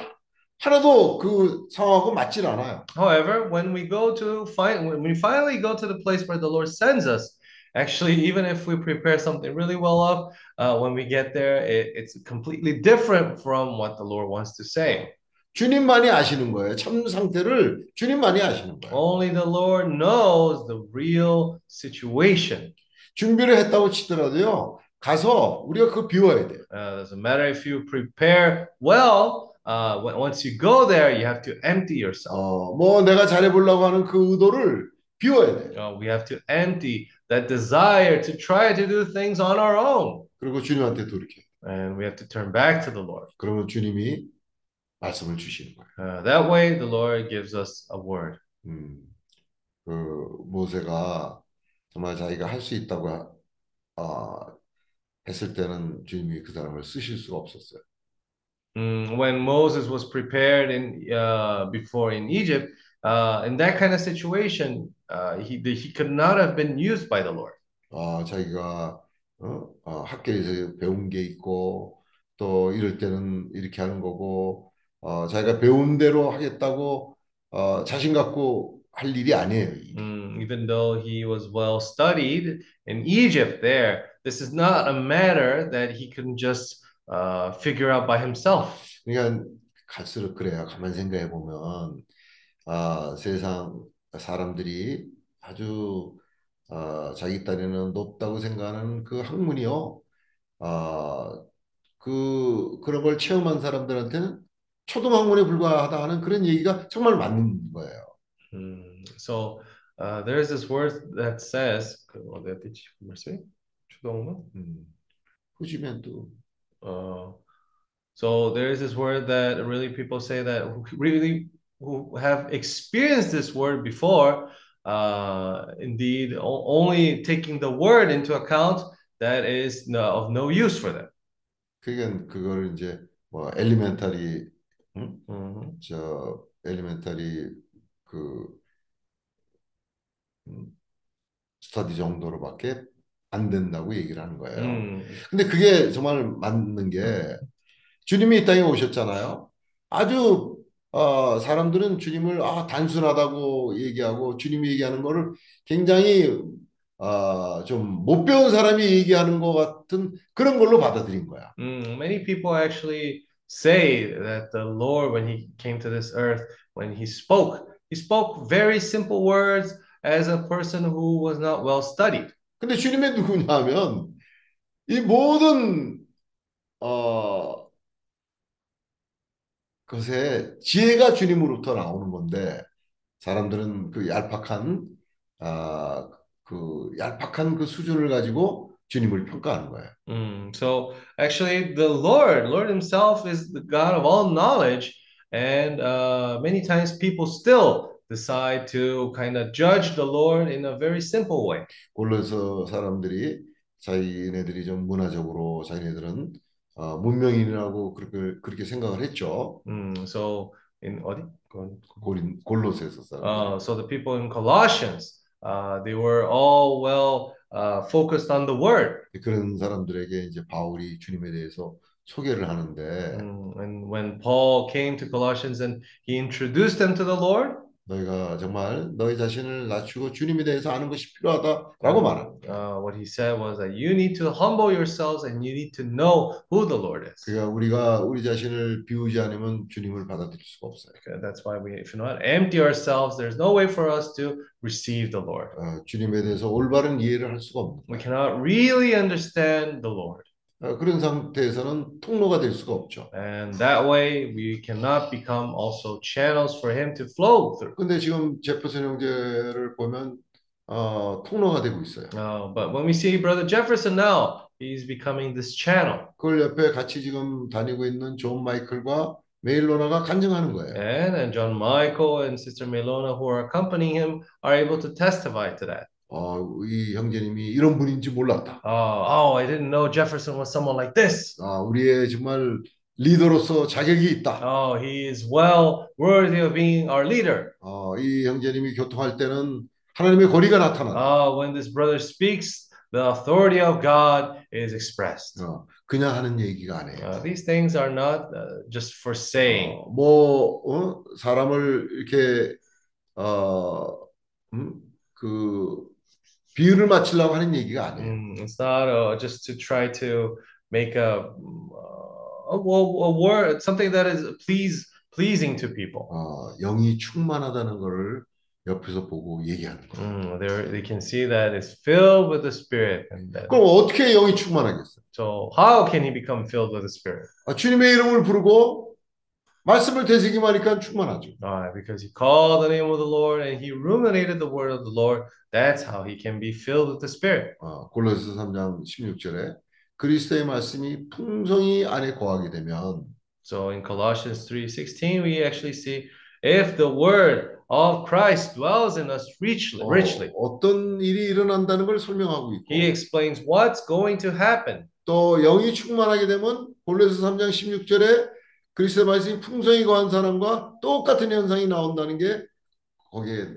하나도 그 상황하고 맞질 않아요. However, when we go to find when we finally go to the place where the Lord sends us, Actually, even if we prepare something really well up, uh, when we get there, it, it's completely different from what the Lord wants to say. 주님만이 아시는 거예요. 참 상태를 주님만이 아시는 거예요. Only the Lord knows the real situation. 준비를 했다고 치더라도요. 가서 우리가 그거 비워야 돼요. Uh, doesn't matter if you prepare well. Uh, once you go there, you have to empty yourself. 어, 뭐 내가 잘해보려고 하는 그 의도를 비워야 돼요. Uh, we have to empty that desire to try to do things on our own. 그리고 주님한테 돌이켜요. And we have to turn back to the Lord. 그러면 주님이 말씀을 주시는 거예요. Uh, that way, the Lord gives us a word. 음, 그 모세가 정말 자기가 할 수 있다고 하- 아, 했을 때는 주님이 그 사람을 쓰실 수가 없었어요. Mm, when Moses was prepared in uh, before in Egypt, uh, in that kind of situation, uh, he he could not have been used by the Lord. 아, 자기가 어? 어, 학교에서 배운 게 있고 또 이럴 때는 이렇게 하는 거고 어, 자기가 배운 대로 하겠다고 어, 자신 갖고 할 일이 아니에요. 이게. Mm, even though he was well studied in Egypt, there, this is not a matter that he can just uh, figure out by himself. 그러니까 갈수록 그래요. 가만 생각해 보면 아, 세상 사람들이 아주 아, 자기 딴에는 높다고 생각하는 그 학문이요. 아, 그 그런 걸 체험한 사람들한테는 초등 학문에 불과하다 하는 그런 얘기가 정말 맞는 거예요. Mm, so uh, there's this word that says, 그 어디 어디지 말씀이? 추동문? 음, 후지멘도 Uh, so there is this word that really people say that who really who have experienced this word before, uh, indeed o- only taking the word into account, that is no, of no use for them. 그러니까 그거를 이제 뭐 엘리멘터리 응? Mhm. 저 엘리멘터리 그 음, 스터디 정도로밖에 안 된다고 얘기를 하는 거예요. Mm. 근데 그게 정말 맞는 게 주님이 이 땅에 오셨잖아요. 아주 어, 사람들은 주님을 아, 단순하다고 얘기하고 주님이 얘기하는 거를 굉장히 어, 좀못 배운 사람이 얘기하는 것 같은 그런 걸로 받아들인 거야. Mm, many people actually say that the Lord, when He came to this earth, when He spoke, He spoke very simple words as a person who was not well studied. 근데 주님이 누구냐면 이 모든 어, 것에 지혜가 주님으로부터 나오는 건데 사람들은 그 얄팍한 아, 그 얄팍한 그 수준을 가지고 주님을 평가하는 거예요. Mm, so actually, the Lord, Lord Himself is the God of all knowledge, and uh, many times people still decide to kind of judge the Lord in a very simple way. 골로서 사람들이 자기네들이 좀 문화적으로 자기네들은 어, 문명인이라고 그렇게 그렇게 생각을 했죠. Mm, so in 어디? 그- 고린 골로새서 사람들. Uh, so the people in Colossians, uh, they were all well uh, focused on the word. 그런 사람들에게 이제 바울이 주님에 대해서 소개를 하는데 Mm, and when Paul came to Colossians and he introduced them to the Lord, 너희가 정말 너희 자신을 낮추고 주님에 대해서 아는 것이 필요하다라고 말합니다. uh, what he said was that you need to humble yourselves and you need to know who the Lord is. 그러니까 우리가 우리 자신을 비우지 않으면 주님을 받아들일 수가 없어요. Okay, That's why we, if you not empty ourselves, there's no way for us to receive the Lord. 어, 주님에 대해서 올바른 이해를 할 수가 없는 We cannot really understand the Lord. 어, 그런 상태에서는 통로가 될 수가 없죠. And that way, we cannot become also channels for Him to flow through. 근데 지금 제퍼슨 형제를 보면 어, 통로가 되고 있어요. Uh, but when we see Brother Jefferson now, he's becoming this channel. 그걸 옆에 같이 지금 다니고 있는 존 마이클과 메일로나가 간증하는 거예요. And, and John Michael and Sister Melona, who are accompanying him, are able to testify to that. 어, 이 형제님이 이런 분인지 몰랐다. Oh, oh, I didn't know Jefferson was someone like this. 아, 우리의 정말 리더로서 자격이 있다. Oh, he is well worthy of being our leader. 어, 이 형제님이 교통할 때는 하나님의 거리가 나타난다. Oh, when this brother speaks, the authority of God is expressed. 어, 그냥 하는 얘기가 아니에요. Uh, these things are not uh, just for saying. 어, 뭐 어? 사람을 이렇게 어, 음? 그 비유를 맞추려고 하는 얘기가 아니에요. Mm, it's not uh, just to try to make a, a, a word something that is please pleasing to people. 어, 영이 충만하다는 것을 옆에서 보고 얘기하는 거예요. Mm, there they can see that it's filled with the Spirit. And that, 그럼 어떻게 영이 충만하겠어요? so how can he become filled with the Spirit? 아, 주님의 이름을 부르고 말씀을 되새기만 하니까 충만하죠. Ah, because he called the name of the Lord and he ruminated the word of the Lord. That's how he can be filled with the Spirit. 어, 골로새 3장 16절에 그리스도의 말씀이 풍성히 안에 거하게 되면 So in Colossians 3:16, we actually see if the word of Christ dwells in us richly, richly. 어, 떤 일이 일어난다는 걸 설명하고 있고 He explains what's going to happen. 또 영이 충만하게 되면 골로새 3장 16절에 그리스도의 말씀이 풍성히 거한 사람과 똑같은 현상이 나온다는 게 거기에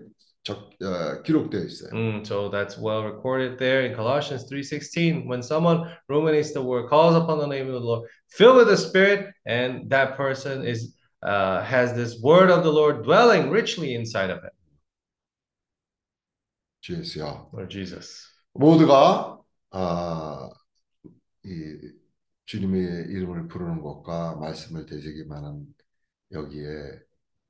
적, 어, 기록되어 있어요. Mm, so that's well recorded there in Colossians 3:16. When someone ruminates the word, calls upon the name of the Lord, filled with the Spirit, and that person is uh, has this word of the Lord dwelling richly inside of him. 주 예수여. Lord Jesus. 모두가 아, 이 주님의 이름을 부르는 것과 말씀을 되새기만한 여기에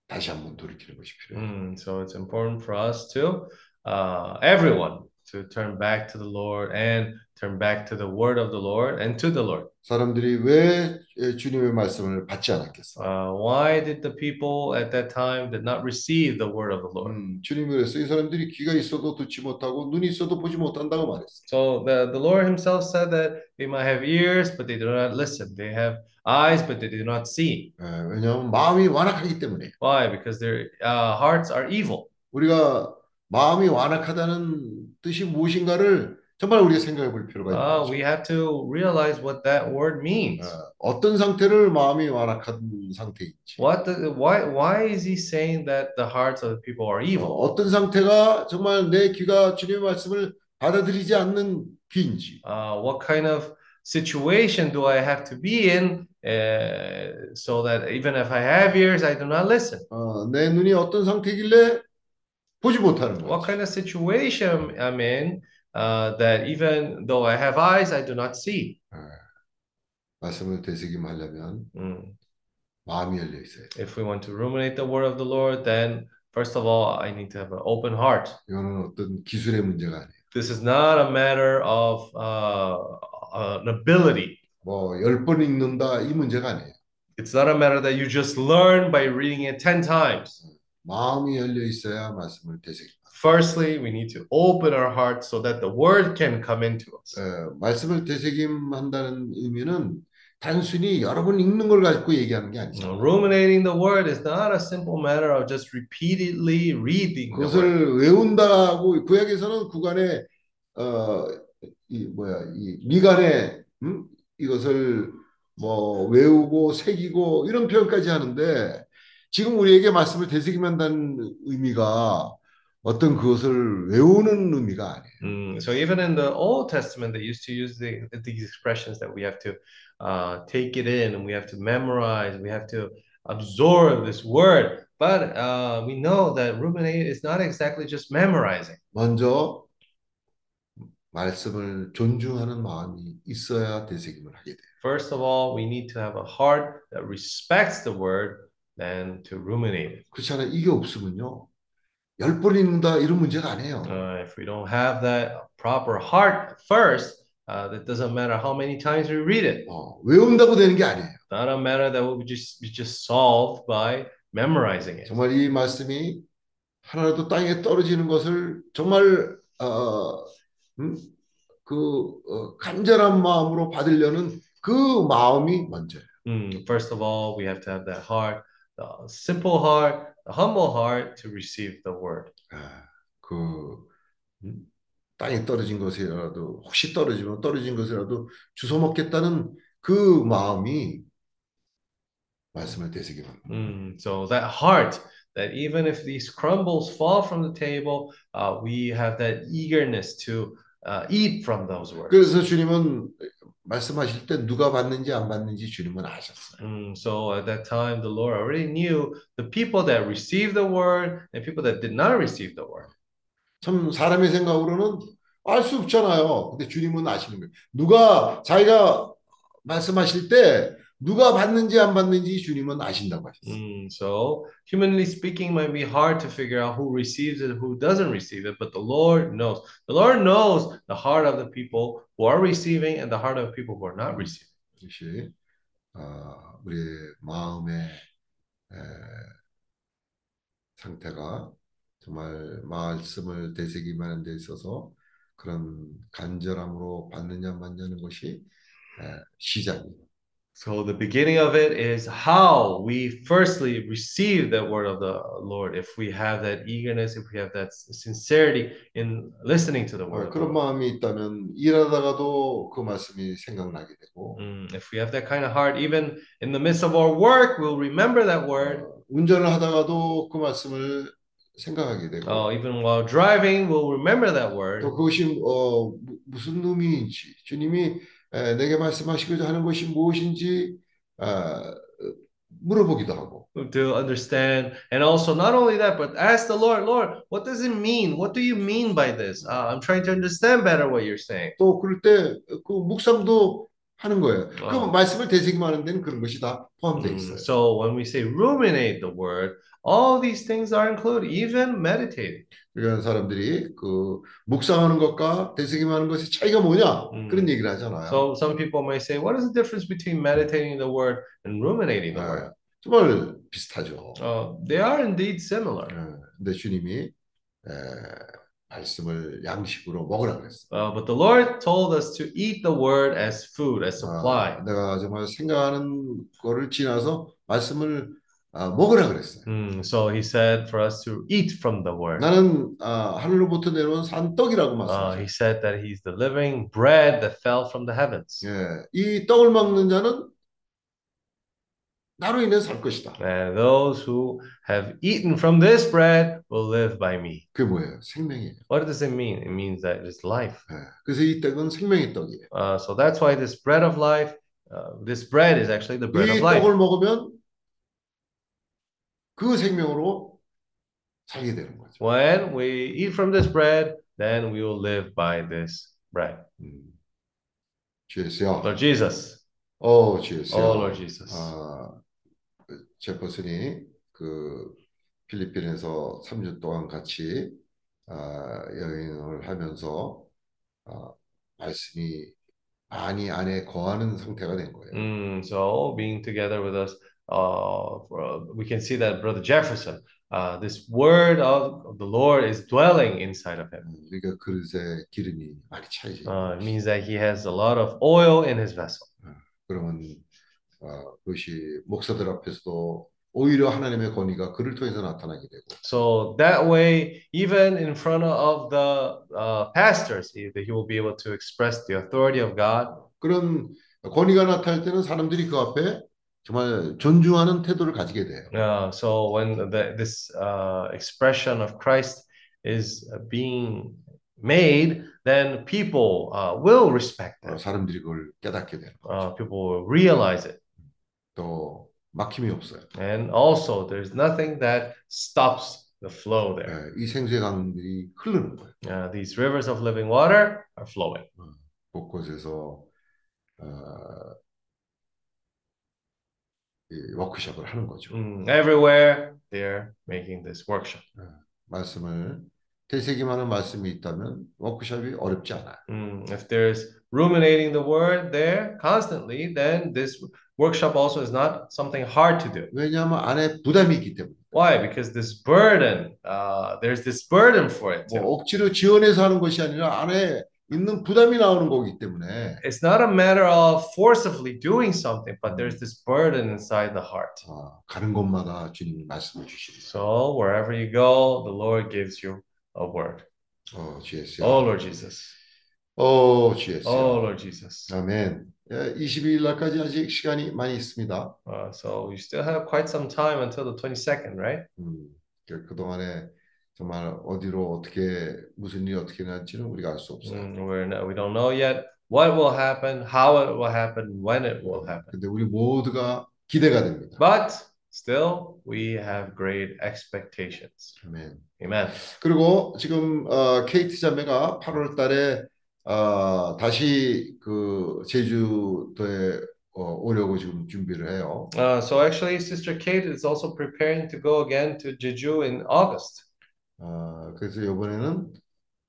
다시 한번 돌이키는 것이 필요해요. Mm, so it's important for us to, uh, everyone, to turn back to the Lord and turn back to the word of the Lord and to the Lord. 사람들이 왜 주님의 말씀을 받지 않았겠어? Uh, why did the people at that time did not receive the word of the Lord? 음, 주님이 그랬어. 이 사람들이 귀가 있어도 듣지 못하고 눈이 있어도 보지 못한다고 말했어. So the, the Lord Himself said that they might have ears, but they do not listen. They have eyes, but they do not see. 예, 왜냐하면 마음이 완악하기 때문에. Why? Because their uh, hearts are evil. 우리가 마음이 완악하다는 뜻이 무엇인가를 정말 우리가 생각해 볼 필요가 있는 Uh, 거죠. we have to realize what that word means. 어, 어떤 상태를 마음이 완악한 상태인지. What the, why why is he saying that the hearts of the people are 어, evil? 어떤 상태가 정말 내 귀가 주님의 말씀을 받아들이지 않는 귀인지. Uh, what kind of situation do I have to be in uh, so that even if I have ears, I do not listen? 어, 내 눈이 어떤 상태길래 보지 못하는 What 거지. kind of situation I'm in uh, that even though I have eyes, I do not see? 어, 말씀을 되새김하려면 Mm. 마음이 열려 있어야 돼. If we want to ruminate the word of the Lord, then first of all, I need to have an open heart. 이거는 어떤 기술의 문제가 아니에요. This is not a matter of uh, an ability. 뭐 열 번 읽는다 이 문제가 아니에요. It's not a matter that you just learn by reading it 10 times. 마음이 열려 있어야 말씀을 되새김. Firstly, we need to open our hearts so that the word can come into us. 어, 말씀을 되새김한다는 의미는 단순히 여러 번 읽는 걸 가지고 얘기하는 게 아니죠. Ruminating the word is not a simple matter of just repeatedly reading. 그것을 외운다고 구약에서는 구간에 어이 뭐야 이 미간에 음? 이것을 뭐 외우고 새기고 이런 표현까지 하는데 지금 우리에게 말씀을 되새김한다는 의미가 어떤 그것을 외우는 의미가 아니에요. Mm, so even in the Old Testament, they used to use the, these expressions that we have to uh, take it in and we have to memorize, we have to absorb this word. But uh, we know that ruminate is not exactly just memorizing. 먼저 말씀을 존중하는 마음이 있어야 되새김을 하게 돼요. First of all, we need to have a heart that respects the word than to ruminate it. 그렇잖아요. 이게 없으면요. 열 번 읽는다 이런 문제가 아니에요. Uh, if we don't have that proper heart first, uh, that doesn't matter how many times we read it. 어, 외운다고 되는 게 아니에요. Not a matter that will be just be just solved by memorizing it. 정말 이 말씀이 하나라도 땅에 떨어지는 것을 정말 어, 음? 그 어, 간절한 마음으로 받으려는 그 마음이 먼저예요. Mm, first of all, we have to have that heart, the simple heart, the humble heart to receive the word. 아, 그 음? 땅에 떨어진 것이라도 혹시 떨어지면 떨어진 것이라도 주워 먹겠다는 그 마음이 말씀을 되새기는 거예요. Mm, so that heart, that even if these crumbles fall from the table, uh, we have that eagerness to uh, eat from those words. 그래서 주님은 말씀하실 때 누가 받는지 안 받는지 주님은 아셨어요. Mm, so at that time, the Lord already knew the people that received the word and people that did not receive the word. 참 사람의 생각으로는 알 수 없잖아요. 근데 주님은 아시는 거예요. 누가 자기가 말씀하실 때 누가 받는지 안 받는지 주님은 아신다고 하셨어요. Mm, so, humanly speaking, might be hard to figure out who receives it, who doesn't receive it, but the Lord knows. The Lord knows the heart of the people who are receiving and the heart of the people who are not receiving. 역시 어, 우리의 마음의 에, 상태가 정말 말씀을 되새기만 데 있어서 그런 간절함으로 받느냐 마느냐는 것이 에, 시작이에요. So the beginning of it is how we firstly receive the word of the Lord. If we have that eagerness, if we have that sincerity in listening to the word. 어, of the 그런 Lord. 마음이 있다면 일하다가도 그 말씀이 생각나게 되고 Mm, if we have that kind of heart, even in the midst of our work, we'll remember that word. 어, 운전을 하다가도 그 말씀을 생각하게 되고 Uh, even while driving, we'll remember that word. 또 그것이 어, 무- 무슨 의미인지 주님이 에, 내게 말씀하시고자 하는 것이 무엇인지 아, 물어보기도 하고 to understand and also not only that but ask the lord lord what does it mean what do you mean by this uh, i'm trying to understand better what you're saying 또 그럴 때그 묵상도 하는 거예요. 그 어. 말씀을 되새김하는 데는 그런 것이 다 포함되어 Mm, 있어요. so when we say ruminate the word all these things are included even meditating 그러니까 사람들이 그 묵상하는 것과 되새김하는 것의 차이가 뭐냐 음. 그런 얘기를 하잖아요. so some people may say what is the difference between meditating the word and ruminating the word 아, 정말 비슷하죠. uh, they are indeed similar 예, 근데 주님이 에, 말씀을 양식으로 먹으라 그랬어요. uh, but the lord told us to eat the word as food as supply 아, 내가 정말 생각하는 거를 지나서 말씀을 아, 먹으라 그랬어요. Mm, so he said for us to eat from the word 나는 아, 하늘로부터 내려온 산떡이라고 Uh, 말씀하셨어요. he said that he's the living bread that fell from the heavens. 예, 이 떡을 먹는 자는 나로 인해 살 것이다. And those who have eaten from this bread will live by me. 그게 뭐예요? 생명이에요. What does it mean? It means that it's life. 예, 그래서 이 떡은 생명의 떡이에요. Uh, so that's why this bread of life, uh, this bread is actually the bread 이 of life. 떡을 먹으면 그 생명으로 살게 되는 거죠. When we eat from this bread, then we will live by this bread. 음. 주 예수여. Lord Jesus. 어, 주 예수여. Oh, Lord Jesus. 아, 제퍼슨이 그 필리핀에서 3주 동안 같이 아, 여행을 하면서 아, 말씀이 많이 안에 거하는 상태가 된 거예요. Mm, so being together with us, uh, for- we can see that Brother Jefferson, uh, this word of the Lord is dwelling inside of him. 음, 그러니까 그릇에 기름이 많이 차이죠. Uh, it means that he has a lot of oil in his vessel. 그러면 어, 그것이 목사들 앞에서도 오히려 하나님의 권위가 그를 통해서 나타나게 되고 So that way, even in front of the uh, pastors, he, he will be able to express the authority of God. 그런 권위가 나타날 때는 사람들이 그 앞에 정말 존중하는 태도를 가지게 돼요. Uh, so when the, this uh, expression of Christ is being made, then people uh, will respect 어, it. 사람들이 그걸 깨닫게 거죠. Uh, people will realize it. 또 막힘이 없어요. And also, there's nothing that stops the flow there. 예, 이 생수의 강들이 흐르는 거예요. Uh, these rivers of living water are flowing. 곳곳에서 어, 이 워크숍을 하는 거죠. Mm, everywhere they're making this workshop. 말씀을 되새김하는 말씀이 있다면 워크숍이 어렵지 않아요. Mm, if there's ruminating the word there constantly, then this workshop also is not something hard to do. 왜냐하면 안에 부담이 있기 때문에. Why? Because this burden, uh, there's this burden for it 뭐 too. 억지로 지원해서 하는 것이 아니라 안에 있는 부담이 나오는 거기 때문에 It's not a matter of forcibly doing something, but there's this burden inside the heart. 어, 가는 곳마다 주님이 말씀을 주시는 So wherever you go, the Lord gives you a word. 어, 주 예수야. Oh Lord Jesus. 어, 주 예수야. Oh Lord Jesus. 아멘. 예, 22일 날까지 아직 시간이 많이 있습니다. Uh, so you still have quite some time until the 22nd, right? 음, 그- 그동안에 정말 어디로 어떻게 무슨 일이 어떻게 날지는 우리가 알 수 없어요. Mm, we're no, we don't know yet what will happen, how it will happen, when it will happen. 근데 우리 모두가 기대가 됩니다. But still, we have great expectations. 아멘. Amen. 그리고 지금 어, 케이트 자매가 8월 달에 어, 다시 그 제주도에 어, 오려고 지금 준비를 해요. Uh, so actually, Sister Kate is also preparing to go again to Jeju in August. 어, 그래서 이번에는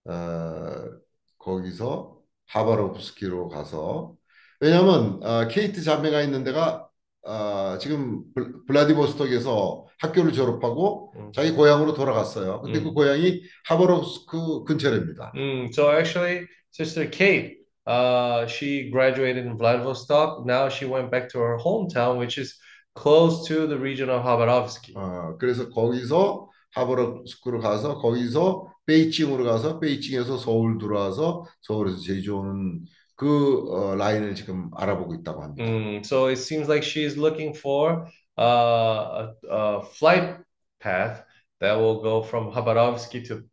어, 거기서 하바롭스키로 가서 왜냐하면 어, 케이트 자매가 있는 데가 어, 지금 블- 블라디보스톡에서 학교를 졸업하고 음. 자기 고향으로 돌아갔어요. 근데 그 음. 고향이 하바롭스크 근처랍니다. Mm, so actually, Sister Kate, uh, she graduated in Vladivostok. Now she went back to her hometown, which is close to the region of Khabarovsky. 어, 그래서 거기서 하버럽스크로 가서 거기서 베이징으로 가서 베이징에서 서울 들어와서 서울에서 제주 오는 그 어, 라인을 지금 알아보고 있다고 합니다. Mm, so it seems like she's looking for uh, a, a flight path that will go from Khabarovsky to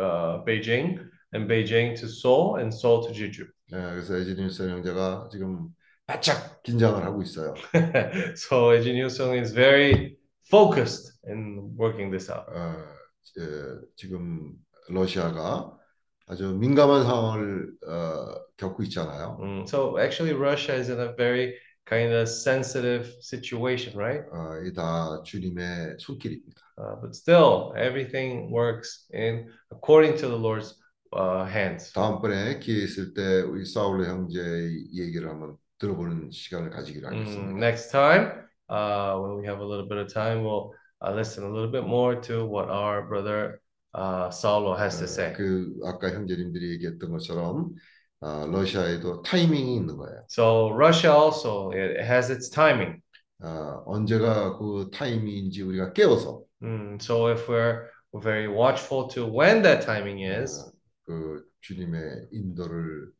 uh, Beijing, and Beijing to Seoul, and Seoul to Jeju. 예, 그래서 에지니우스 형제가 지금 바짝 긴장을 하고 있어요. [laughs] so Ejin Yusung is very focused in working this out. 어, 예, 지금 러시아가 아주 민감한 상황을 어, 겪고 있잖아요. Mm, so actually, Russia is in a very kind of sensitive situation, right? 어, 이다 주님의 손길입니다. Uh, but still, everything works in according to the Lord's uh, hands. 다음번에 기회 있을 때 우리 사울로 형제의 얘기를 한번 들어보는 시간을 가지기로 Mm, 하겠습니다. next time, uh, when we have a little bit of time, we'll uh, listen a little bit more to what our brother uh, Saulo has to say. 그 아까 형제님들이 얘기했던 것처럼 아, 러시아에도 타이밍이 있는 거예요. So Russia also it has its timing. 아, 언제가 그 타이밍인지 우리가 깨워서 Mm, so if we're, very watchful to when that timing is, 아, 그 주님의 인도를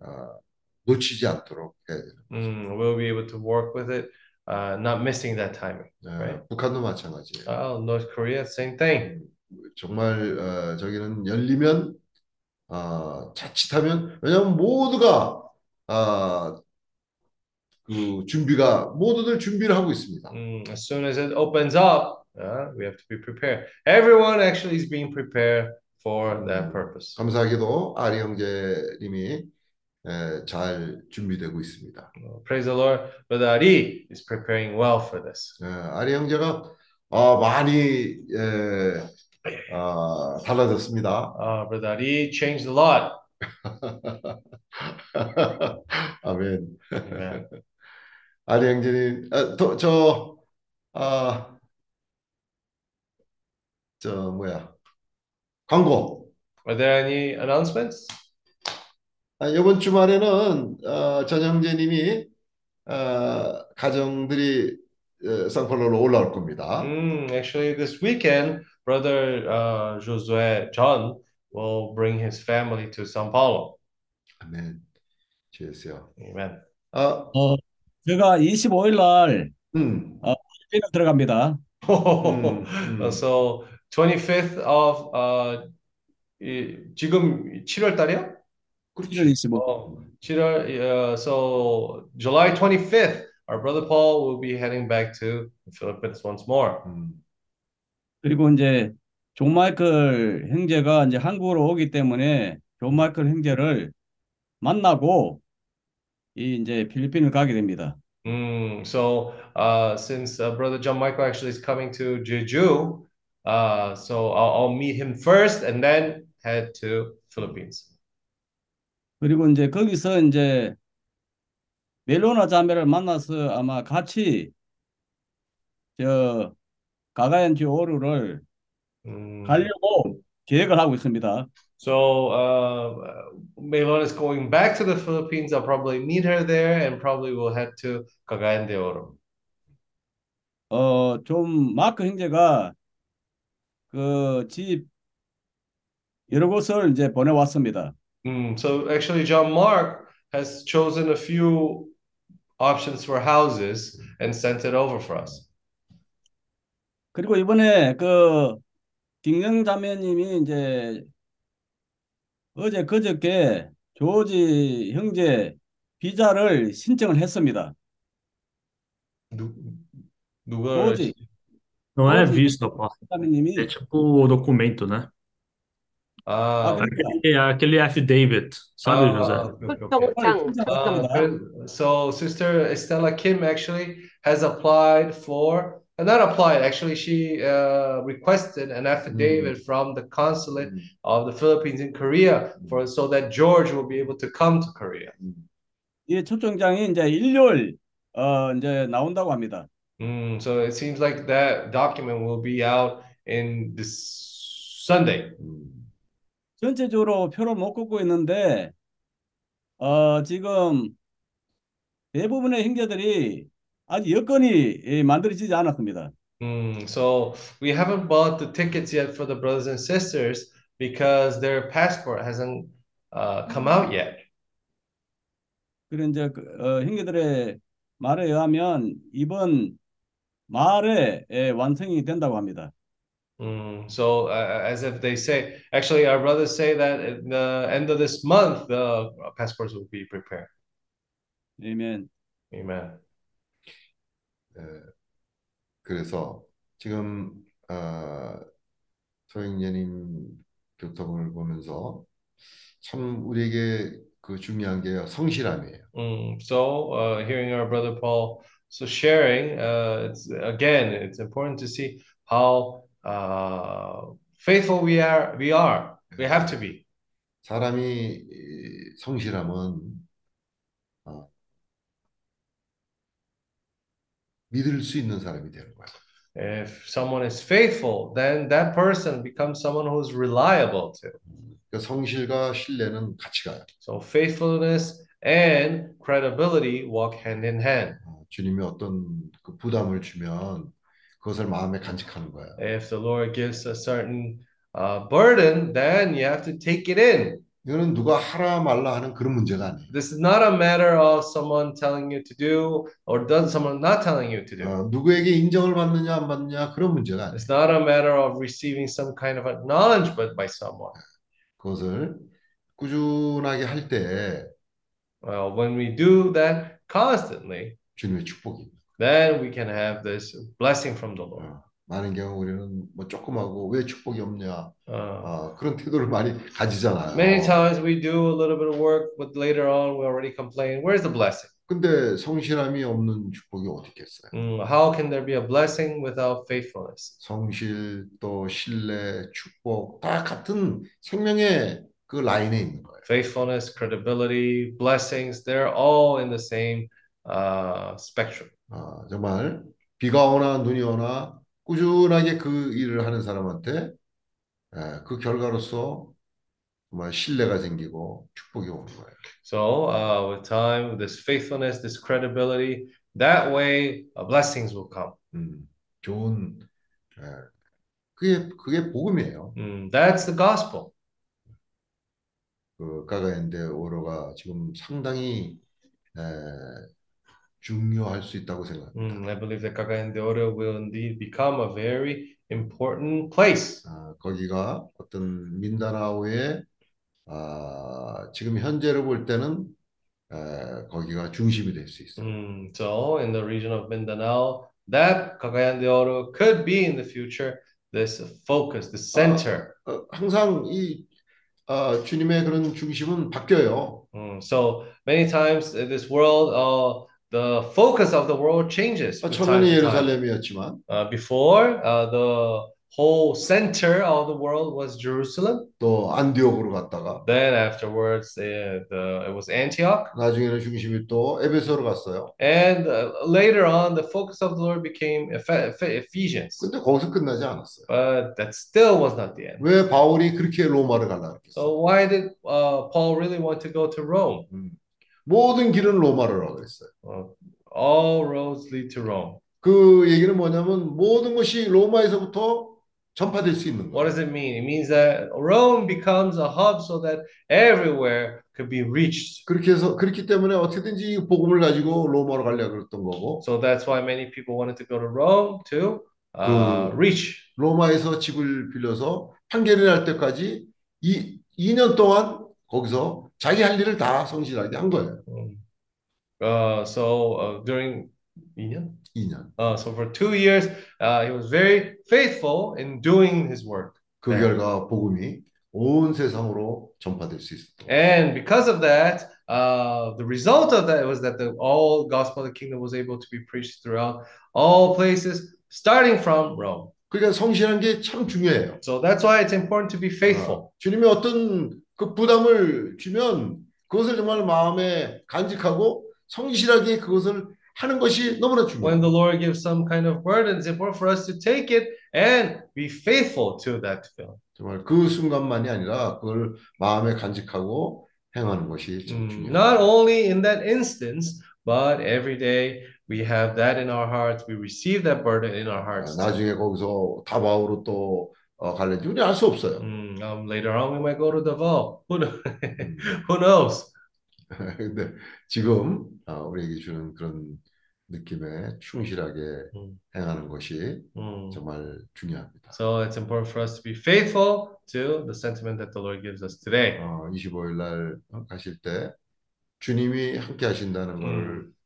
아, 놓치지 않도록 해야 돼요. mm, we'll be able to work with it, uh, not missing that timing. 아, Right. 북한도 마찬가지예요. Oh, North Korea, same thing. 정말 어, 저기는 열리면 아, 자칫하면 왜냐하면 모두가 아, 그 준비가 모두들 준비를 하고 있습니다. Mm, as soon as it opens up, uh, we have to be prepared. Everyone actually is being prepared for that purpose. 감사하게도 아리 형제님이 에, 잘 준비되고 있습니다. Uh, Praise the Lord. Brother Ari is preparing well for this. 에, 아리 형제가 어, 많이 에, 아, 달라졌습니다. Uh, Brother Ari changed a lot. 아멘. Amen. 아리 형제님, 아, 또, 저, 아, 저 뭐야, 광고. Are there any announcements? 아, 이번 주말에는 어, 전 형제님이 어, 가정들이 어, 상팔로로 올라올 겁니다. Mm, actually, this weekend, Brother uh, Josue John will bring his family to Sao Paulo. 아멘. 주였어요. Amen. 아, 어, 제가 25일 날 음, 필리핀에 들어갑니다. 음, 음. Uh, so 25th of uh, 이, 지금 7월 달이요? 1월 25일. 어, 7월 uh, so July 25th, our brother Paul will be heading back to the Philippines once more. 음, 그리고 이제 존 마이클 형제가 이제 한국으로 오기 때문에 존 마이클 형제를 만나고 이 이제 필리핀을 가게 됩니다. Mm, so uh, since uh, brother John Michael actually is coming to Jeju, uh, so I'll, I'll meet him first and then head to Philippines. 그리고 이제 거기서 이제 멜로나 자매를 만나서 아마 같이 저 가가얀 지오르를 Mm. 가려고 계획을 하고 있습니다. So uh, Melon is going back to the Philippines. I'll probably meet her there and probably will head to Cagayan de Oro. 어, 좀 마크 형제가 그 집 여러 곳을 이제 보내왔습니다. Mm, so actually, John Mark has chosen a few options for houses and sent it over for us. 그리고 이번에 그 김영 자매님이 이제 어제 그저께 조지 형제 비자를 신청을 했습니다. 누, 누가 조지 Não é Hoje, visto, pô. 사모님이 É tipo documento, né? 아, 아, 그러니까 Aquele, aquele affidavit, sabe, José? 아, 오케이, 오케이, 오케이. 초청장. Uh, 신청했습니다. good. so Sister Estella Kim actually has applied for, uh, not applied, actually she uh, requested an affidavit from the consulate 음, of the Philippines in Korea for so that George will be able to come to Korea. 음. 이 초청장이 이제 일요일 어 이제 나온다고 합니다. Mm, so it seems like that document will be out in this Sunday. 음. 전체적으로 표를 못 걷고 있는데 어 지금 대부분의 형제들이 아직 여건이 예, 만들어지지 않았습니다. Mm, so we haven't bought the tickets yet for the brothers and sisters because their passport hasn't uh, come out yet. 그런 이제 그, 어, 형제들의 말에 의하면 이번 말에 예, 완성이 된다고 합니다. Mm, so uh, as if they say, actually, our brothers say that at the end of this month, the passports will be prepared. 아멘. Amen. 예, 그래서 지금 어, 소영예님 교통을 보면서 참 우리에게 그 중요한 게 성실함이에요. Mm, so uh, hearing our brother Paul so sharing, uh, it's again, it's important to see how uh, faithful we are. We are. We have to be. 사람이 이, 성실함은 어, 믿을 수 있는 사람이 되는 거예요. If someone is faithful, then that person becomes someone who's reliable too. 그러니까 성실과 신뢰는 같이 가요. So faithfulness and credibility walk hand in hand. 어, 주님이 어떤 그 부담을 주면 그것을 마음에 간직하는 거예요. If the Lord gives a certain uh, burden, then you have to take it in. 이거는 누가 하라 말라 하는 그런 문제가 아니에요. This is not a matter of someone telling you to do or does someone not telling you to do. 어, 누구에게 인정을 받느냐 안 받느냐 그런 문제가 아니에요. It's not a matter of receiving some kind of acknowledgement by someone. 그것을 꾸준하게 할 때 Well, when we do that constantly, 주님의 축복입니다. then we can have this blessing from the Lord. 어, 많은 경우 우리는 뭐 조금 하고 왜 축복이 없냐 Uh, 아, 그런 태도를 많이 가지잖아요. many times we do a little bit of work, but later on we already complain. Where's the blessing? 근데 성실함이 없는 축복이 어디 있겠어요? Mm, how can there be a blessing without faithfulness? 성실 또 신뢰, 축복 다 같은 생명의 그 라인에 있는 거예요. Faithfulness, credibility, blessings, they're all in the same uh, spectrum. 아, 정말 비가 오나 눈이 오나 꾸준하게 그 일을 하는 사람한테 예, 그 결과로서 정말 신뢰가 생기고 축복이 오는 거예요. So, uh, with time, this faithfulness, this credibility, that way uh, blessings will come. 음, 좋은 예, 그게 그게 복음이에요. Mm, that's the gospel. 그 가가엔데 오로가 지금 상당히 에, 중요할 수 있다고 생각합니다. Mm, I believe that Cagayan de Oro will indeed become a very important place. 아, 거기가 어떤 민다나오의 아, 지금 현재로 볼 때는 에, 거기가 중심이 될 수 있어요. Mm, so, in the region of Mindanao, that Cagayan de Oro could be in the future this focus, the center. 어, 항상 이 아, 주님의 그런 중심은 바뀌어요. Mm, so, many times in this world, uh, the focus of the world changes. 아, time. 예루살렘이었지만 Uh, before, uh, the whole center of the world was Jerusalem. 또 안디옥으로 갔다가 Then afterwards, uh, the, it was Antioch. 나중에는 중심이 또 에베소로 갔어요. And uh, later on, the focus of the Lord became Eph- Eph- Ephesians. 근데 거기서 끝나지 않았어요. But that still was not the end. 왜 바울이 그렇게 로마를 가려고 했겠어요? So why did uh, Paul really want to go to Rome? 음. 모든 길은 로마로라고 했어요. Well, all roads lead to Rome. 그 얘기는 뭐냐면 모든 것이 로마에서부터 전파될 수 있는 What 거예요. does it mean? It means that Rome becomes a hub so that everywhere could be reached. 그렇게 해서 그렇기 때문에 어떻게든지 이 복음을 가지고 로마로 가려고 그랬던 거고 So that's why many people wanted to go to Rome to uh, 그- reach. 로마에서 집을 빌려서 판결이 날 때까지 이 2년 동안 거기서 자기 할 일을 다 성실하게 한 거예요. Um, Uh, so uh, during 2년? 2년. Uh, so for two years, uh, he was very faithful in doing his work. 그 네. 결과 복음이 온 세상으로 전파될 수 있었던 And because of that, uh, the result of that was that the all gospel of the kingdom was able to be preached throughout all places, starting from Rome. 그러니까 성실한 게 참 중요해요. So that's why it's important to be faithful. 어, 주님이 어떤 그 부담을 주면 그것을 정말 마음에 간직하고 성실하게 그것을 하는 것이 너무나 When 중요해요. the Lord gives some kind of burden, it's important for us to take it and be faithful to that film. 정말 그 순간만이 아니라 그걸 마음에 간직하고 행하는 것이 참 Mm, 중요해요. not only in that instance, but every day we have that in our hearts. We receive that burden in our 아, hearts. 나중에 거기서 다바오로 또 어, 갈는지 우리 알 수 없어요. Mm, um, later on, we might go to Davao. Who, [laughs] kn- 음. who knows? 근데 지금 어, 우리에게 주는 그런 느낌에 충실하게 음. 행하는 것이 Mm. 정말 중요합니다. So it's important for us to be faithful to the sentiment that the Lord gives us today. 어, 25일 날 어, 가실 때 주님이 함께 하신다는 걸 어,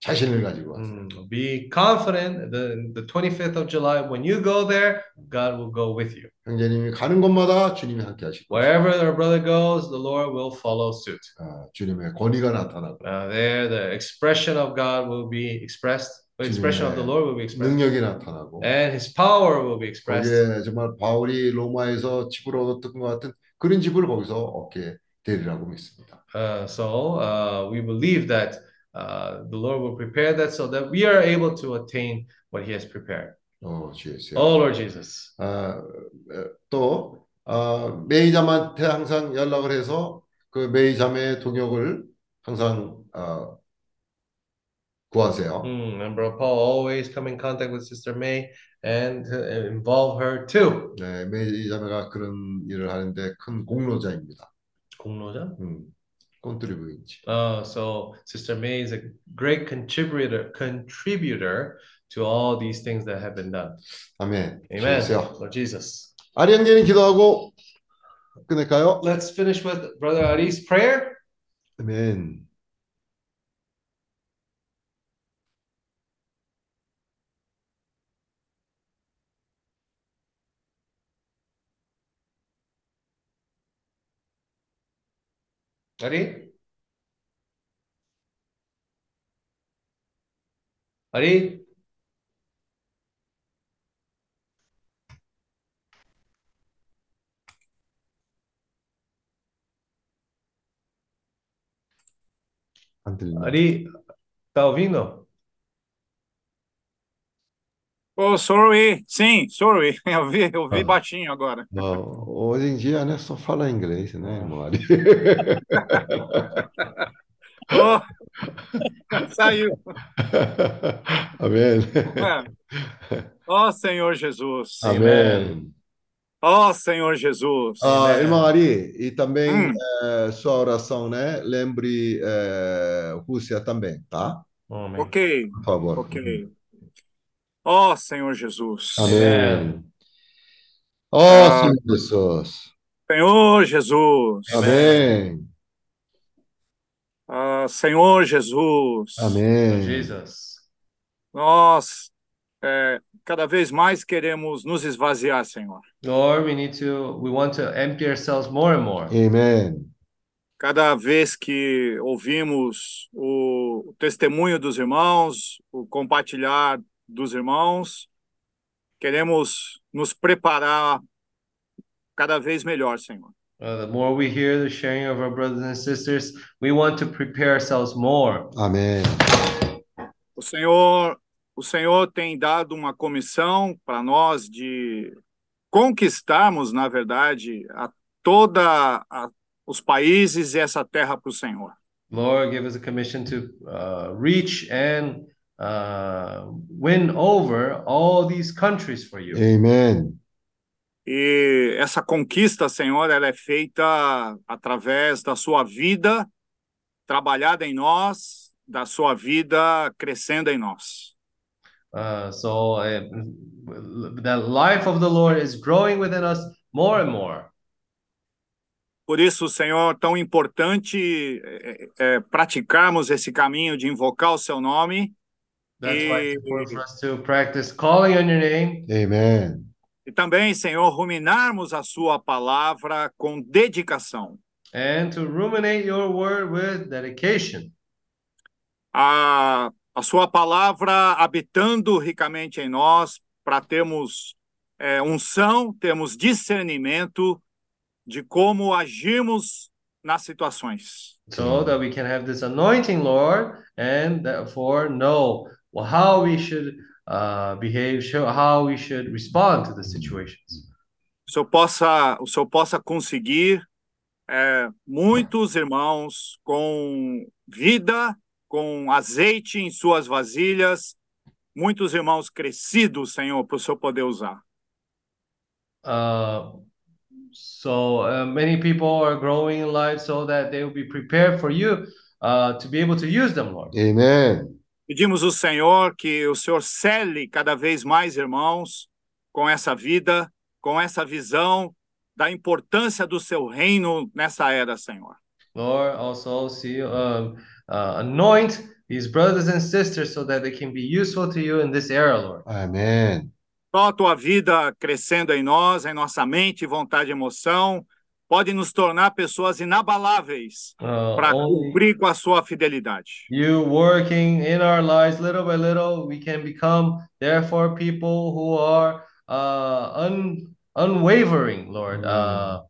자신을 가지고 와서 Mm, Be confident the, the 25th of July, when you go there, God will go with you. 형제님이 가는 곳마다 주님이 함께 하시고 Wherever our brother goes, the Lord will follow suit. 어, 주님의 권위가 나타나고 Uh, there, the expression of God will be expressed, the expression of the Lord will be expressed, 능력이 나타나고 and His power will be expressed. 거기에 정말 바울이 로마에서 집을 얻었던 것 같은 그런 집을 거기서 얻게 되리라고 믿습니다. Uh, so uh, we believe that uh, the Lord will prepare that so that we are able to attain what He has prepared. 어, 주 예수. Oh, Lord Jesus. 아, 어, 또 어, 메이잠한테 항상 연락을 해서 그 메이잠의 동역을 항상 어, 구하세요. Mm, and Bro Paul always come in contact with Sister May and uh, involve her too. 네, 메이잠회가 그런 일을 하는데 큰 공로자입니다. 공로자? 음, contribu인지. Uh, so Sister May is a great contributor contributor to all these things that have been done. 아멘. Amen. 주여. Lord Jesus. 아리 형제님 기도하고 끝낼까요? Let's finish with Brother Ari's prayer. 아멘. ¿Ari? ¿Ari? Ari, ¿está oyendo? Oh, sorry. Sim, sorry. [laughs] Eu vi, eu vi Ah. baixinho agora. 어, hoje em dia, né, só fala inglês, né, irmão Ari? Oh, [laughs] saiu. [laughs] Amém. Ó Senhor Jesus. Amém. Ó Senhor Jesus. Ah, irmão Ari, e também Hum. eh, sua oração, né? Lembre eh, Rússia também, tá? Amém. Ok, Por favor. ok. Ó Senhor Jesus. Amém. Ó Ah. Senhor Jesus. Senhor Jesus. Amém. Ah, Senhor Jesus. Amém. Jesus. Nós é, cada vez mais queremos nos esvaziar, Senhor. Lord, we need to, we want to empty ourselves more and more. Amém. Cada vez que ouvimos o testemunho dos irmãos, o compartilhar dos irmãos, queremos nos preparar cada vez melhor, Senhor. Uh, the more we hear the sharing of our brothers and sisters, we want to prepare ourselves more. Amém. O Senhor, o Senhor tem dado uma comissão para nós de conquistarmos, na verdade, a toda a, os países e essa terra para o Senhor. Lord, give us a commission to uh, reach and uh, win over all these countries for you. Amém. E essa conquista, Senhor, ela é feita através da sua vida trabalhada em nós, da sua vida crescendo em nós. Uh, so uh, the life of the Lord is growing within us more and more. Por isso, Senhor, tão importante é, é, praticarmos esse caminho de invocar o seu nome That's why it's e, important for us to practice calling on your name Amen. e também, Senhor, ruminarmos a sua palavra com dedicação. and to ruminate your word with dedication. A, a sua palavra habitando ricamente em nós para termos é, unção, termos discernimento de como agirmos nas situações. so that we can have this anointing, Lord, and therefore know how we should uh, behave, show how we should respond to the situations. o Senhor possa, o Senhor possa conseguir é, muitos irmãos com vida, com azeite em suas vasilhas, muitos irmãos crescidos, Senhor, para o Senhor poder usar. Uh, so uh, many people are growing in life so that they will be prepared for you uh, to be able to use them, Lord. Amen. Pedimos ao Senhor que o Senhor cele cada vez mais irmãos com essa vida, com essa visão da importância do seu reino nessa era, Senhor. Lord, also see um, uh, anoint these brothers and sisters so that they can be useful to you in this era, Lord. Amen. Só a tua vida crescendo em nós, em nossa mente, vontade e emoção, pode nos tornar pessoas inabaláveis Uh, para cumprir com a sua fidelidade. you working in our lives little by little, we can become therefore people who are uh, un, unwavering, Lord. Uh,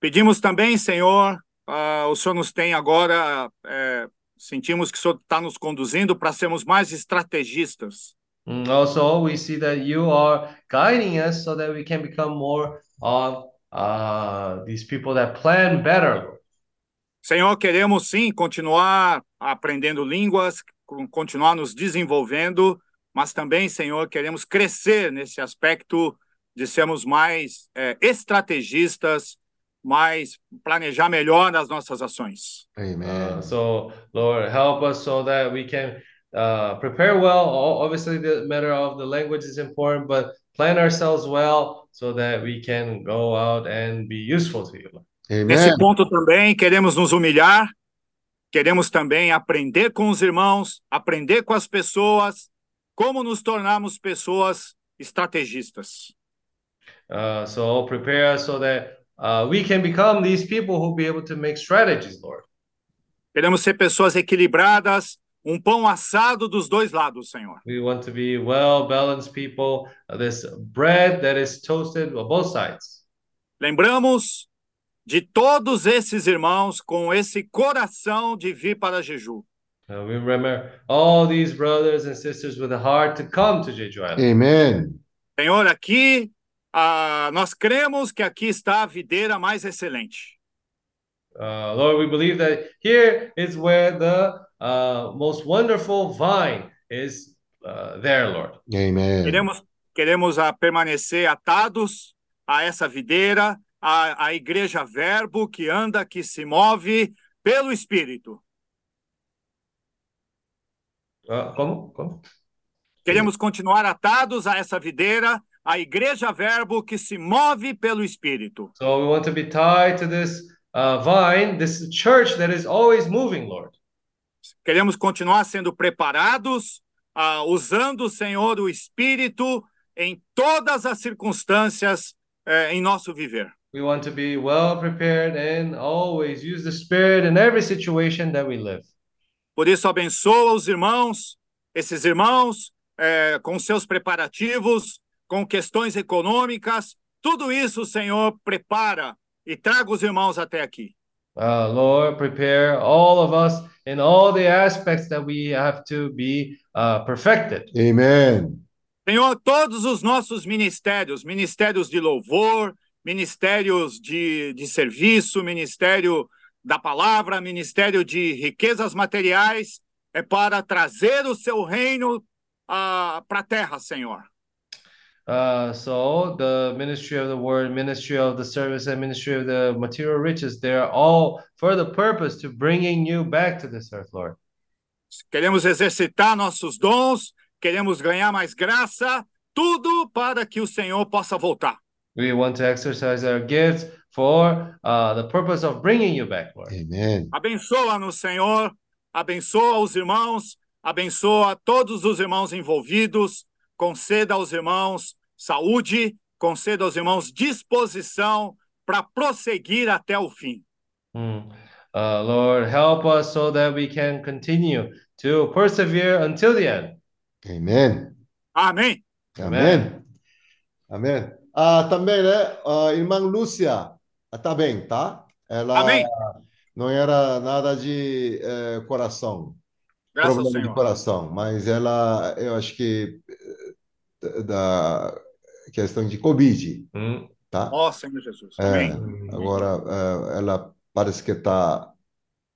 Pedimos também, Senhor, ah, o Senhor nos tem agora, eh, sentimos que o Senhor está nos conduzindo para sermos mais estrategistas. Mm, also, we see that you are guiding us so that we can become more of uh, these people that plan better, Lord. Senhor, queremos sim continuar aprendendo línguas, con- continuar nos desenvolvendo, mas também, Senhor, queremos crescer nesse aspecto de sermos mais eh, estrategistas, mais planejar melhor as nossas ações. Uh, Amen. so, Lord, help us so that we can uh, prepare well. Obviously, the matter of the language is important, but plan ourselves well so that we can go out and be useful to you. Nesse ponto também queremos nos humilhar, queremos também aprender com os irmãos, aprender com as pessoas, como nos tornarmos pessoas estrategistas. Uh, so, prepare us so that uh, we can become these people who be able to make strategies, Lord. Queremos ser pessoas equilibradas, um pão assado dos dois lados, Senhor. We want to be well balanced people, uh, this bread that is toasted on both sides. Lembramos de todos esses irmãos com esse coração de vir para Jeju. Uh, we remember all these brothers and sisters with a heart to come to Jeju Island. Amen. Senhor, aqui ah, nós cremos que aqui está a videira mais excelente. Uh, Lord, we believe that here is where the uh, most wonderful vine is uh, there, Lord. Amen. Queremos, queremos ah, permanecer atados a essa videira, a, a igreja verbo que anda, que se move pelo Espírito. Uh, como? Como? Queremos continuar atados a essa videira, a igreja verbo que se move pelo Espírito. So we want to be tied to this uh, vine, this church that is always moving, Lord. Queremos continuar sendo preparados, ah, usando, Senhor, o Espírito em todas as circunstâncias eh, em nosso viver. We want to be well prepared and always use the Spirit in every situation that we live. Por isso, abençoa os irmãos, esses irmãos, eh, com seus preparativos, com questões econômicas, tudo isso, Senhor, prepara e traga os irmãos até aqui. Uh, Lord, prepare all of us in all the aspects that we have to be uh, perfected. Amen. Senhor, todos os nossos ministérios, ministérios de louvor, ministérios de, de serviço, ministério da palavra, ministério de riquezas materiais, é para trazer o seu reino ah, para a terra, Senhor. Uh, so the ministry of the word, ministry of the service, and ministry of the material riches, they're all for the purpose to bringing you back to this earth, Lord. Queremos exercitar nossos dons, queremos ganhar mais graça, tudo para que o Senhor possa voltar. We want to exercise our gifts for uh, the purpose of bringing you back, Lord. Amen. Abençoa-nos, Senhor. Abençoa os irmãos. Abençoa todos os irmãos envolvidos. Conceda aos irmãos saúde. Conceda aos irmãos disposição para prosseguir até o fim. Mm. Uh, Lord, help us so that we can continue to persevere until the end. Amen. Amém. Amém. Amém. Ah, também, né? A irmã Lúcia ah, tá bem, tá? Ela Amém. não era nada de eh, coração, Graças ao problema de coração, mas ela, eu acho que da questão de Covid, Mm. tá? Ó Senhor Jesus. É, Amém. agora eh, ela parece que está